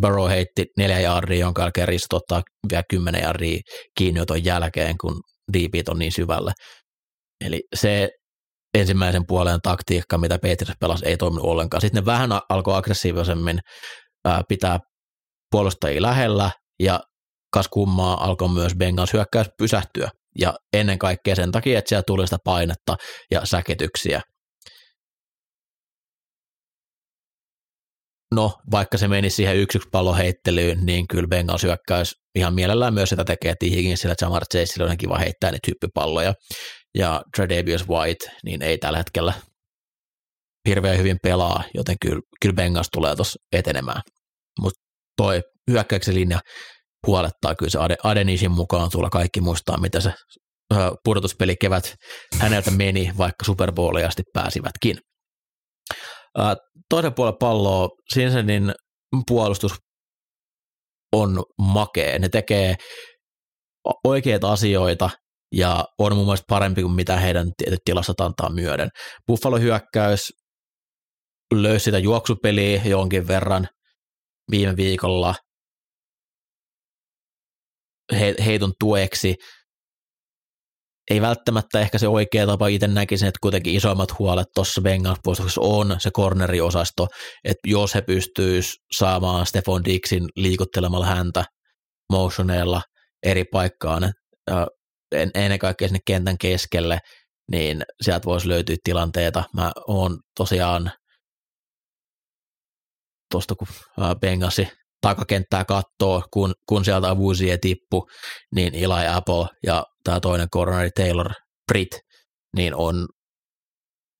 B: Burrow heitti neljä jaardia, jonka jälkeen Ristot ottaa vielä kymmenen jaardia kiinnioton jälkeen, kun DB on niin syvällä. Eli se ensimmäisen puolen taktiikka, mitä Patriots pelasi, ei toiminut ollenkaan. Sitten ne vähän alkoi aggressiivisemmin pitää puolustajia lähellä, ja kas kummaa alkoi myös Bengals hyökkäys pysähtyä ja ennen kaikkea sen takia, että siellä tuli sitä painetta ja säketyksiä. No, vaikka se meni siihen yksi yksi palloheittelyyn, niin kyllä Bengals hyökkäys ihan mielellään myös sitä tekee, että Higginsillä Jamar Chaseilla on kiva heittää niitä hyppypalloja. Ja Tredavious White, niin ei tällä hetkellä hirveän hyvin pelaa, joten kyllä, kyllä Bengals tulee tuossa etenemään. Mutta toi hyökkäyksen linja huolettaa kyllä se Adenisin mukaan tulla kaikki muistaa, mitä se pudotuspeli kevät häneltä meni, vaikka Super asti pääsivätkin. Toisen puolen palloa Sinsenin puolustus on makea. Ne tekee oikeita asioita ja on mun mielestä parempi kuin mitä heidän tilastot antaa myöden. Buffalo hyökkäys löysi sitä juoksupeliä jonkin verran viime viikolla – he, heiton tueksi. Ei välttämättä ehkä se oikea tapa, itse näkisin, että kuitenkin isoimmat huolet tuossa Bengals on se corneriosasto, että jos he pystyis saamaan Stefan Dixin liikuttelemalla häntä motioneilla eri paikkaan, ennen kaikkea sinne kentän keskelle, niin sieltä voisi löytyä tilanteita. Mä oon tosiaan tuosta kun Bengasi takakenttää kattoo, kun, kun sieltä Avuzie tippu, niin Eli Apple ja tämä toinen koronari Taylor Britt, niin on,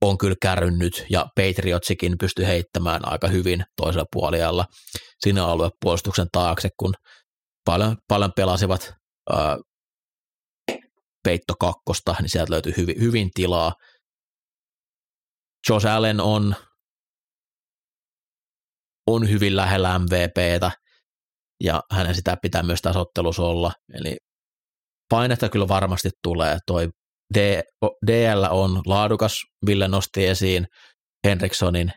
B: on kyllä kärrynnyt ja Patriotsikin pystyi heittämään aika hyvin toisella puolella sinne aluepuolustuksen taakse, kun paljon, paljon pelasivat ää, peitto kakkosta, niin sieltä löytyy hyvin, hyvin tilaa. Josh Allen on, on hyvin lähellä MVPtä, ja hänen sitä pitää myös tässä ottelussa olla. Eli painetta kyllä varmasti tulee. Toi D, DL on laadukas, Ville nosti esiin Henrikssonin.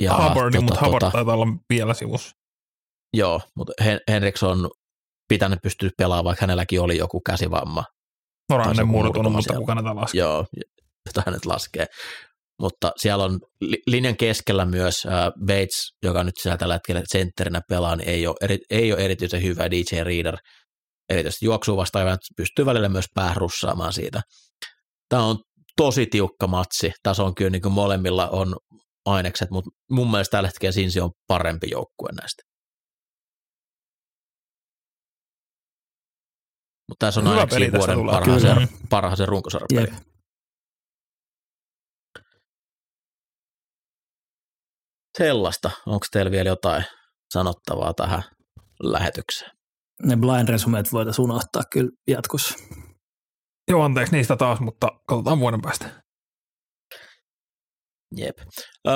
D: Ja Hubbardin, tota, mutta Hubbard tota, taitaa olla vielä sivussa.
B: Joo, mutta Henriksson pitänyt pystyä pelaamaan, vaikka hänelläkin oli joku käsivamma.
D: No Rannen murtunut, mutta kuka näitä laskee?
B: Joo, jota hänet laskee. Mutta siellä on linjan keskellä myös äh, Bates, joka nyt siellä tällä hetkellä sentterinä pelaa, niin ei ole, eri, ei ole erityisen hyvä DJ Reader. Erityisesti juoksuu vastaan pystyy välillä myös päärussaamaan siitä. Tämä on tosi tiukka matsi. Tässä on kyllä niin kuin molemmilla on ainekset, mutta mun mielestä tällä hetkellä Sinsi on parempi joukkue näistä. Mutta tässä on Hyvä ainakin vuoden parhaaseen, parhaaseen runkosarjapeli. Yep. Sellaista. Onko teillä vielä jotain sanottavaa tähän lähetykseen?
C: Ne blind resumeet voitaisiin unohtaa kyllä jatkossa.
D: Joo, anteeksi niistä taas, mutta katsotaan vuoden päästä.
B: Jep. Ö,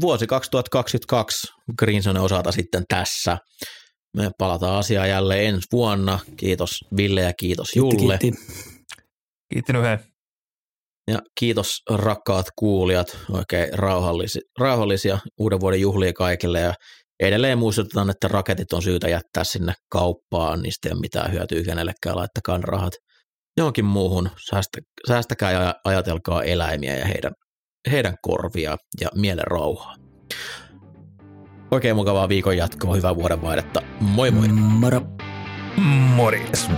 B: vuosi 2022 Greensonen osalta sitten tässä. Me palataan asiaan jälleen ensi vuonna. Kiitos Ville ja kiitos Julle.
C: Kiitti,
D: kiitti. Kiitti
B: Ja kiitos rakkaat kuulijat, oikein rauhallisia, rauhallisia uuden vuoden juhlia kaikille ja edelleen muistutetaan, että raketit on syytä jättää sinne kauppaan, niistä ei ole mitään hyötyä kenellekään, laittakaa rahat johonkin muuhun, Säästä, säästäkää ja ajatelkaa eläimiä ja heidän, heidän korvia ja mielen rauhaa. Oikein mukavaa viikon jatkoa, hyvää vuodenvaihdetta. Moi moi!
C: Moro!
D: Morjes!